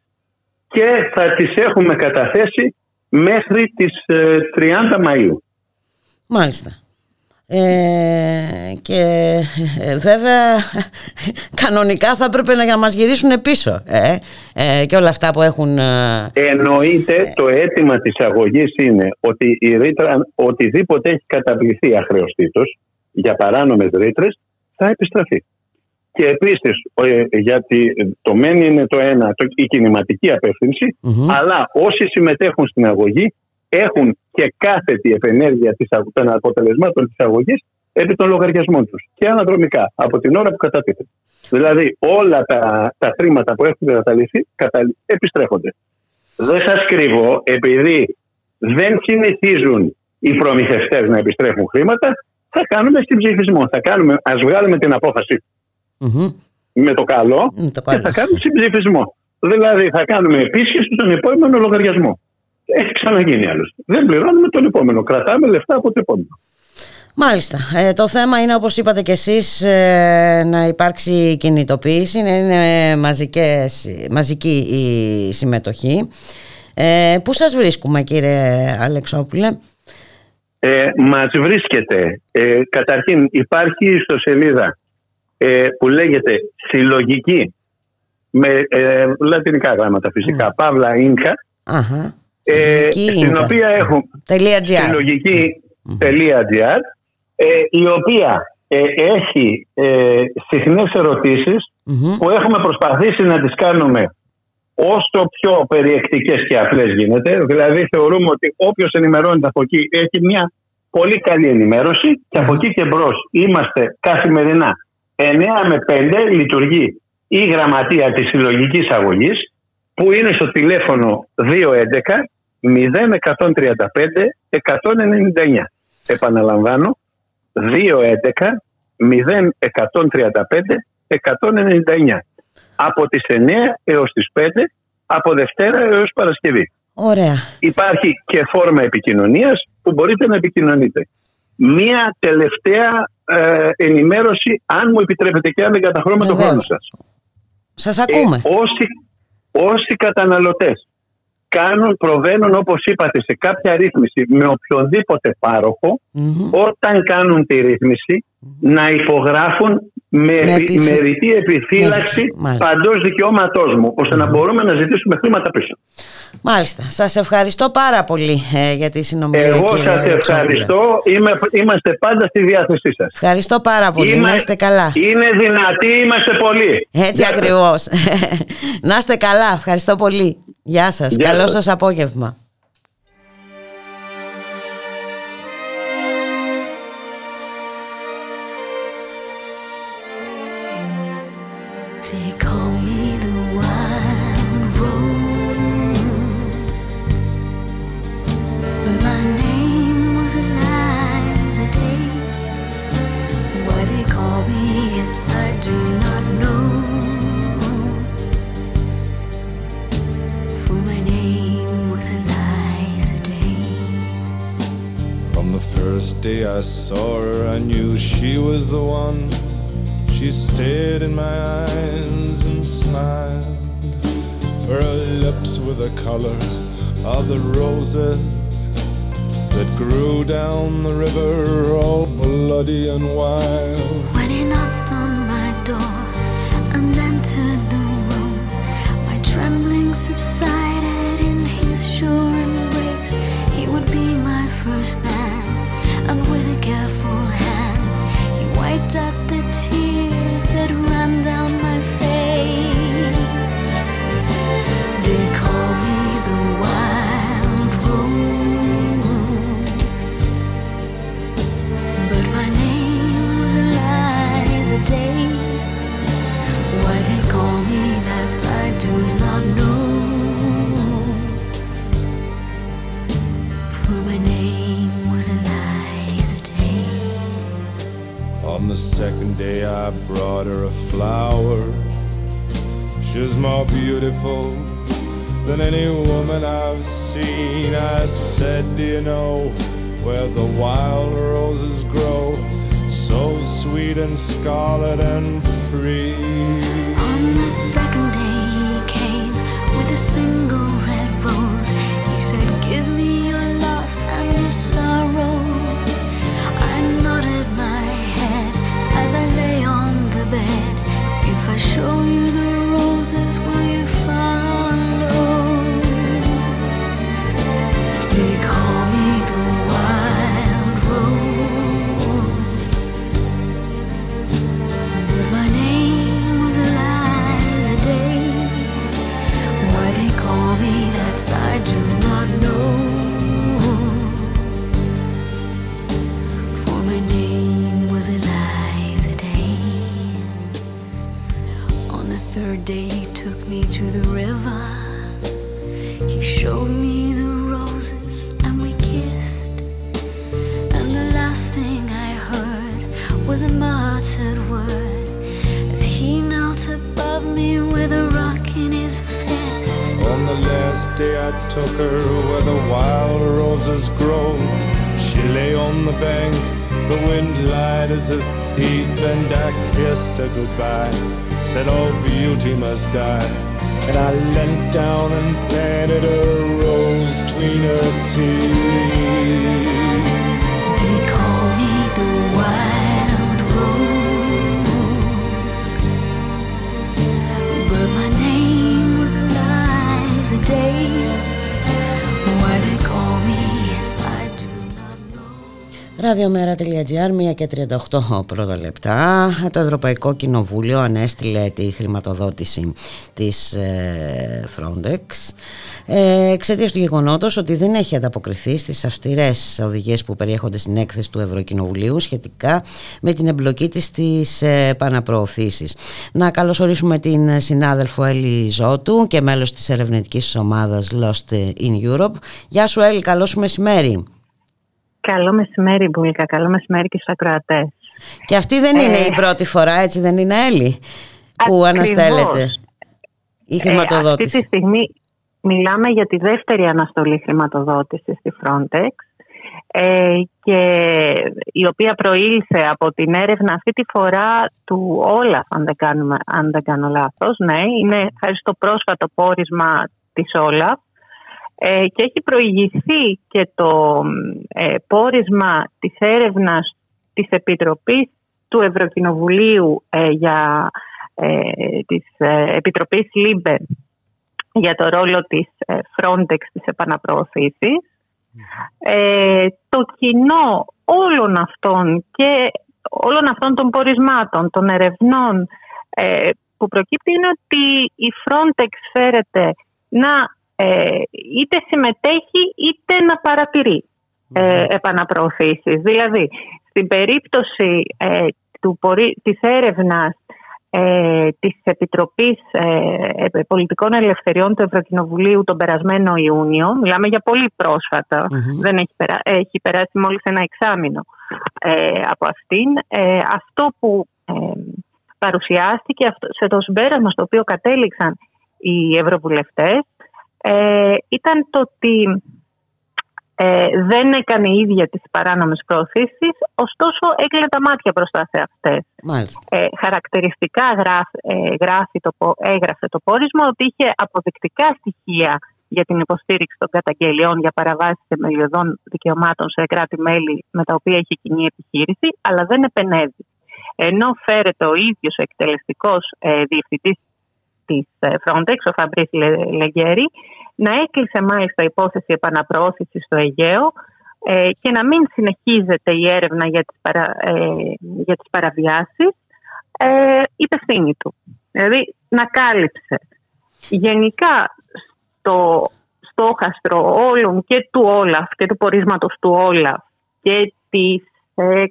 και θα τις έχουμε καταθέσει μέχρι τις ε, 30 Μαΐου. Μάλιστα. Ε, και ε, βέβαια κανονικά θα έπρεπε να μας γυρίσουν πίσω ε, ε, και όλα αυτά που έχουν ε, Εννοείται το αίτημα της αγωγής είναι ότι η ρήτρα, οτιδήποτε έχει καταβληθεί αχρεωστήτως για παράνομες ρήτρες θα επιστραφεί. Και επίσης, ε, γιατί το μένει είναι το ένα, το, η κινηματική απεύθυνση, Μμμ. αλλά όσοι συμμετέχουν στην αγωγή έχουν και κάθετη επενέργεια της, αγ- των αποτελεσμάτων της αγωγής επί των λογαριασμών τους και αναδρομικά από την ώρα που κατατίθεται. Δηλαδή όλα τα, τα χρήματα που έχουν καταλυθεί καταλη- επιστρέφονται. Δεν σας κρύβω, επειδή δεν συνηθίζουν οι προμηθευτές να επιστρέφουν χρήματα, θα κάνουμε συμψηφισμό. Θα κάνουμε, ας βγάλουμε την απόφαση Μμμ. με το καλό Με το και καλό. θα κάνουμε συμψηφισμό. Δηλαδή θα κάνουμε επίσκεψη στον επόμενο λογαριασμό. Έχει ξαναγίνει άλλωστε. Δεν πληρώνουμε τον επόμενο. Κρατάμε λεφτά από το επόμενο. Μάλιστα. Ε, το θέμα είναι όπως είπατε και εσείς ε, να υπάρξει κινητοποίηση, να είναι μαζικές, μαζική η συμμετοχή. Ε, πού σας βρίσκουμε κύριε Αλεξόπουλε; Ε, μας βρίσκεται. Ε, καταρχήν υπάρχει ιστοσελίδα ε, που λέγεται συλλογική με ε, λατινικά γράμματα φυσικά, Παύλα Ίνκα, Αχα. Ε, Συλλογική στην Ίνκα. οποία έχουν Τελεία GR. συλλογική.gr ε, η οποία ε, έχει ε, συχνές ερωτήσεις Μμμ. που έχουμε προσπαθήσει να τις κάνουμε όσο πιο περιεκτικές και απλές γίνεται. Δηλαδή θεωρούμε ότι όποιος ενημερώνεται από εκεί έχει μια πολύ καλή ενημέρωση και από εκεί και μπρος είμαστε καθημερινά 9 με 5 λειτουργεί η γραμματεία της συλλογικής αγωγής που είναι στο τηλέφωνο 211 0135 199. Επαναλαμβάνω 211 0135 199. Από τις 9 έως τις 5, από Δευτέρα έως Παρασκευή. Ωραία. Υπάρχει και φόρμα επικοινωνίας που μπορείτε να επικοινωνείτε. Μία τελευταία ε, ενημέρωση, αν μου επιτρέπετε και αν δεν καταχρώμε το Βεβαίως. χρόνο σας. Σας ακούμε. Ε, όσοι, όσοι καταναλωτές κάνουν, προβαίνουν όπως είπατε σε κάποια ρύθμιση με οποιονδήποτε πάροχο, Μμμ. όταν κάνουν τη ρύθμιση να υπογράφουν με, Με επιφυ- με ρητή επιφύλαξη Με- μάλιστα. παντός δικαιώματός μου, ώστε να μπορούμε να ζητήσουμε χρήματα πίσω. Μάλιστα. Σας ευχαριστώ πάρα πολύ ε, για τη συνομιλία Εγώ κύριε σας Αλεξόπουλε. ευχαριστώ. Είμαι, είμαστε πάντα στη διάθεσή σας. Ευχαριστώ πάρα πολύ. Είμα- Να είστε καλά. Είναι δυνατοί, είμαστε πολλοί. Έτσι Γεια σας. ακριβώς. να είστε καλά. Ευχαριστώ πολύ. Γεια σας. Γεια Καλό σας. σας απόγευμα. Και 38 πρώτα λεπτά. Το Ευρωπαϊκό Κοινοβούλιο ανέστηλε τη χρηματοδότηση της ε, Frontex ε, εξαιτίας του γεγονότος ότι δεν έχει ανταποκριθεί στις αυστηρές οδηγίες που περιέχονται στην έκθεση του Ευρωκοινοβουλίου σχετικά με την εμπλοκή της στις ε, επαναπροωθήσεις. Να καλωσορίσουμε την συνάδελφο Έλλη Ζώτου και μέλος της ερευνητικής ομάδας Lost in Europe. Γεια σου Έλλη, καλό σου μεσημέρι. Καλό μεσημέρι, Μπουλίκα. Καλό μεσημέρι και στους ακροατές. Και αυτή δεν είναι Ε, η πρώτη φορά, έτσι δεν είναι Έλλη, που Ακριβώς. αναστέλλεται η χρηματοδότηση; Ε, αυτή τη στιγμή μιλάμε για τη δεύτερη αναστολή χρηματοδότησης στη Frontex ε, και η οποία προήλθε από την έρευνα αυτή τη φορά του Όλαφ, αν δεν, κάνουμε, αν δεν κάνω λάθος. Ναι, είναι χάρη στο πρόσφατο πόρισμα της Όλαφ ε, και έχει προηγηθεί και το ε, πόρισμα της έρευνας της Επιτροπής του Ευρωκοινοβουλίου ε, για ε, της ε, Επιτροπής LIBE για το ρόλο της ε, Frontex στις επαναπροωθήσεις. Ε, το κοινό όλων αυτών και όλων αυτών των πορισμάτων, των ερευνών ε, που προκύπτει είναι ότι η Frontex φέρεται να ε, είτε συμμετέχει είτε να παρατηρεί ε, επαναπροωθήσεις. Δηλαδή, στην περίπτωση ε, του, πορεί- της έρευνας ε, της Επιτροπής ε, ε, Πολιτικών Ελευθεριών του Ευρωκοινοβουλίου τον περασμένο Ιούνιο, μιλάμε για πολύ πρόσφατα, δεν έχει, περά, έχει περάσει μόλις ένα εξάμεινο ε, από αυτήν. Ε, αυτό που ε, παρουσιάστηκε αυτό, σε το συμπέρασμα στο οποίο κατέληξαν οι Ευρωβουλευτές ε, ήταν το ότι ε, δεν έκανε η ίδια τις παράνομες προωθήσεις, ωστόσο έκλεινε τα μάτια μπροστά σε αυτές. Μάλιστα. Ε, χαρακτηριστικά γράφ- ε, γράφει το, πο- έγραφε το πόρισμα ότι είχε αποδεικτικά στοιχεία για την υποστήριξη των καταγγελιών για παραβάσεις θεμελιωδών δικαιωμάτων σε κράτη-μέλη με τα οποία έχει κοινή επιχείρηση, αλλά δεν επενεύει. Ενώ φέρεται ο ίδιος ο εκτελεστικός ε, διευθυντής της ε, Frontex, ο Φαμπρίς Λε- Λεγκέρη, να έκλεισε μάλιστα υπόθεση επαναπροώθησης στο Αιγαίο ε, και να μην συνεχίζεται η έρευνα για τις, παρα, ε, για τις παραβιάσεις ε, υπευθύνη του. Δηλαδή να κάλυψε γενικά στο στόχαστρο όλων και του Όλαφ και του πορίσματος του Όλαφ και της ε,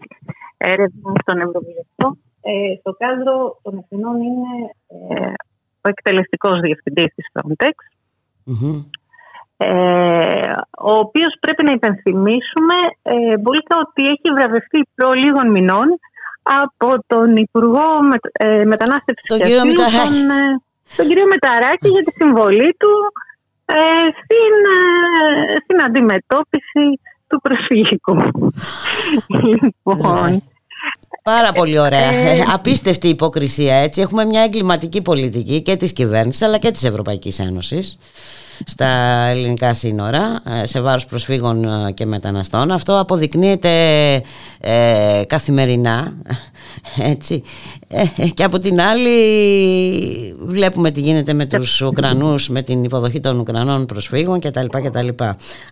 έρευνας των Ευρωβουλευτών ε, στο κάδρο των ευθυνών είναι ε, ο εκτελεστικός διευθυντής της Frontex ε, ο οποίος πρέπει να υπενθυμίσουμε ε, Μπουλίκα, ότι έχει βραβευτεί προ λίγων μηνών από τον Υπουργό με, ε, Μετανάστευσης Τον και κύριο Ασύλου, Μηταράκη. τον, ε, τον κύριο Μεταράκη για τη συμβολή του ε, στην, ε, στην αντιμετώπιση του προσφυγικού. λοιπόν, Πάρα πολύ ωραία. Ε, Ε, Απίστευτη υποκρισία έτσι. Έχουμε μια εγκληματική πολιτική και της κυβέρνησης αλλά και της Ευρωπαϊκής Ένωσης στα ελληνικά σύνορα ε, σε βάρος προσφύγων ε, και μεταναστών. Αυτό αποδεικνύεται ε, καθημερινά έτσι. Ε, και από την άλλη βλέπουμε τι γίνεται με τους Ουκρανούς με την υποδοχή των Ουκρανών προσφύγων κτλ. κτλ.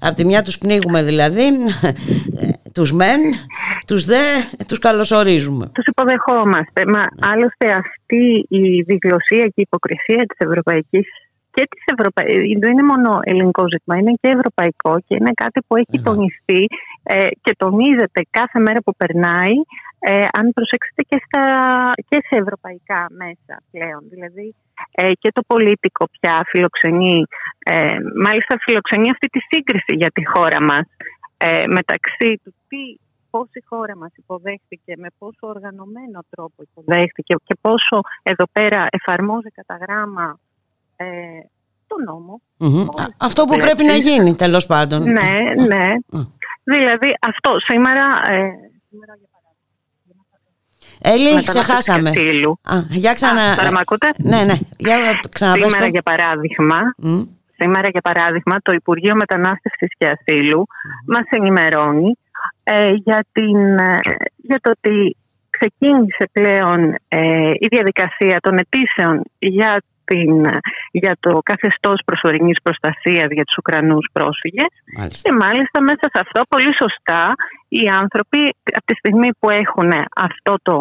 Από τη μια τους πνίγουμε δηλαδή ε, τους μεν, τους δε τους καλωσορίζουμε. τους υποδεχόμαστε. Μα άλλωστε αυτή η διγλωσία και η υποκρισία της Ευρωπαϊκής και της Ευρωπαϊκής, δεν είναι μόνο ελληνικό ζήτημα, είναι και ευρωπαϊκό και είναι κάτι που έχει τονιστεί ε, και τονίζεται κάθε μέρα που περνάει ε, αν προσέξετε και, στα, και σε ευρωπαϊκά μέσα πλέον. Δηλαδή ε, και το πολίτικο πια φιλοξενεί, ε, μάλιστα φιλοξενεί αυτή τη σύγκριση για τη χώρα μας ε, μεταξύ του τι πώς η χώρα μας υποδέχτηκε, με πόσο οργανωμένο τρόπο υποδέχτηκε και πόσο εδώ πέρα εφαρμόζει κατά γράμμα ε, το νόμο. Μμμ. Α, Αυτό που πρέπει να γίνει τέλος πάντων. Ναι, ναι. Δηλαδή αυτό σήμερα... Ε, Έλλη, μετανάστευση ξεχάσαμε. και ασύλου. Α, για ξανα... Α, τώρα μ' ακούτε; Ναι, ναι. Για ξαναπες Σήμερα το. για παράδειγμα, Μμ. σήμερα για παράδειγμα το Υπουργείο Μετανάστευσης και ασυλου μας ενημερώνει ε, για, την, ε, για το ότι ξεκίνησε πλέον ε, η διαδικασία των αιτήσεων για, την, για το καθεστώς προσωρινής προστασίας για τους Ουκρανούς πρόσφυγες Μάλιστα. και μάλιστα μέσα σε αυτό πολύ σωστά οι άνθρωποι από τη στιγμή που έχουν αυτό το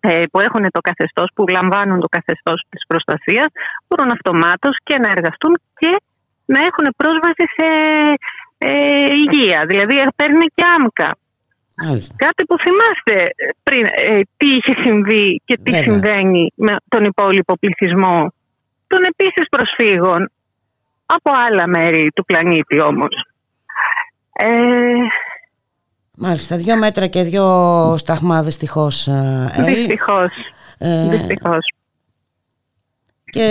ε, που έχουν το καθεστώς, που λαμβάνουν το καθεστώς της προστασίας μπορούν αυτομάτως και να εργαστούν και να έχουν πρόσβαση σε ε, υγεία. Δηλαδή παίρνουν και άμκα. Μάλιστα. Κάτι που θυμάστε πριν ε, τι είχε συμβεί και τι Βέβαια. συμβαίνει με τον υπόλοιπο πληθυσμό των επίσης προσφύγων από άλλα μέρη του πλανήτη όμως. Ε, Μάλιστα, δύο μέτρα και δύο σταθμά δυστυχώς. ε, Έλλη. δυστυχώς. Ε, δυστυχώς. Και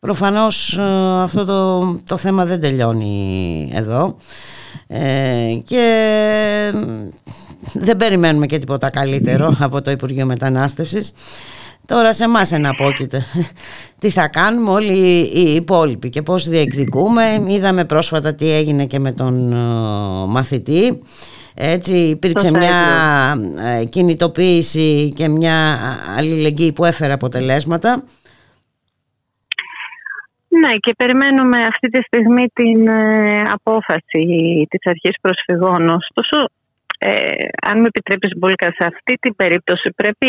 προφανώς ε, αυτό το, το θέμα δεν τελειώνει εδώ Ε, και δεν περιμένουμε και τίποτα καλύτερο από το Υπουργείο Μετανάστευσης. Τώρα σε εμάς εναπόκειται. Τι θα κάνουμε όλοι οι υπόλοιποι και πώς διεκδικούμε. Είδαμε πρόσφατα τι έγινε και με τον ε, μαθητή. Έτσι υπήρξε Το μια Σέγγιο. ε, κινητοποίηση και μια αλληλεγγύη που έφερε αποτελέσματα. Ναι, και περιμένουμε αυτή τη στιγμή την ε, απόφαση της αρχής προσφυγών. Ωστόσο, ε, αν με επιτρέπεις Μπόλκα, σε αυτή την περίπτωση πρέπει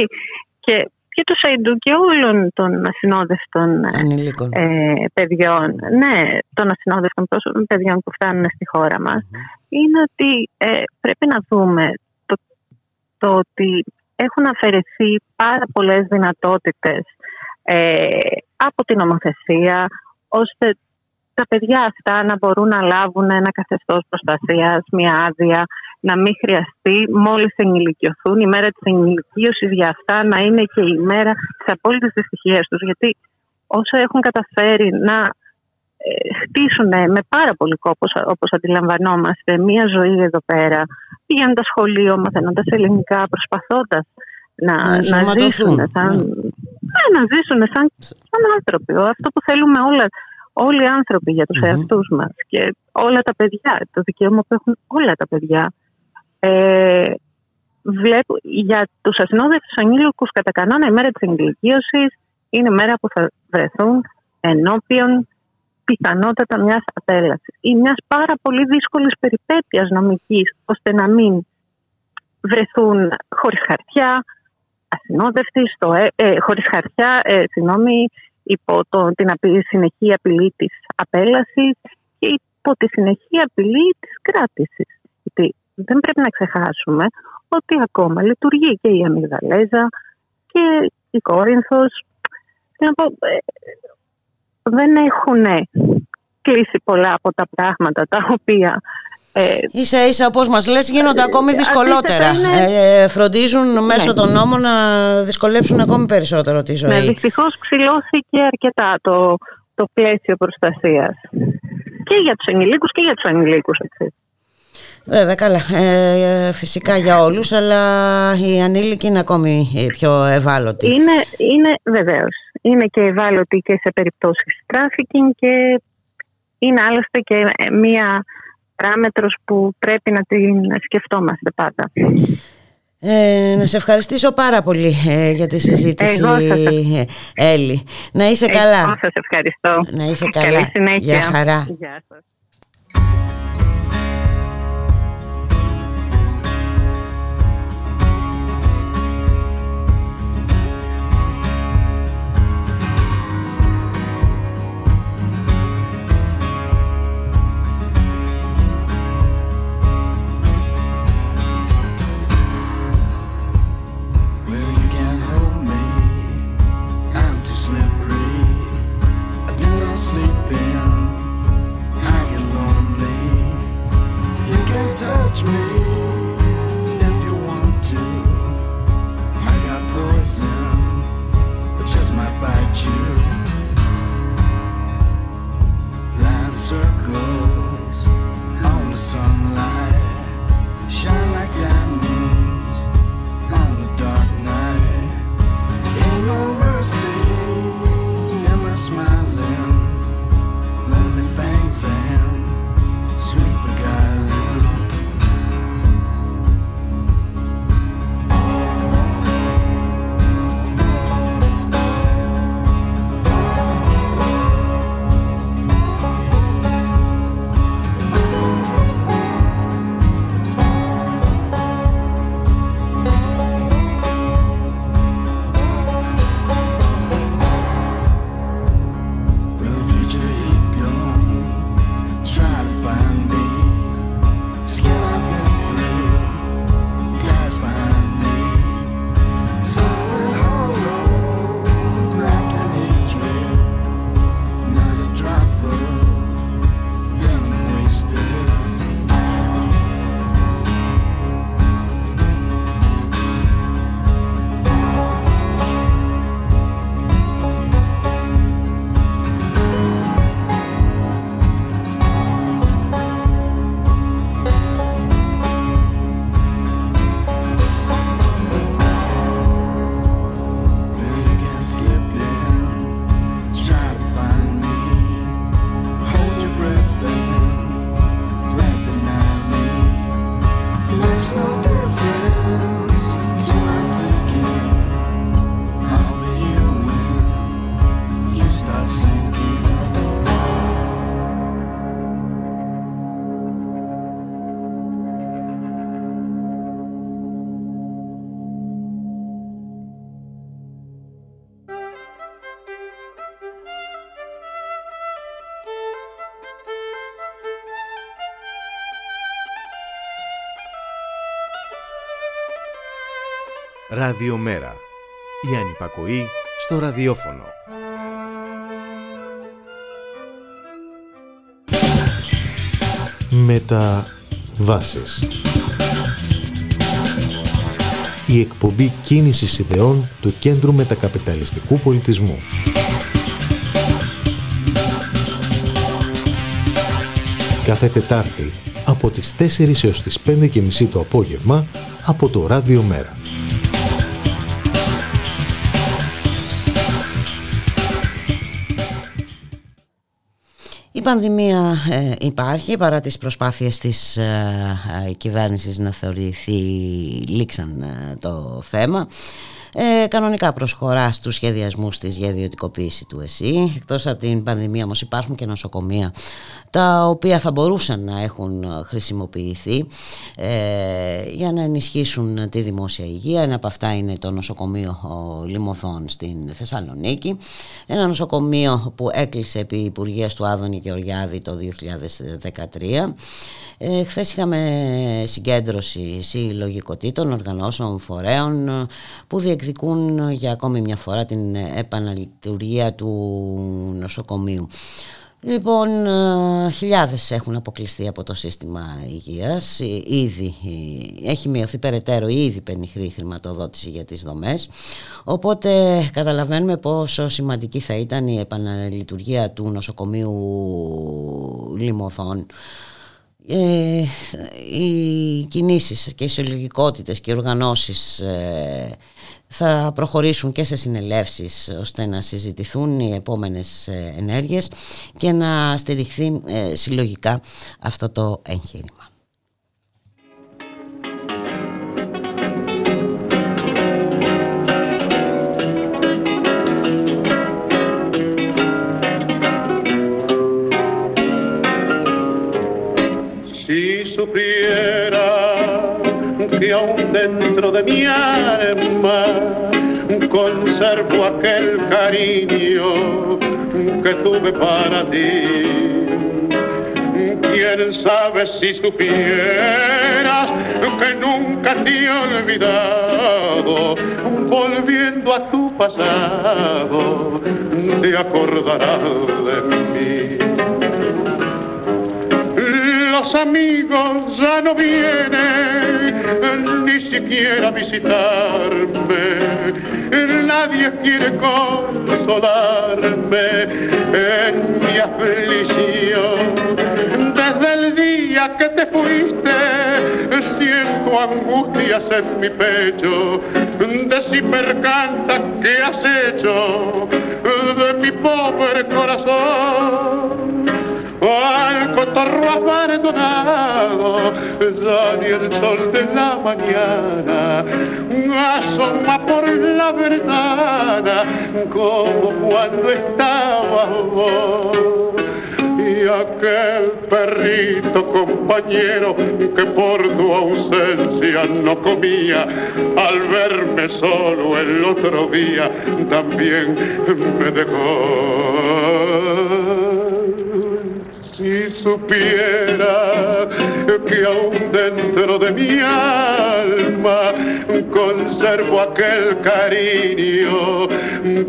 και, και του Σαϊντού και όλων των ασυνόδευτων ε, Ανηλίκων. ε, παιδιών, ναι, των ασυνόδευτων πρόσωπων παιδιών που φτάνουν στη χώρα μας, είναι ότι ε, πρέπει να δούμε το, το ότι έχουν αφαιρεθεί πάρα πολλές δυνατότητες ε, από την νομοθεσία, ώστε τα παιδιά αυτά να μπορούν να λάβουν ένα καθεστώς προστασίας, μια άδεια, να μην χρειαστεί μόλις ενηλικιωθούν η μέρα της ενηλικίωσης για αυτά να είναι και η μέρα της απόλυτης δυστυχίας τους. Γιατί όσο έχουν καταφέρει να ε, χτίσουν με πάρα πολύ κόπος, όπως αντιλαμβανόμαστε, μια ζωή εδώ πέρα, πηγαίνοντας σχολείο, μαθαίνοντας ελληνικά, προσπαθώντας να, Να να, ενσωματωθούν. ζήσουν σαν, ναι, να ζήσουν σαν, σαν άνθρωποι. Αυτό που θέλουμε όλα, όλοι οι άνθρωποι για τους Μμμ. εαυτούς μας και όλα τα παιδιά, το δικαίωμα που έχουν όλα τα παιδιά. Ε, βλέπω, για τους ασυνόδευτους ανήλικους κατά κανόνα η μέρα της εγγυλικίωσης είναι η μέρα που θα βρεθούν ενώπιον πιθανότατα μιας απέλασης ή μιας πάρα πολύ δύσκολης περιπέτειας νομικής ώστε να μην βρεθούν χωρίς χαρτιά, ασυνόδευτοι, στο, ε, ε, χωρίς χαρτιά, ε, συγγνώμη, υπό το, την απειλή, συνεχή απειλή της απέλασης και υπό τη συνεχή απειλή της κράτησης. Γιατί δεν πρέπει να ξεχάσουμε ότι ακόμα λειτουργεί και η Αμυγδαλέζα και η Κόρινθος. Θέλω να πω, ε, δεν έχουν κλείσει πολλά από τα πράγματα τα οποία ε, Ίσα ίσα όπως μας λες γίνονται ακόμη ε, δυσκολότερα. αντίθετα είναι- Ε, φροντίζουν μέσω Ναι. των νόμων να δυσκολέψουν ακόμη περισσότερο τη ζωή. Ναι, δυστυχώς ξυλώθηκε αρκετά το, το πλαίσιο προστασίας. Και για τους ενηλίκους και για τους ανηλίκους. Βέβαια, καλά. Ε, φυσικά για όλους, αλλά οι ανήλικοι είναι ακόμη ε, πιο ευάλωτοι. Είναι, είναι βεβαίως. Είναι και ευάλωτοι και σε περιπτώσεις τράφικινγκ και είναι άλλωστε και ε, μία παράμετρος που πρέπει να την σκεφτόμαστε πάντα. Ε, να σε ευχαριστήσω πάρα πολύ ε, για τη συζήτηση, Εγώ σας ευχαριστώ. ε, Έλλη. Να είσαι Εγώ καλά. σας ευχαριστώ. Να είσαι Καλή καλά. συνέχεια. Γεια χαρά. Γεια σας. touch me if you want to. I got poison, just might bite you. Line circles on the sun. Ραδιομέρα. Η ανυπακοή στο ραδιόφωνο. Μεταβάσεις. Η εκπομπή κίνησης ιδεών του Κέντρου Μετακαπιταλιστικού Πολιτισμού. Κάθε Τετάρτη από τις 4 έως τις 5 και μισή το απόγευμα από το Ράδιο Μέρα. Η πανδημία ε, υπάρχει παρά τις προσπάθειες της ε, ε, κυβέρνησης να θεωρηθεί λήξαν ε, το θέμα. Ε, κανονικά προσχωρά στους σχεδιασμούς της για ιδιωτικοποίηση του ΕΣΥ. Εκτός από την πανδημία όμως υπάρχουν και νοσοκομεία τα οποία θα μπορούσαν να έχουν χρησιμοποιηθεί ε, για να ενισχύσουν τη δημόσια υγεία. Ένα από αυτά είναι το νοσοκομείο Λιμωθών στην Θεσσαλονίκη. Ένα νοσοκομείο που έκλεισε επί Υπουργείας του Άδωνη Γεωργιάδη το 2013. Ε, Χθες είχαμε συγκέντρωση συλλογικοτήτων, οργανώσεων, φορέων ε, που διεκδικούν για ακόμη μια φορά την επαναλειτουργία του νοσοκομείου. Λοιπόν, ε, χιλιάδες έχουν αποκλειστεί από το σύστημα υγείας. Ε, Ήδη ε, έχει μειωθεί περαιτέρω η ήδη πενιχρή χρηματοδότηση για τις δομές. Οπότε καταλαβαίνουμε πόσο σημαντική θα ήταν η επαναλειτουργία του νοσοκομείου Λιμωθών. Ε, οι κινήσεις και οι συλλογικότητες και οι οργανώσεις ε, θα προχωρήσουν και σε συνελεύσεις ώστε να συζητηθούν οι επόμενες ε, ενέργειες και να στηριχθεί ε, συλλογικά αυτό το εγχείρημα. Si supiera aún dentro de mi alma conservo aquel cariño que tuve para ti. Quién sabe si supieras que nunca te he olvidado, volviendo a tu pasado, te acordarás de mí. Los amigos ya no vienen ni siquiera visitarme. Nadie quiere consolarme en mi aflicción. Desde el día que te fuiste, siento angustias en mi pecho. De si percanta que has hecho de mi pobre corazón al cotorro abandonado, ya ni el sol de la mañana asoma por la ventana como cuando estaba vos. Y aquel perrito compañero que por tu ausencia no comía, al verme solo el otro día también me dejó. Si supiera que aún dentro de mi alma conservo aquel cariño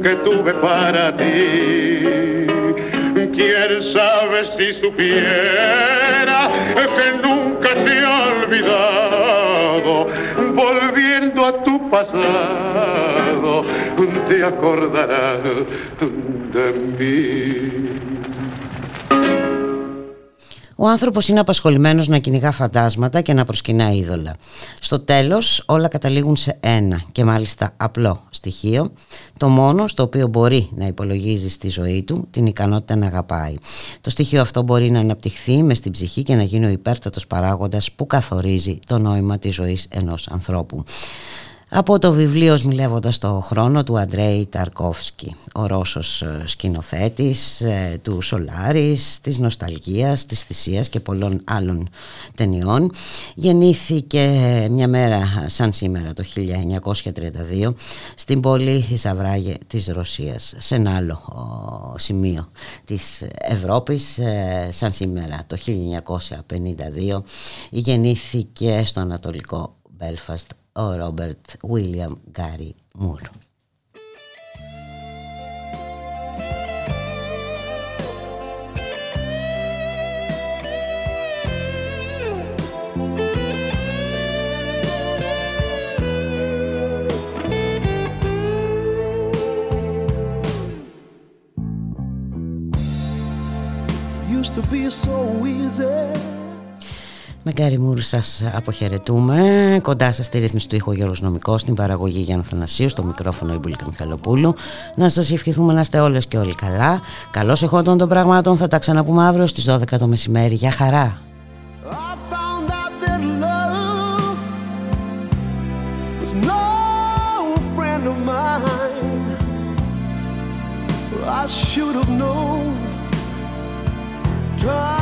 que tuve para ti. Quién sabe si supiera que nunca te he olvidado, volviendo a tu pasado, te acordarás de mí. Ο άνθρωπος είναι απασχολημένος να κυνηγά φαντάσματα και να προσκυνά είδωλα. Στο τέλος όλα καταλήγουν σε ένα και μάλιστα απλό στοιχείο, το μόνο στο οποίο μπορεί να υπολογίζει στη ζωή του την ικανότητα να αγαπάει. Το στοιχείο αυτό μπορεί να αναπτυχθεί μες στην ψυχή και να γίνει ο υπέρτατος παράγοντας που καθορίζει το νόημα της ζωής ενός ανθρώπου από το βιβλίο «Σμιλεύοντας το χρόνο» του Αντρέη Ταρκόφσκι, ο Ρώσος ε, σκηνοθέτης ε, του Σολάρης, της Νοσταλγίας, της Θυσίας και πολλών άλλων ταινιών. Γεννήθηκε μια μέρα σαν σήμερα το 1932 στην πόλη Ισαβράγε της Ρωσίας, σε ένα άλλο σημείο της Ευρώπης, ε, σαν σήμερα το 1952 γεννήθηκε στο Ανατολικό Belfast o Robert William Gary Moore. Used to be so easy με Γκάρι σας αποχαιρετούμε. Κοντά σας στη ρύθμιση του ήχου Γιώργος Νομικός, στην παραγωγή Γιάννου Θανασίου, στο μικρόφωνο Ιμπουλίκα Μιχαλοπούλου. Να σας ευχηθούμε να είστε όλες και όλοι καλά. Καλώς εχόντων των πραγμάτων θα τα ξαναπούμε αύριο στις 12 το μεσημέρι. Για χαρά! I should have known time